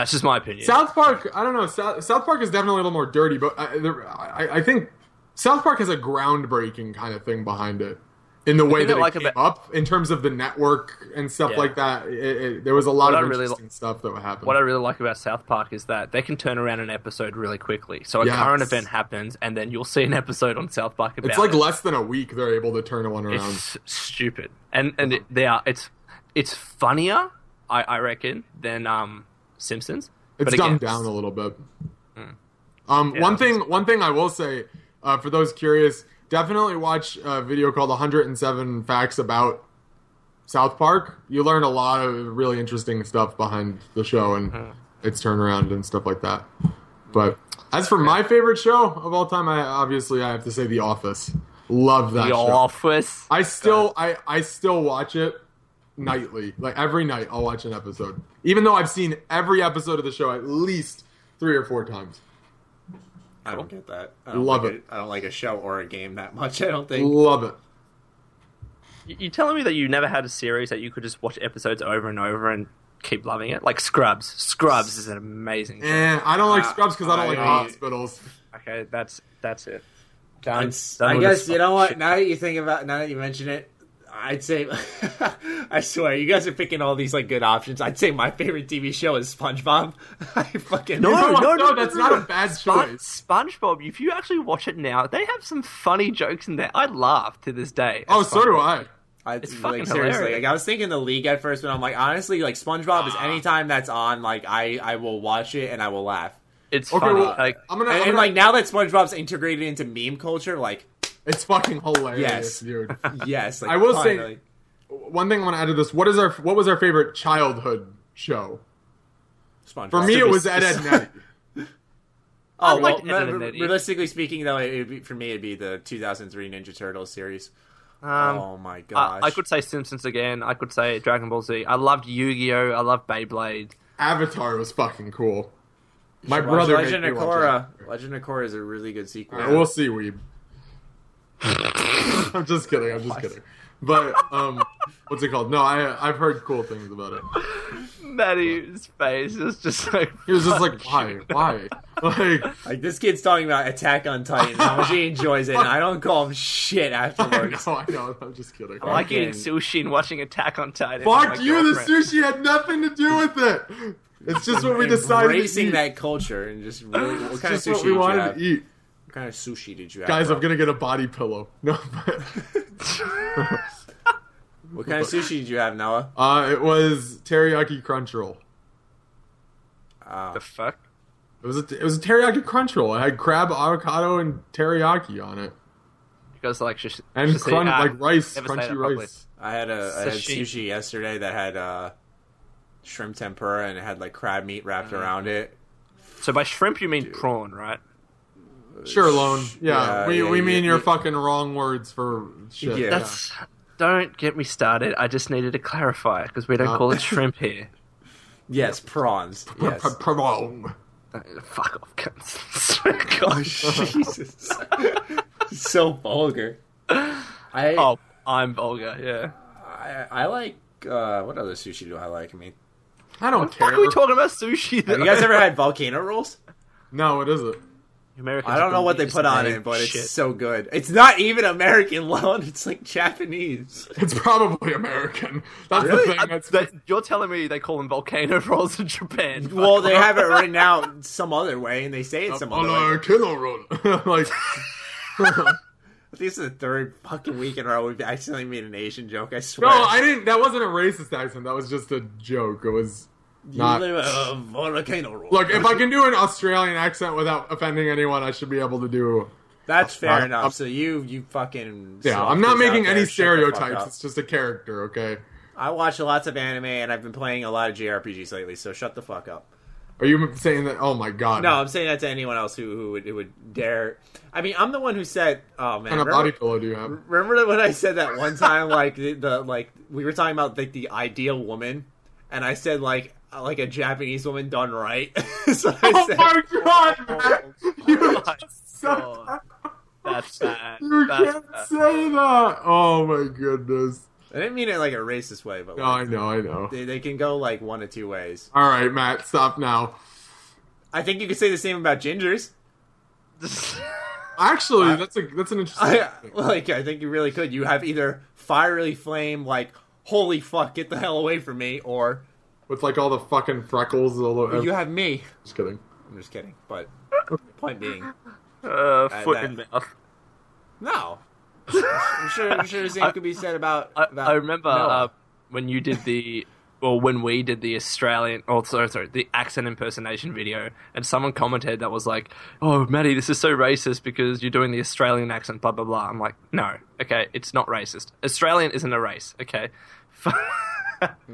That's just my opinion. South Park, I don't know. South, South Park is definitely a little more dirty, but I, there, I, I think South Park has a groundbreaking kind of thing behind it in the way that it like came up in terms of the network and stuff Yeah. like that. It, it, there was a lot What of I really interesting stuff that would happen. what I really like about South Park is that they can turn around an episode really quickly. So a Yes. current event happens, and then you'll see an episode on South Park about it's like it. less than a week they're able to turn one around. It's stupid, and and they are. It's it's funnier, I, I reckon, than um Simpsons. It's But again, dumbed down a little bit. Um, Yeah, one thing, one thing I will say uh, for those curious, definitely watch a video called "107 Facts About South Park." You learn a lot of really interesting stuff behind the show and Hmm. its turnaround and stuff like that. But as for my favorite show of all time, I obviously I have to say The Office. Love that The show. Office. I still I I still watch it nightly. Like every night I'll watch an episode. Even though I've seen every episode of the show at least 3 or 4 times. I don't get that. I don't Love like it. I don't like a show or a game that much. I don't think. Love it. You- You're telling me that you never had a series that you could just watch episodes over and over and keep loving it. Like Scrubs. Scrubs is an amazing show. Eh, I don't like Uh, Scrubs because I don't like I- hospitals. Okay, that's that's it. I, Done- done I with guess this you know what. shit. Now that you think about, now that you mention it, I'd say, I swear, you guys are picking all these like good options. I'd say my favorite TV show is SpongeBob. I fucking No, You know no, no, that's no, not no. a bad Spon- choice. SpongeBob, if you actually watch it now, they have some funny jokes in there. I laugh to this day. Oh, so do I. I, It's like, fucking seriously. hilarious. Like I was thinking the league at first, but I'm like, honestly, like SpongeBob Ah. is anytime that's on, like I I will watch it and I will laugh. It's Okay, funny. well, like, I'm gonna. And, I'm gonna like now that SpongeBob's integrated into meme culture, like it's fucking hilarious, Yes. dude. yes, like, I will say- One thing I want to add to this: what is our what was our favorite childhood show? SpongeBob. For me, it was Ed, Ed, and Eddy. Oh I well, liked Ed, Ed, re- and Eddy. realistically speaking, though, it would be, for me it'd be the 2003 Ninja Turtles series. um, oh my I, gosh! I could say Simpsons again. I could say Dragon Ball Z. I loved Yu-Gi-Oh. I loved Beyblade. Avatar was fucking cool. My brother. Legend of watch Korra. Legend of Korra is a really good sequel. Alright, we'll see, Weeb. I'm just kidding. I'm just kidding. But um, what's it called? No, I I've heard cool things about it. Maddie's face is just like He was just like, why, why? Like, Like this kid's talking about Attack on Titan, how much he enjoys it, and I don't call him shit I afterwards. know, I know. I'm just kidding. I like eating sushi and watching Attack on Titan. Fuck with my you. The sushi had nothing to do with it. It's just what we decided to Embracing eat. that culture and just really, what It's kind of sushi what did we you wanted have? to eat. What kind of sushi did you have? Guys, bro? I'm gonna get a body pillow. No, but What kind of sushi did you have, Noah? uh, it was teriyaki crunch roll. Oh. The fuck? It was a it was a teriyaki crunch roll. It had crab, avocado, and teriyaki on it, You guys like shish- and shish- crunch like rice, never say that crunchy rice. I had a I had sushi yesterday that had uh, shrimp tempura and it had like crab meat wrapped Mm. around it. So by shrimp you mean prawn, right? Sure, Lone. Yeah, Yeah, we yeah, we yeah, mean yeah. your fucking wrong words for shit. Yeah. That's don't get me started. I just needed to clarify because we don't Uh, call it shrimp here. Yes, prawns. Yes. P- p- wrong. Uh, Fuck off, cunts. oh Jesus! so vulgar. I, oh, I'm vulgar. Yeah. I I like uh, what other sushi do I like? I mean, I don't What care. fuck are we talking about sushi? have you guys ever had volcano rolls? no, what is it? Americans I don't know what they put on it, but it's so good. It's not even American Lone; it's like Japanese. It's probably American. That's Really? the thing. That's that- you're telling me they call them volcano rolls in Japan? Well, Fuck they have it written out some other way, and they say it some other way. on kilo roll. like, this is the third fucking week in a row we've accidentally made an Asian joke. I swear. no. I didn't. That wasn't a racist accent. That was just a joke. It was You not. live a volcano roll. Look, if I can do an Australian accent without offending anyone, I should be able to do. that's fair I'm- not I'm- so you, you fucking. Yeah, I'm not making any shut the fuck stereotypes. It's just a character. Okay. I watch lots of anime, and I've been playing a lot of JRPGs lately. So shut the fuck up. Are you saying that? Oh my god. No, I'm saying that to anyone else who who would, who would dare. I mean, I'm the one who said, "Oh man." What kind of remember- body pillow do you have? Remember when I said that one time, like the, the like we were talking about like the ideal woman, and I said like like a Japanese woman done right. so I Oh said, my god, man! You my just God. said That's bad. You That's can't bad. say that. Oh my goodness. I didn't mean it like a racist way, but No, I know, I know. they they can go like one of two ways. All right, Matt, stop now. I think you could say the same about gingers. Actually, that's a that's an interesting. I, like I think you really could. You have either fiery flame, like holy fuck, get the hell away from me, or with like all the fucking freckles all over. you have me. Just kidding. I'm just kidding, but point being, Uh, foot that- in mouth. no. I'm sure. I'm sure the same could be said about. I, about I remember Noah. uh, when you did the, well, when we did the Australian, oh, sorry, sorry, the accent impersonation video, and someone commented that was like, "Oh, Maddie, this is so racist because you're doing the Australian accent." Blah blah blah. I'm like, no, okay, it's not racist. Australian isn't a race, okay.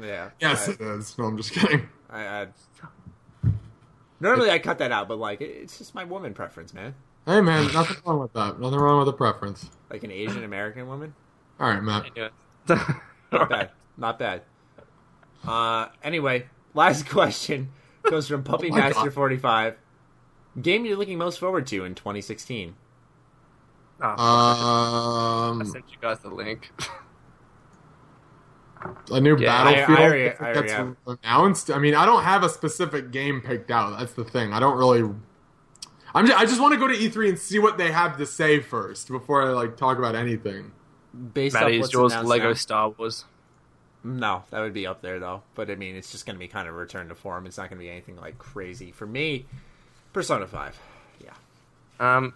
yeah. Yes, I, it is. No, I'm just kidding. I, I, normally I cut that out, but like it- it's just my woman preference, man. Hey, man, nothing wrong with that. Nothing wrong with a preference. Like an Asian American woman. All right, Matt. Anyway. Not bad. Not bad. Uh, anyway, last question comes from Puppy oh Master forty five. Game you're looking most forward to in 2016. Oh, I Um, sent you guys the link. A new Yeah, I- I battlefield already- if it I already gets announced. I mean, I don't have a specific game picked out. That's the thing. I don't really. I'm just, I just want to go to E3 and see what they have to say first before I like talk about anything. Based off is yours Lego now- Star Wars? No, that would be up there though. But I mean, it's just going to be kind of return to form. It's not going to be anything like crazy for me. Persona Five, yeah. Um,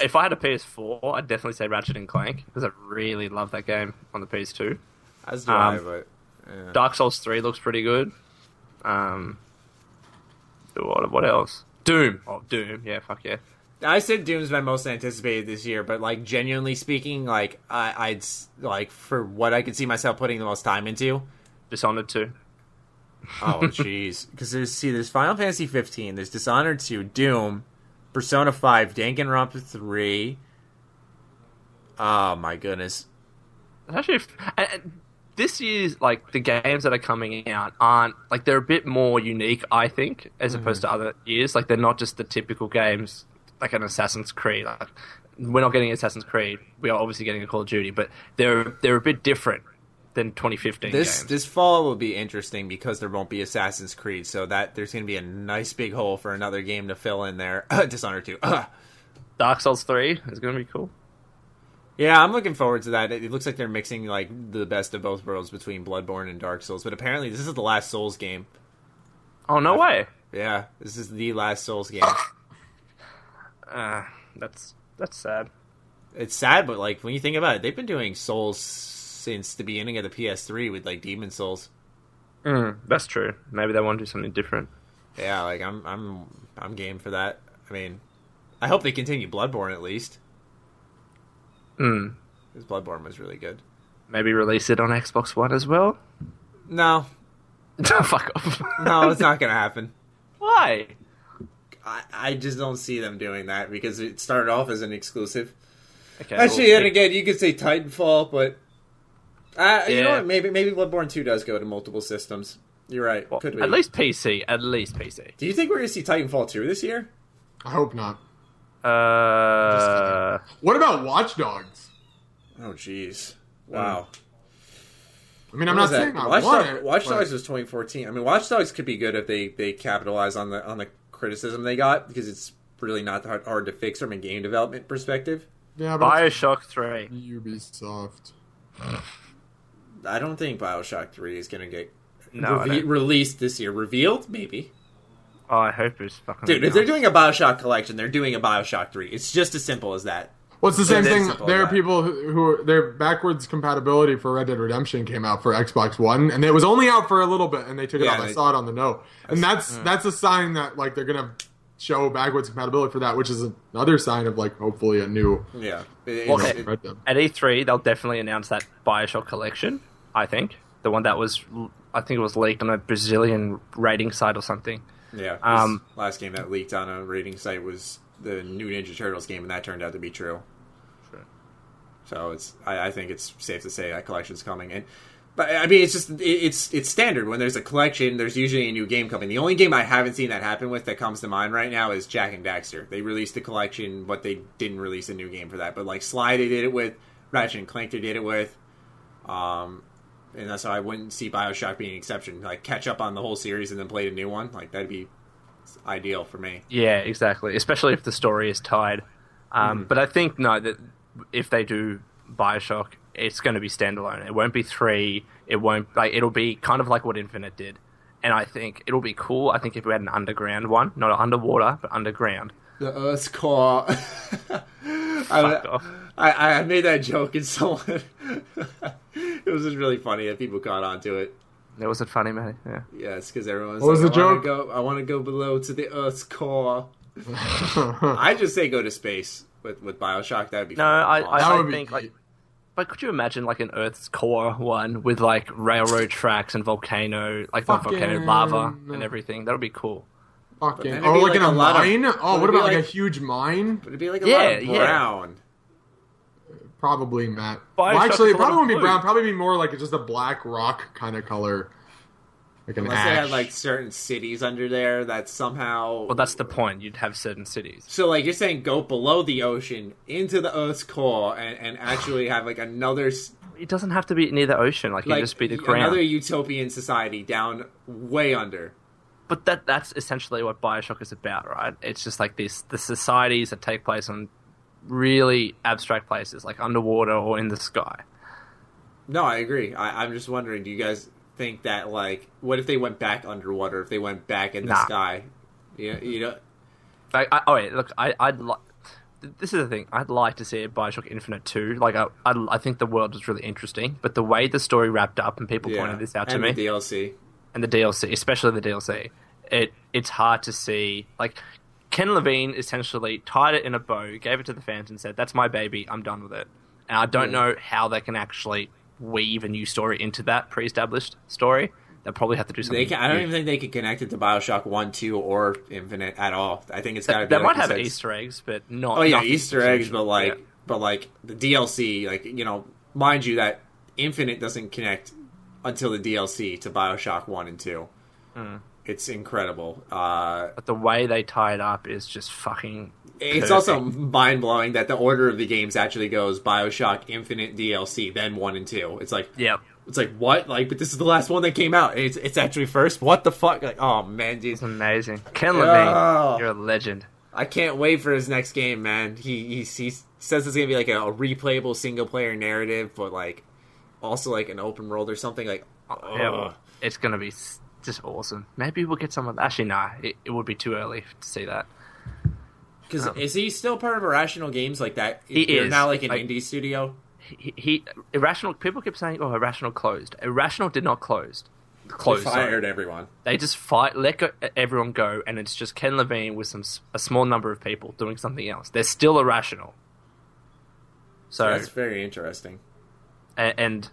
if I had a PS4, I'd definitely say Ratchet and Clank because I really love that game on the PS2. As do I, Um, but yeah. Dark Souls 3 looks pretty good. Um, what, what else? Doom. Oh, Doom. Yeah, fuck yeah. I said Doom's my most anticipated this year, but like genuinely speaking, like I, I'd like for what I could see myself putting the most time into. Dishonored 2. Oh, jeez, because there's see, there's Final Fantasy 15, there's Dishonored 2, Doom, Persona 5, Danganronpa 3. Oh my goodness, Actually, if- and- and this year's like the games that are coming out aren't like they're a bit more unique, I think, as opposed to mm. other years. Like they're not just the typical games like an Assassin's Creed. Like, we're not getting Assassin's Creed. We are obviously getting a Call of Duty, but they're they're a bit different than 2015 this games. this fall will be interesting because there won't be Assassin's Creed, so that there's going to be a nice big hole for another game to fill in there. Dishonored 2. Dark Souls 3 is going to be cool. Yeah, I'm looking forward to that. It looks like they're mixing like the best of both worlds between Bloodborne and Dark Souls. But apparently, this is the last Souls game. Oh no way! Yeah, this is the last Souls game. Uh, that's that's sad. it's sad, but like when you think about it, they've been doing Souls since the beginning of the PS3 with like Demon's Souls. Mm, that's true. Maybe they want to do something different. Yeah, like I'm I'm I'm game for that. I mean, I hope they continue Bloodborne at least. Mm. Because Bloodborne was really good. Maybe release it on Xbox One as well. No, Fuck off. no, it's not gonna happen. Why? I, I just don't see them doing that because it started off as an exclusive. Okay. Actually, well, and again, you could say Titanfall, but uh, you know what? Maybe maybe Bloodborne Two does go to multiple systems. You're right. well, could be. at least PC. At least PC. Do you think we're gonna see Titanfall Two this year? I hope not. Uh, What about Watch Dogs? Oh, jeez. Wow. I mean, I'm What not saying that? I Watch, want Dog- it. Watch but- Dogs was 2014. I mean, Watch Dogs could be good if they they capitalize on the on the criticism they got because it's really not hard, hard to fix from a game development perspective. Yeah, but it's Bioshock Three. Ubisoft. I don't think Bioshock Three is going to get No, I released this year. Revealed, maybe. Oh, I hope it's fucking. Dude, if they're doing a Bioshock collection, they're doing a Bioshock Three. It's just as simple as that. Well, it's the same It is thing. There are that. people who, who are, their backwards compatibility for Red Dead Redemption came out for Xbox One, and it was only out for a little bit, and they took it Yeah, off. I saw it on the note, and that's that's a sign that like they're gonna show backwards compatibility for that, which is another sign of like hopefully a new Yeah. It- Well, it's- it- At E3, they'll definitely announce that Bioshock collection. I think the one that was, I think it was leaked on a Brazilian rating site or something. Yeah. Um, last game that leaked on a rating site was the new Ninja Turtles game, and that turned out to be true. So it's, I, I think it's safe to say that collection's coming. And but I mean, it's just it, it's it's standard when there's a collection. There's usually a new game coming. The only game I haven't seen that happen with that comes to mind right now is Jak and Daxter. They released a collection, but they didn't release a new game for that. But like Sly, they did it with Ratchet and Clank. They did it with. Um, and that's why I wouldn't see Bioshock being an exception. Like catch up on the whole series and then play a new one. Like that'd be ideal for me. Yeah, exactly. Especially if the story is tied. Um, But I think no, that if they do Bioshock, it's going to be standalone. It won't be three. It won't like it'll be kind of like what Infinite did. And I think it'll be cool. I think if we had an underground one, not underwater, but underground. The Earth's core. I. I, I made that joke and someone. it was just really funny that people caught on to it. That was it funny, man. Yeah. Yeah, it's because everyone's What was like, the I wanna joke? Go, I want to go below to the Earth's core. I just say go to space with, with Bioshock. That'd be No, fucking I, awesome. I, I would be think great. like. But could you imagine like an Earth's core one with like railroad tracks and volcano, like not volcano lava and everything? That would be cool. Fucking then oh, it'd oh, like, like in a, a lot of- mine. oh, what about like, like- a huge mine? But it'd be like a Yeah, lot of yeah. Brown. Probably Matt. Well, actually, it probably won't be blue. brown. Probably be more like just a black rock kind of color. like an Unless they ash. had like certain cities under there that somehow. Well, that's the point. You'd have certain cities. So like you're saying, go below the ocean into the Earth's core and, and actually have like another It doesn't have to be near the ocean. Like, you like just be the ground. another utopian society down way under. But that that's essentially what Bioshock is about, right? It's just like this the societies that take place on really abstract places, like underwater or in the sky. No, I agree. I, I'm just wondering, do you guys think that like, what if they went back underwater? If they went back in the Nah. sky, you know, you know, Like, I, oh wait, look, I, I'd like. This is the thing. I'd like to see a Bioshock Infinite 2. Like, I, I, I think the world was really interesting, but the way the story wrapped up, and people yeah. pointed this out to and me, the DLC. and the DLC, especially the DLC, it it's hard to see. Like Ken Levine essentially tied it in a bow, gave it to the fans, and said, "That's my baby. I'm done with it." And I don't Yeah. know how they can actually weave a new story into that pre-established story. They'll probably have to do something. They can, I don't even think they could connect it to Bioshock One, Two, or Infinite at all. I think it's got to be. They like might have said, Easter eggs, but not. Oh yeah, Easter eggs, but like, Yeah. but like the DLC, like you know, mind you that Infinite doesn't connect until the DLC to Bioshock One and Two. Hmm. It's incredible. Uh, But the way they tie it up is just fucking. it's perfect. also mind blowing that the order of the games actually goes Bioshock Infinite DLC, then one and two. It's like Yep. it's like what? Like, but this is the last one that came out. It's it's actually first. What the fuck? Like, oh man, dude. It's amazing. Ken Yeah. Levine, you're a legend. I can't wait for his next game, man. He he, he says it's gonna be like a, a replayable single player narrative, but like also like an open world or something. Like, Yeah, well, it's gonna be just awesome. Maybe we'll get some of. Actually, nah. It, it would be too early to see that. Because um, is he still part of Irrational Games like that? He They're is. now like an Like- indie studio. He, he irrational. People keep saying, "Oh, irrational closed." Irrational did not close. They Close. sorry. fired everyone. They just fight, let go, everyone go, and it's just Ken Levine with some a small number of people doing something else. They're still irrational. So That's very interesting. and, and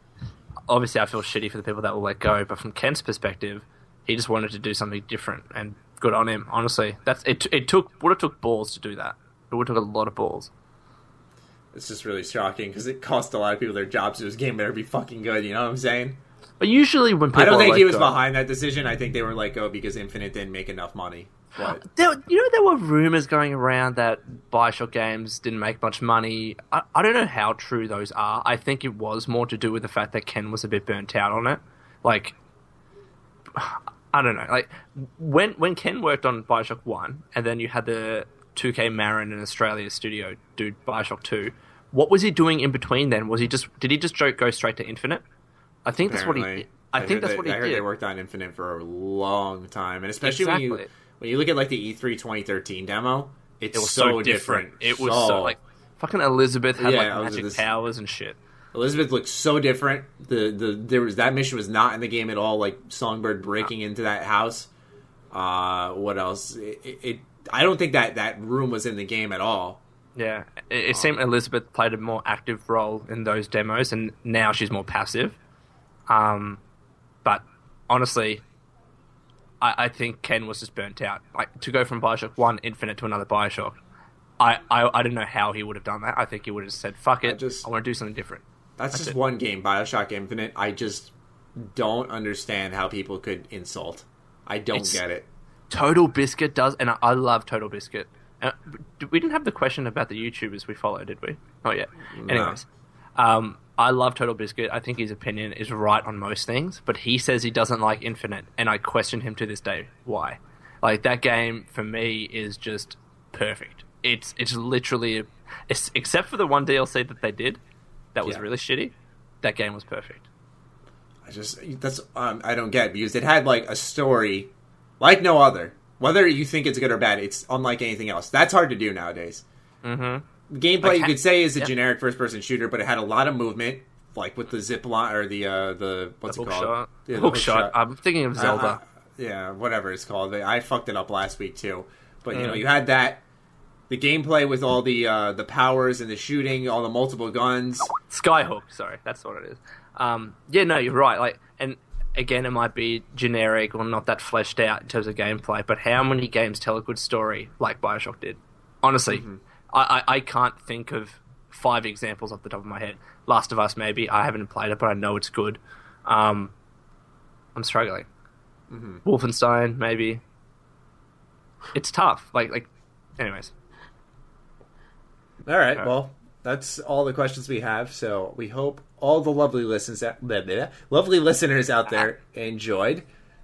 obviously, I feel shitty for the people that will let go. But from Ken's perspective, he just wanted to do something different, and good on him. Honestly, that's it. It took would have took balls to do that. It would have took a lot of balls. It's just really shocking because it cost a lot of people their jobs. So this game better be fucking good. You know what I'm saying? But usually, when people I don't think he was go- behind that decision. I think they were like, oh, because Infinite didn't make enough money. But There, you know, there were rumors going around that Bioshock games didn't make much money. I, I don't know how true those are. I think it was more to do with the fact that Ken was a bit burnt out on it. Like, I don't know. Like when when Ken worked on Bioshock One, and then you had the 2K Marin in Australia studio do Bioshock Two. What was he doing in between? Then was he just did he just go go straight to Infinite? I think that's what he. apparently, I think that's they- what he I heard did. they worked on Infinite for a long time, and especially when you when you look at like the E E3 2013 demo, it's It was so, different. It was so, like fucking Elizabeth had Yeah, like magic powers and shit. Elizabeth looked so different. The the there was that mission was not in the game at all. Like Songbird breaking into that house. Uh, what else? It, it, it I don't think that that room was in the game at all. Yeah, it, it seemed Elizabeth played a more active role in those demos, and now she's more passive. Um, but honestly, I, I think Ken was just burnt out. Like to go from Bioshock One Infinite to another Bioshock, I, I I don't know how he would have done that. I think he would have said, "Fuck it, I, just- want to do something different." That's, That's just it. one game, Bioshock Infinite. I just don't understand how people could insult. I don't It's- get it. Total Biscuit does, and I, I love Total Biscuit. Uh, we didn't have the question about the YouTubers we follow, did we? Oh yeah. Anyways, um, I love Total Biscuit. I think his opinion is right on most things, but he says he doesn't like Infinite, and I question him to this day why. Like that game for me is just perfect. It's it's literally, a, it's, except for the one DLC that they did, that was Yeah. really shitty. That game was perfect. I just that's um, I don't get because it had like a story like no other. Whether you think it's good or bad, it's unlike anything else. That's hard to do nowadays. Mm-hmm. Gameplay Like, you could say is a yeah. generic first person shooter, but it had a lot of movement, like with the zip line or the uh the what's Hook it called? shot. Yeah, the hook shot. I'm thinking of Zelda. uh, yeah, whatever it's called. I fucked it up last week too. But you know, Mm. you had that the gameplay with all the uh, the powers and the shooting, all the multiple guns. Skyhook, sorry, that's what it is. Um, yeah, no, you're right. Like, and again, it might be generic or not that fleshed out in terms of gameplay. But how many games tell a good story like Bioshock did? Honestly, I, I I can't think of five examples off the top of my head. Last of Us, maybe I haven't played it, but I know it's good. Um, I'm struggling. Wolfenstein, maybe. It's tough. Like, like. Anyways, All right. Okay. Well, that's all the questions we have. So we hope all the lovely listeners, blah, blah, blah, lovely listeners out there enjoyed.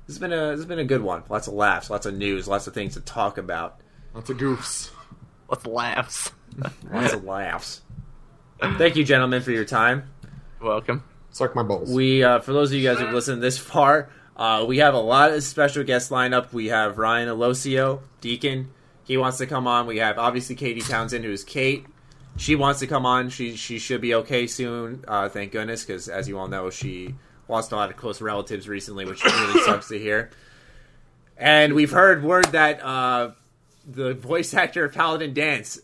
This has been a this has been a good one. Lots of laughs, lots of news, lots of things to talk about, Lots of goofs. what's laughs? lots of laughs. Thank you, gentlemen, for your time. Welcome. Suck my balls. We, uh, for those of you guys who've listened this far, uh, we have a lot of special guests lined up. We have Ryan Alosio, Deacon. He wants to come on. We have obviously Katy Townsend, who's Cait. She wants to come on. She she should be okay soon. Uh, thank goodness, because as you all know, she lost a lot of close relatives recently, which really sucks to hear. And we've heard word that uh, the voice actor of Paladin Danse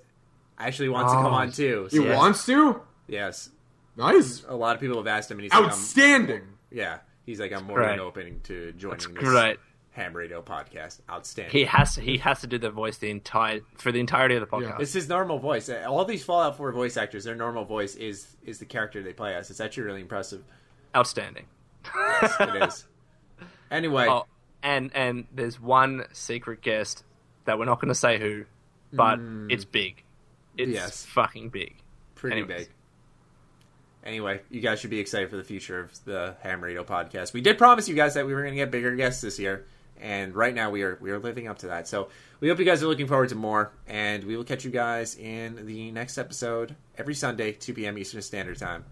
actually wants to come on too. he yes. wants to? yes. Nice. A lot of people have asked him, and he's like, I'm, Outstanding. yeah, he's like, I'm more than open to joining That's this great. Ham Radio podcast. Outstanding. He has to. He has to do the voice the entire for the entirety of the podcast. it's his normal voice. Uh, All these Fallout 4 voice actors, their normal voice is is the character they play as. It's actually really impressive. Outstanding. It is. Anyway, Oh, and and there's one secret guest that we're not going to say who, but it's big. It's. Yes. fucking big. pretty anyways. big. Anyway, you guys should be excited for the future of the Ham Radio podcast. We did promise you guys that we were going to get bigger guests this year, and right now we are we are living up to that. So we hope you guys are looking forward to more, and we will catch you guys in the next episode every Sunday, 2 p.m. Eastern Standard Time.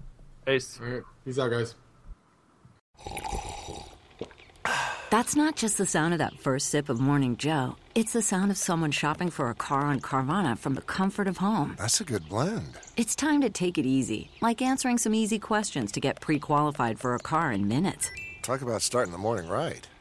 Peace. All right. Peace out, guys. That's not just the sound of that first sip of Morning Joe. It's the sound of someone shopping for a car on Carvana from the comfort of home. That's a good blend. It's time to take it easy, like answering some easy questions to get pre qualified for a car in minutes. Talk about starting the morning right.